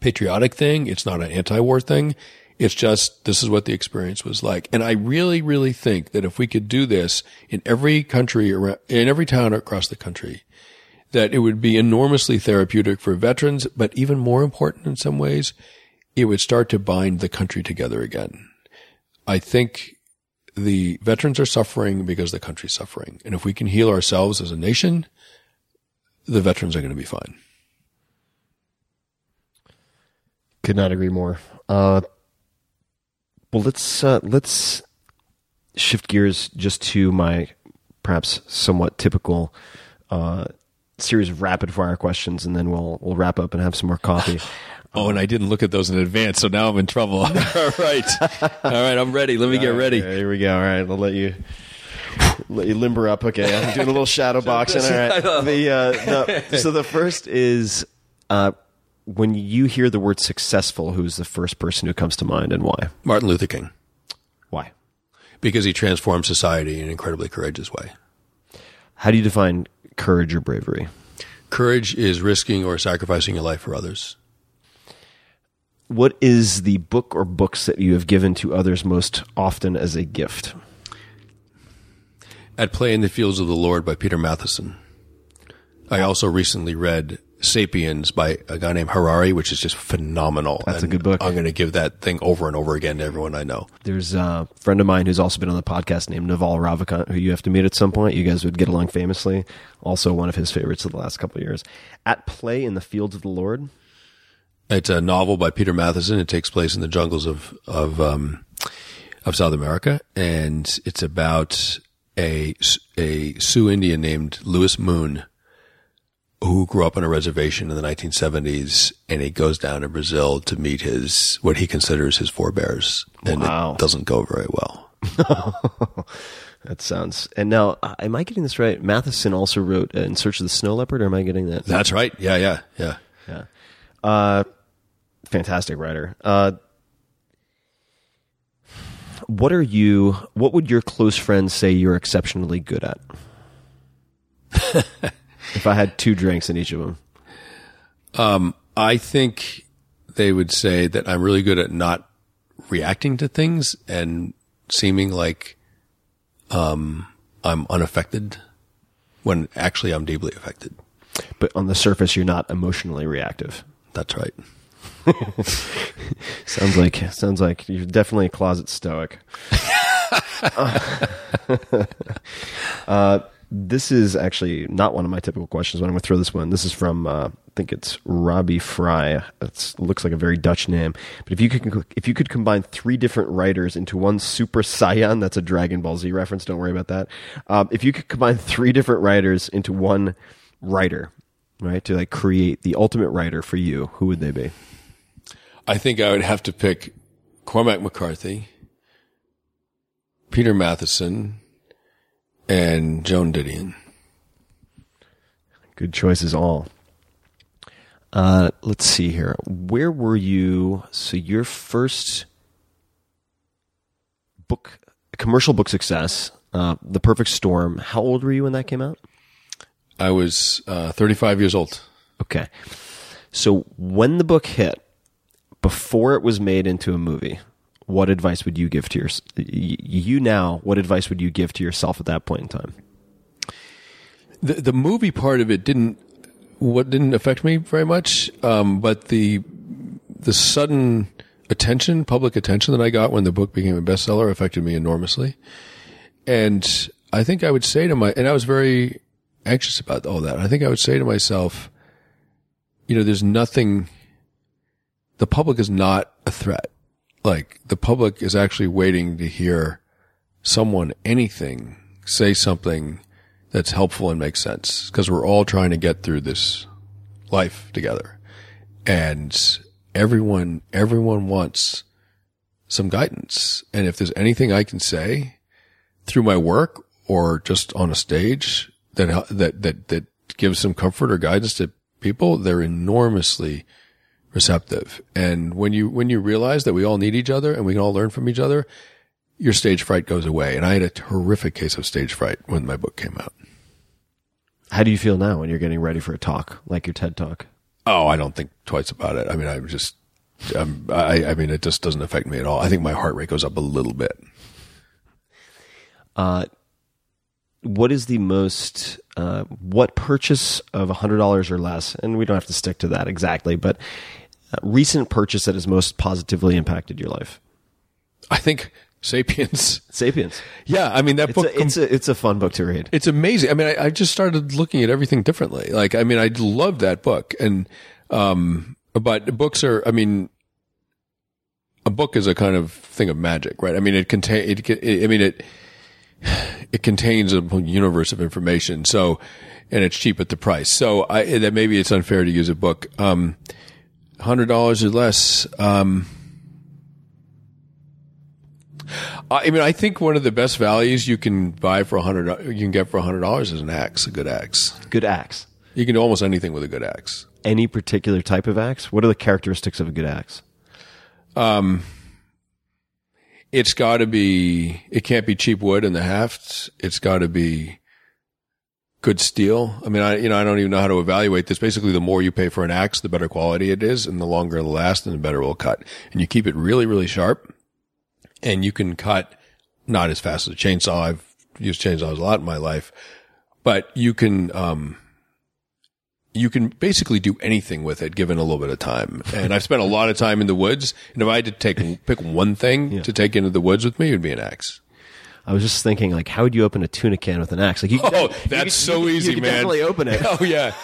patriotic thing. It's not an anti-war thing. It's just, this is what the experience was like. And I really, really think that if we could do this in every country, around, in every town across the country, that it would be enormously therapeutic for veterans, but even more important in some ways, it would start to bind the country together again. I think the veterans are suffering because the country's suffering. And if we can heal ourselves as a nation, the veterans are going to be fine. Could not agree more. Uh, well, let's uh, let's shift gears just to my perhaps somewhat typical uh, series of rapid fire questions, and then we'll we'll wrap up and have some more coffee. oh, and I didn't look at those in advance, so now I'm in trouble. All right, all right, I'm ready. Let me get ready. here we go. All right, I'll let you Let you limber up. Okay, I'm doing a little shadow boxing. All right. The, uh, the so the first is uh, when you hear the word successful. Who's the first person who comes to mind, and why? Martin Luther King, Why? because he transformed society in an incredibly courageous way. How do you define courage or bravery? Courage is risking or sacrificing your life for others. What is the book or books that you have given to others most often as a gift? At Play in the Fields of the Lord by Peter Matthiessen. I also recently read Sapiens by a guy named Harari, which is just phenomenal. That's a good book. I'm going to give that thing over and over again to everyone I know. There's a friend of mine who's also been on the podcast named Naval Ravikant, who you have to meet at some point. You guys would get along famously. Also, one of his favorites of the last couple of years. At Play in the Fields of the Lord. It's a novel by Peter Matthiessen. It takes place in the jungles of of um, of South America, and it's about a a Sioux Indian named Lewis Moon who grew up on a reservation in the 1970s, and he goes down to Brazil to meet his what he considers his forebears, and Wow. it doesn't go very well. That sounds. And now, uh, am I getting this right? Matthiessen also wrote uh, In Search of the Snow Leopard, or am I getting that? That's right. Yeah, yeah, yeah. Yeah. Uh, fantastic writer. Uh, what are you? What would your close friends say you're exceptionally good at? if I had two drinks in each of them, Um, I think they would say that I'm really good at not reacting to things and seeming like um, I'm unaffected when actually I'm deeply affected. but on the surface, you're not emotionally reactive. That's right. Sounds like sounds like you're definitely a closet stoic. uh, this is actually not one of my typical questions, but I'm going to throw this one. This is from uh, I think it's Robbie Fry. It looks like a very Dutch name. But if you could if you could combine three different writers into one Super Saiyan, that's a Dragon Ball Z reference. Don't worry about that. Um, if you could combine three different writers into one writer, right, to like create the ultimate writer for you, who would they be? I think I would have to pick Cormac McCarthy, Peter Matthiessen, and Joan Didion. Good choices all. Uh, let's see here. Where were you? So your first book, commercial book success, uh, The Perfect Storm. How old were you when that came out? I was uh, 35 years old. Okay. So when the book hit, before it was made into a movie, what advice would you give to your you now? What advice would you give to yourself at that point in time? The the movie part of it didn't what didn't affect me very much, um, but the the sudden attention, public attention that I got when the book became a bestseller affected me enormously. And I think I would say to my and I was very anxious about all that. I think I would say to myself, you know, there's nothing the public is not a threat. Like the public is actually waiting to hear someone anything say something that's helpful and makes sense because we're all trying to get through this life together. And everyone, everyone wants some guidance. And if there's anything I can say through my work or just on a stage that, that, that, that gives some comfort or guidance to people, they're enormously receptive. And when you, when you realize that we all need each other and we can all learn from each other, your stage fright goes away. And I had a terrific case of stage fright when my book came out. How do you feel now when you're getting ready for a talk, like your TED talk? Oh, I don't think twice about it. I mean, I'm just, um, I, I mean, it just doesn't affect me at all. I think my heart rate goes up a little bit. Uh, what is the most uh, what purchase of hundred dollars or less? And we don't have to stick to that exactly, but recent purchase that has most positively impacted your life. I think Sapiens. Sapiens. Yeah, I mean that It's book. a, it's a it's a fun book to read. it's amazing. I mean, I, I just started looking at everything differently. Like, I mean, I love that book, and um, but books are. I mean, a book is a kind of thing of magic, right? I mean, it contain. It, it, I mean, it it contains a universe of information. So, and it's cheap at the price. So, I that maybe it's unfair to use a book. Um, hundred dollars or less. Um, I mean, I think one of the best values you can buy for a hundred, you can get for a hundred dollars is an axe, a good axe. Good axe. You can do almost anything with a good axe. Any particular type of axe? What are the characteristics of a good axe? Um, It's got to be. It can't be cheap wood in the heft. It's got to be good steel. I mean, I you know I don't even know how to evaluate this. Basically, the more you pay for an axe, the better quality it is, and the longer it'll last, and the better it will cut. And you keep it really, really sharp, and you can cut not as fast as a chainsaw. I've used chainsaws a lot in my life, but you can. um you can basically do anything with it given a little bit of time. And I've spent a lot of time in the woods. And if I had to take pick one thing to take into the woods with me, it would be an axe. I was just thinking, like, how would you open a tuna can with an axe? Like, you Oh, you that's could- so you easy, you man. Definitely open it. Oh yeah.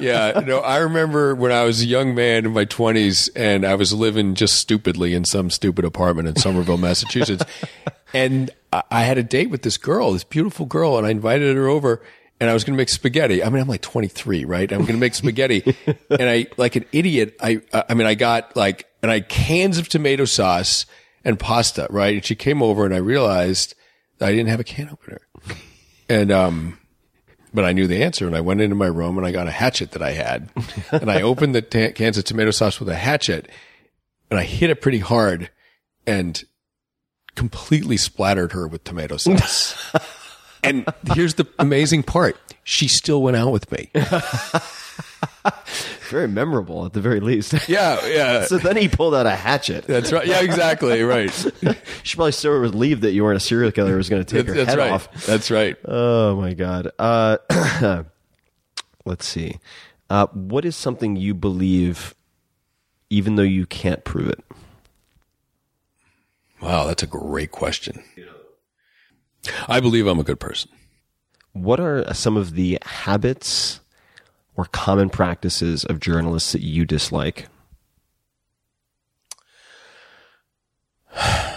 Yeah, no, I remember when I was a young man in my 20s and I was living just stupidly in some stupid apartment in Somerville, Massachusetts. and I- had a date with this girl, this beautiful girl, and I invited her over and I was going to make spaghetti. I mean, I'm like 23, right? I'm going to make spaghetti. and I, like an idiot, I, I mean, I got like, and I cans of tomato sauce and pasta, right? And she came over and I realized I didn't have a can opener. And, um, but I knew the answer and I went into my room and I got a hatchet that I had and I opened the ta- cans of tomato sauce with a hatchet and I hit it pretty hard and completely splattered her with tomato sauce. and here's the amazing part. She still went out with me. Very memorable, at the very least. Yeah. Yeah. so then he pulled out a hatchet. That's right. Yeah, exactly. Right. She probably still relieved that you weren't a serial killer who was going to take her That's head right. off. That's right. Oh my god. Uh, let's see. Uh, what is something you believe, even though you can't prove it? Wow. That's a great question. I believe I'm a good person. What are some of the habits or common practices of journalists that you dislike?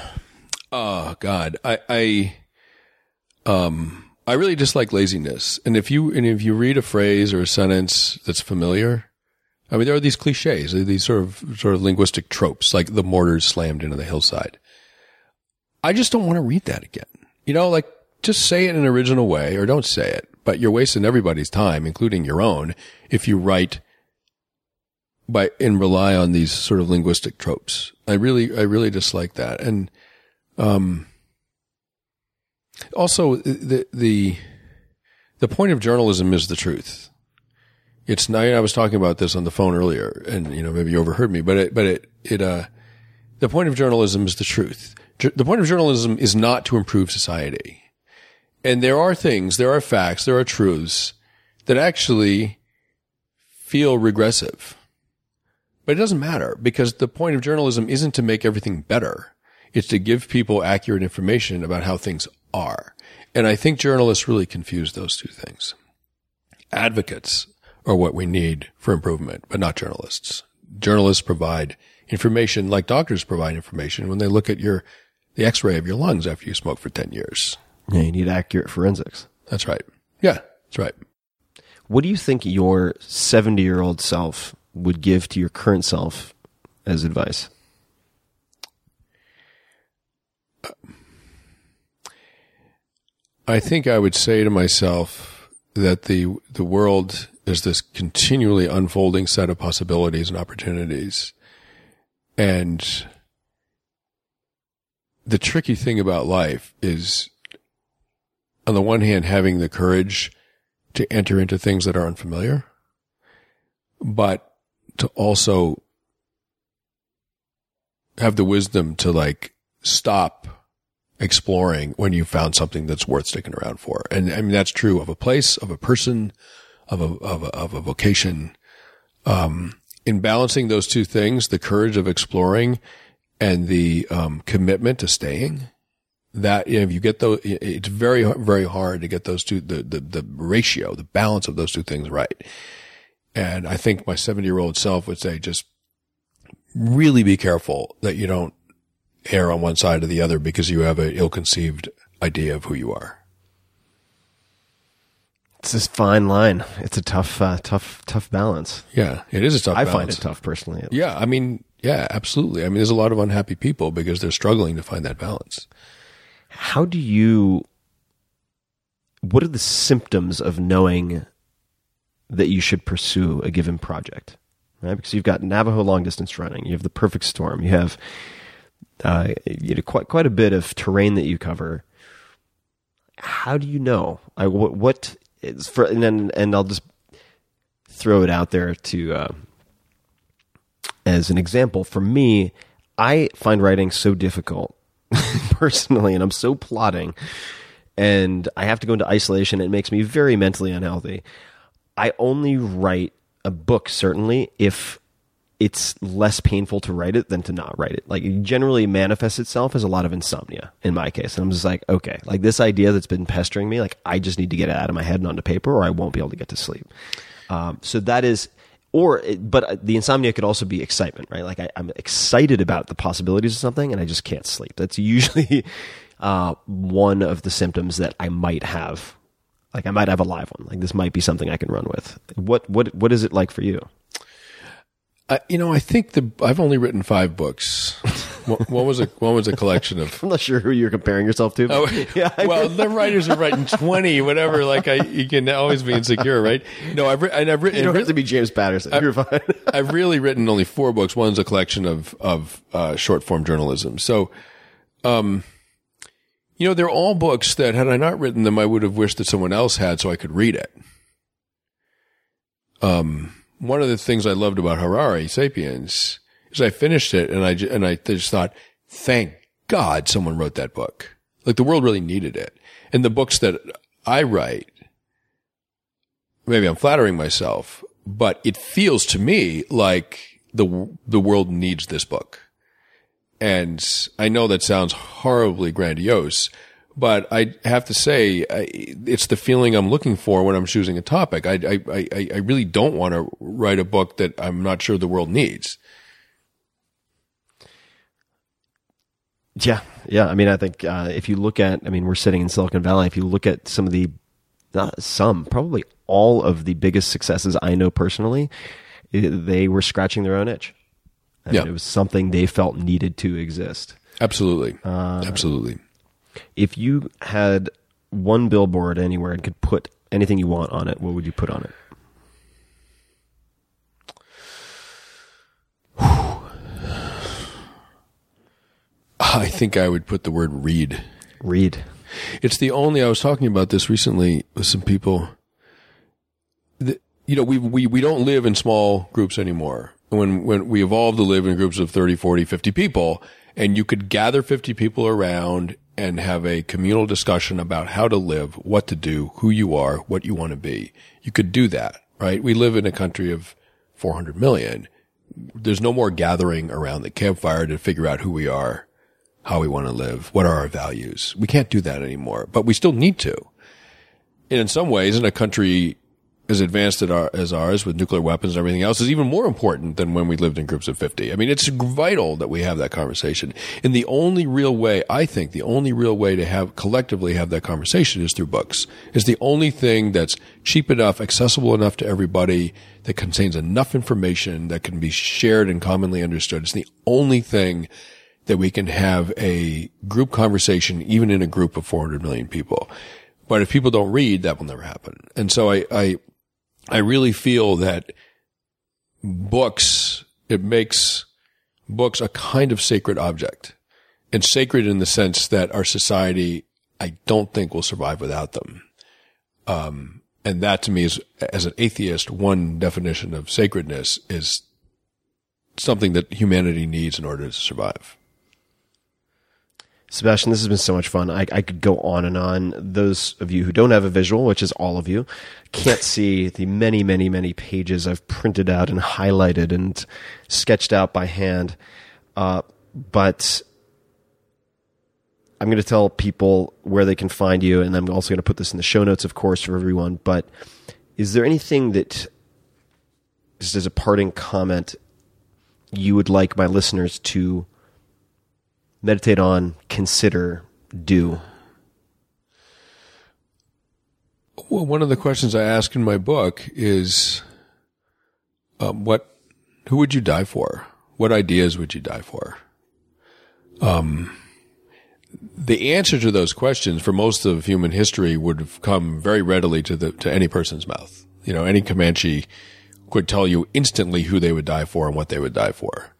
Oh God, I, I, um, I really dislike laziness. And if you and if you read a phrase or a sentence that's familiar, I mean, there are these cliches, these sort of sort of linguistic tropes, like the mortars slammed into the hillside. I just don't want to read that again. You know, like just say it in an original way, or don't say it. But you're wasting everybody's time, including your own, if you write by and rely on these sort of linguistic tropes. I really, I really dislike that. And um, also the the the point of journalism is the truth. It's now I was talking about this on the phone earlier, and you know maybe you overheard me, but it but it it uh the point of journalism is the truth. The point of journalism is not to improve society, and there are things, there are facts, there are truths that actually feel regressive. But it doesn't matter because the point of journalism isn't to make everything better. It's to give people accurate information about how things are. And I think journalists really confuse those two things. Advocates are what we need for improvement, but not journalists. Journalists provide information like doctors provide information when they look at your, the x-ray of your lungs after you smoke for 10 years. Yeah, you need accurate forensics. That's right. Yeah, that's right. What do you think your 70 year old self would give to your current self as advice? I think I would say to myself that the the world is this continually unfolding set of possibilities and opportunities. And the tricky thing about life is on the one hand having the courage to enter into things that are unfamiliar, but to also have the wisdom to like stop exploring when you found something that's worth sticking around for. And I mean, that's true of a place, of a person, of a, of a, of a vocation. Um, in balancing those two things, the courage of exploring and the, um, commitment to staying, that, you know, if you get those, it's very, very hard to get those two, the, the, the ratio, the balance of those two things right. And I think my 70 year old self would say, just really be careful that you don't err on one side or the other because you have an ill-conceived idea of who you are. It's this fine line. It's a tough, uh, tough, tough balance. Yeah, it is a tough. I find balance. it tough personally. Yeah, I mean, yeah, absolutely. I mean, there's a lot of unhappy people because they're struggling to find that balance. How do you? What are the symptoms of knowing that you should pursue a given project? Right, because you've got Navajo long distance running, you have the perfect storm, you have uh, you know, quite quite a bit of terrain that you cover. How do you know? I, what, what is for and then, and I'll just throw it out there to uh, as an example. For me, I find writing so difficult personally, and I'm so plotting, and I have to go into isolation. It makes me very mentally unhealthy. I only write a book certainly if it's less painful to write it than to not write it. Like it generally manifests itself as a lot of insomnia in my case. And I'm just like, okay, like this idea that's been pestering me, like I just need to get it out of my head and onto paper or I won't be able to get to sleep. Um, so that is, or, it, but the insomnia could also be excitement, right? Like I, I'm excited about the possibilities of something and I just can't sleep. That's usually, uh, one of the symptoms that I might have. Like I might have a live one. Like this might be something I can run with. What, what, what is it like for you? I, you know, I think the I've only written five books. one was a one was a collection of. I'm not sure who you're comparing yourself to. Oh, yeah. Well, the writers are writing twenty, whatever. Like I, you can always be insecure, right? No, I've written. I've written. You don't have to be James Patterson. I've, you're fine. I've really written only four books. One's a collection of of uh, short form journalism. So, um, you know, they're all books that had I not written them, I would have wished that someone else had, so I could read it. Um one of the things I loved about Harari, Sapiens, is I finished it and I, and I just thought, thank God someone wrote that book. Like the world really needed it. And the books that I write, maybe I'm flattering myself, but it feels to me like the, the world needs this book. And I know that sounds horribly grandiose, but I have to say, I, it's the feeling I'm looking for when I'm choosing a topic. I, I, I, I really don't want to write a book that I'm not sure the world needs. Yeah, yeah. I mean, I think uh, if you look at, I mean, we're sitting in Silicon Valley. If you look at some of the, not some, probably all of the biggest successes I know personally, they were scratching their own itch. I yeah. Mean, it was something they felt needed to exist. Absolutely. Uh, Absolutely if you had one billboard anywhere and could put anything you want on it, what would you put on it? I think I would put the word read. Read. It's the only, I was talking about this recently with some people. That, you know, we, we, we don't live in small groups anymore. When, when we evolved to live in groups of 30, 40, 50 people, and you could gather 50 people around and have a communal discussion about how to live, what to do, who you are, what you want to be. You could do that, right? We live in a country of 400 million. There's no more gathering around the campfire to figure out who we are, how we want to live, what are our values. We can't do that anymore, but we still need to. And in some ways, in a country as advanced as ours with nuclear weapons and everything else is even more important than when we lived in groups of 50. I mean, it's vital that we have that conversation. And the only real way, I think, the only real way to have collectively have that conversation is through books. Is the only thing that's cheap enough, accessible enough to everybody, that contains enough information that can be shared and commonly understood. It's the only thing that we can have a group conversation, even in a group of 400 million people. But if people don't read, that will never happen. And so I, I, I really feel that books, it makes books a kind of sacred object and sacred in the sense that our society, I don't think will survive without them. Um, and that to me is, as an atheist, one definition of sacredness is something that humanity needs in order to survive. Sebastian, this has been so much fun. I, I, could go on and on. Those of you who don't have a visual, which is all of you, can't see the many, many, many pages I've printed out and highlighted and sketched out by hand. Uh, but I'm going to tell people where they can find you, and I'm also going to put this in the show notes, of course, for everyone. But is there anything that, just as a parting comment, you would like my listeners to meditate on, consider, do? Well, one of the questions I ask in my book is, um, what, who would you die for? What ideas would you die for? Um, the answer to those questions for most of human history would have come very readily to the to any person's mouth. You know, any Comanche could tell you instantly who they would die for and what they would die for.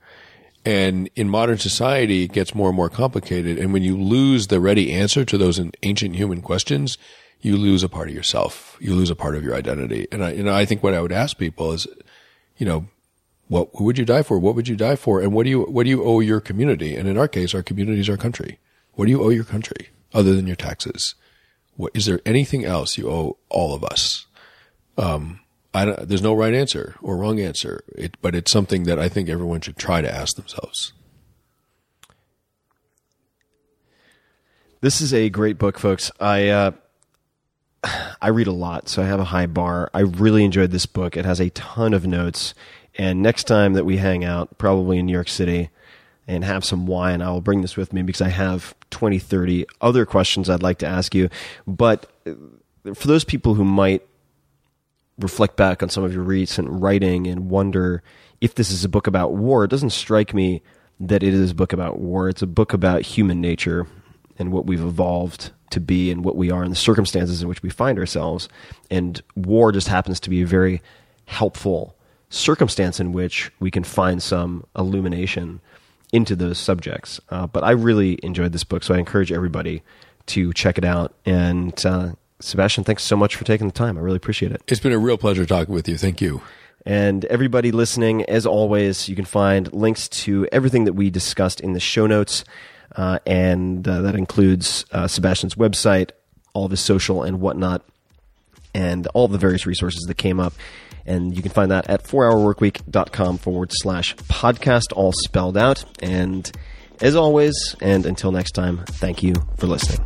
And in modern society, it gets more and more complicated. And when you lose the ready answer to those ancient human questions, you lose a part of yourself. You lose a part of your identity. And I, you know, I think what I would ask people is, you know, what would you die for? What would you die for? And what do you what do you owe your community? And in our case, our community is our country. What do you owe your country other than your taxes? What is there anything else you owe all of us? Um, there's no right answer or wrong answer, it, but it's something that I think everyone should try to ask themselves. This is a great book, folks. I uh, I read a lot, so I have a high bar. I really enjoyed this book. It has a ton of notes. And next time that we hang out, probably in New York City, and have some wine, I will bring this with me because I have 20, 30 other questions I'd like to ask you. But uh, for those people who might reflect back on some of your recent writing and wonder if this is a book about war, it doesn't strike me that it is a book about war. It's a book about human nature and what we've evolved to be and what we are and the circumstances in which we find ourselves. And war just happens to be a very helpful circumstance in which we can find some illumination into those subjects. Uh, but I really enjoyed this book, so I encourage everybody to check it out. And uh, Sebastian, thanks so much for taking the time. I really appreciate it. It's been a real pleasure talking with you. Thank you. And everybody listening, as always, you can find links to everything that we discussed in the show notes. Uh, and uh, that includes uh, Sebastian's website, all of his social and whatnot, and all the various resources that came up. And you can find that at 4hourworkweek.com forward slash podcast, all spelled out. And as always, and until next time, thank you for listening.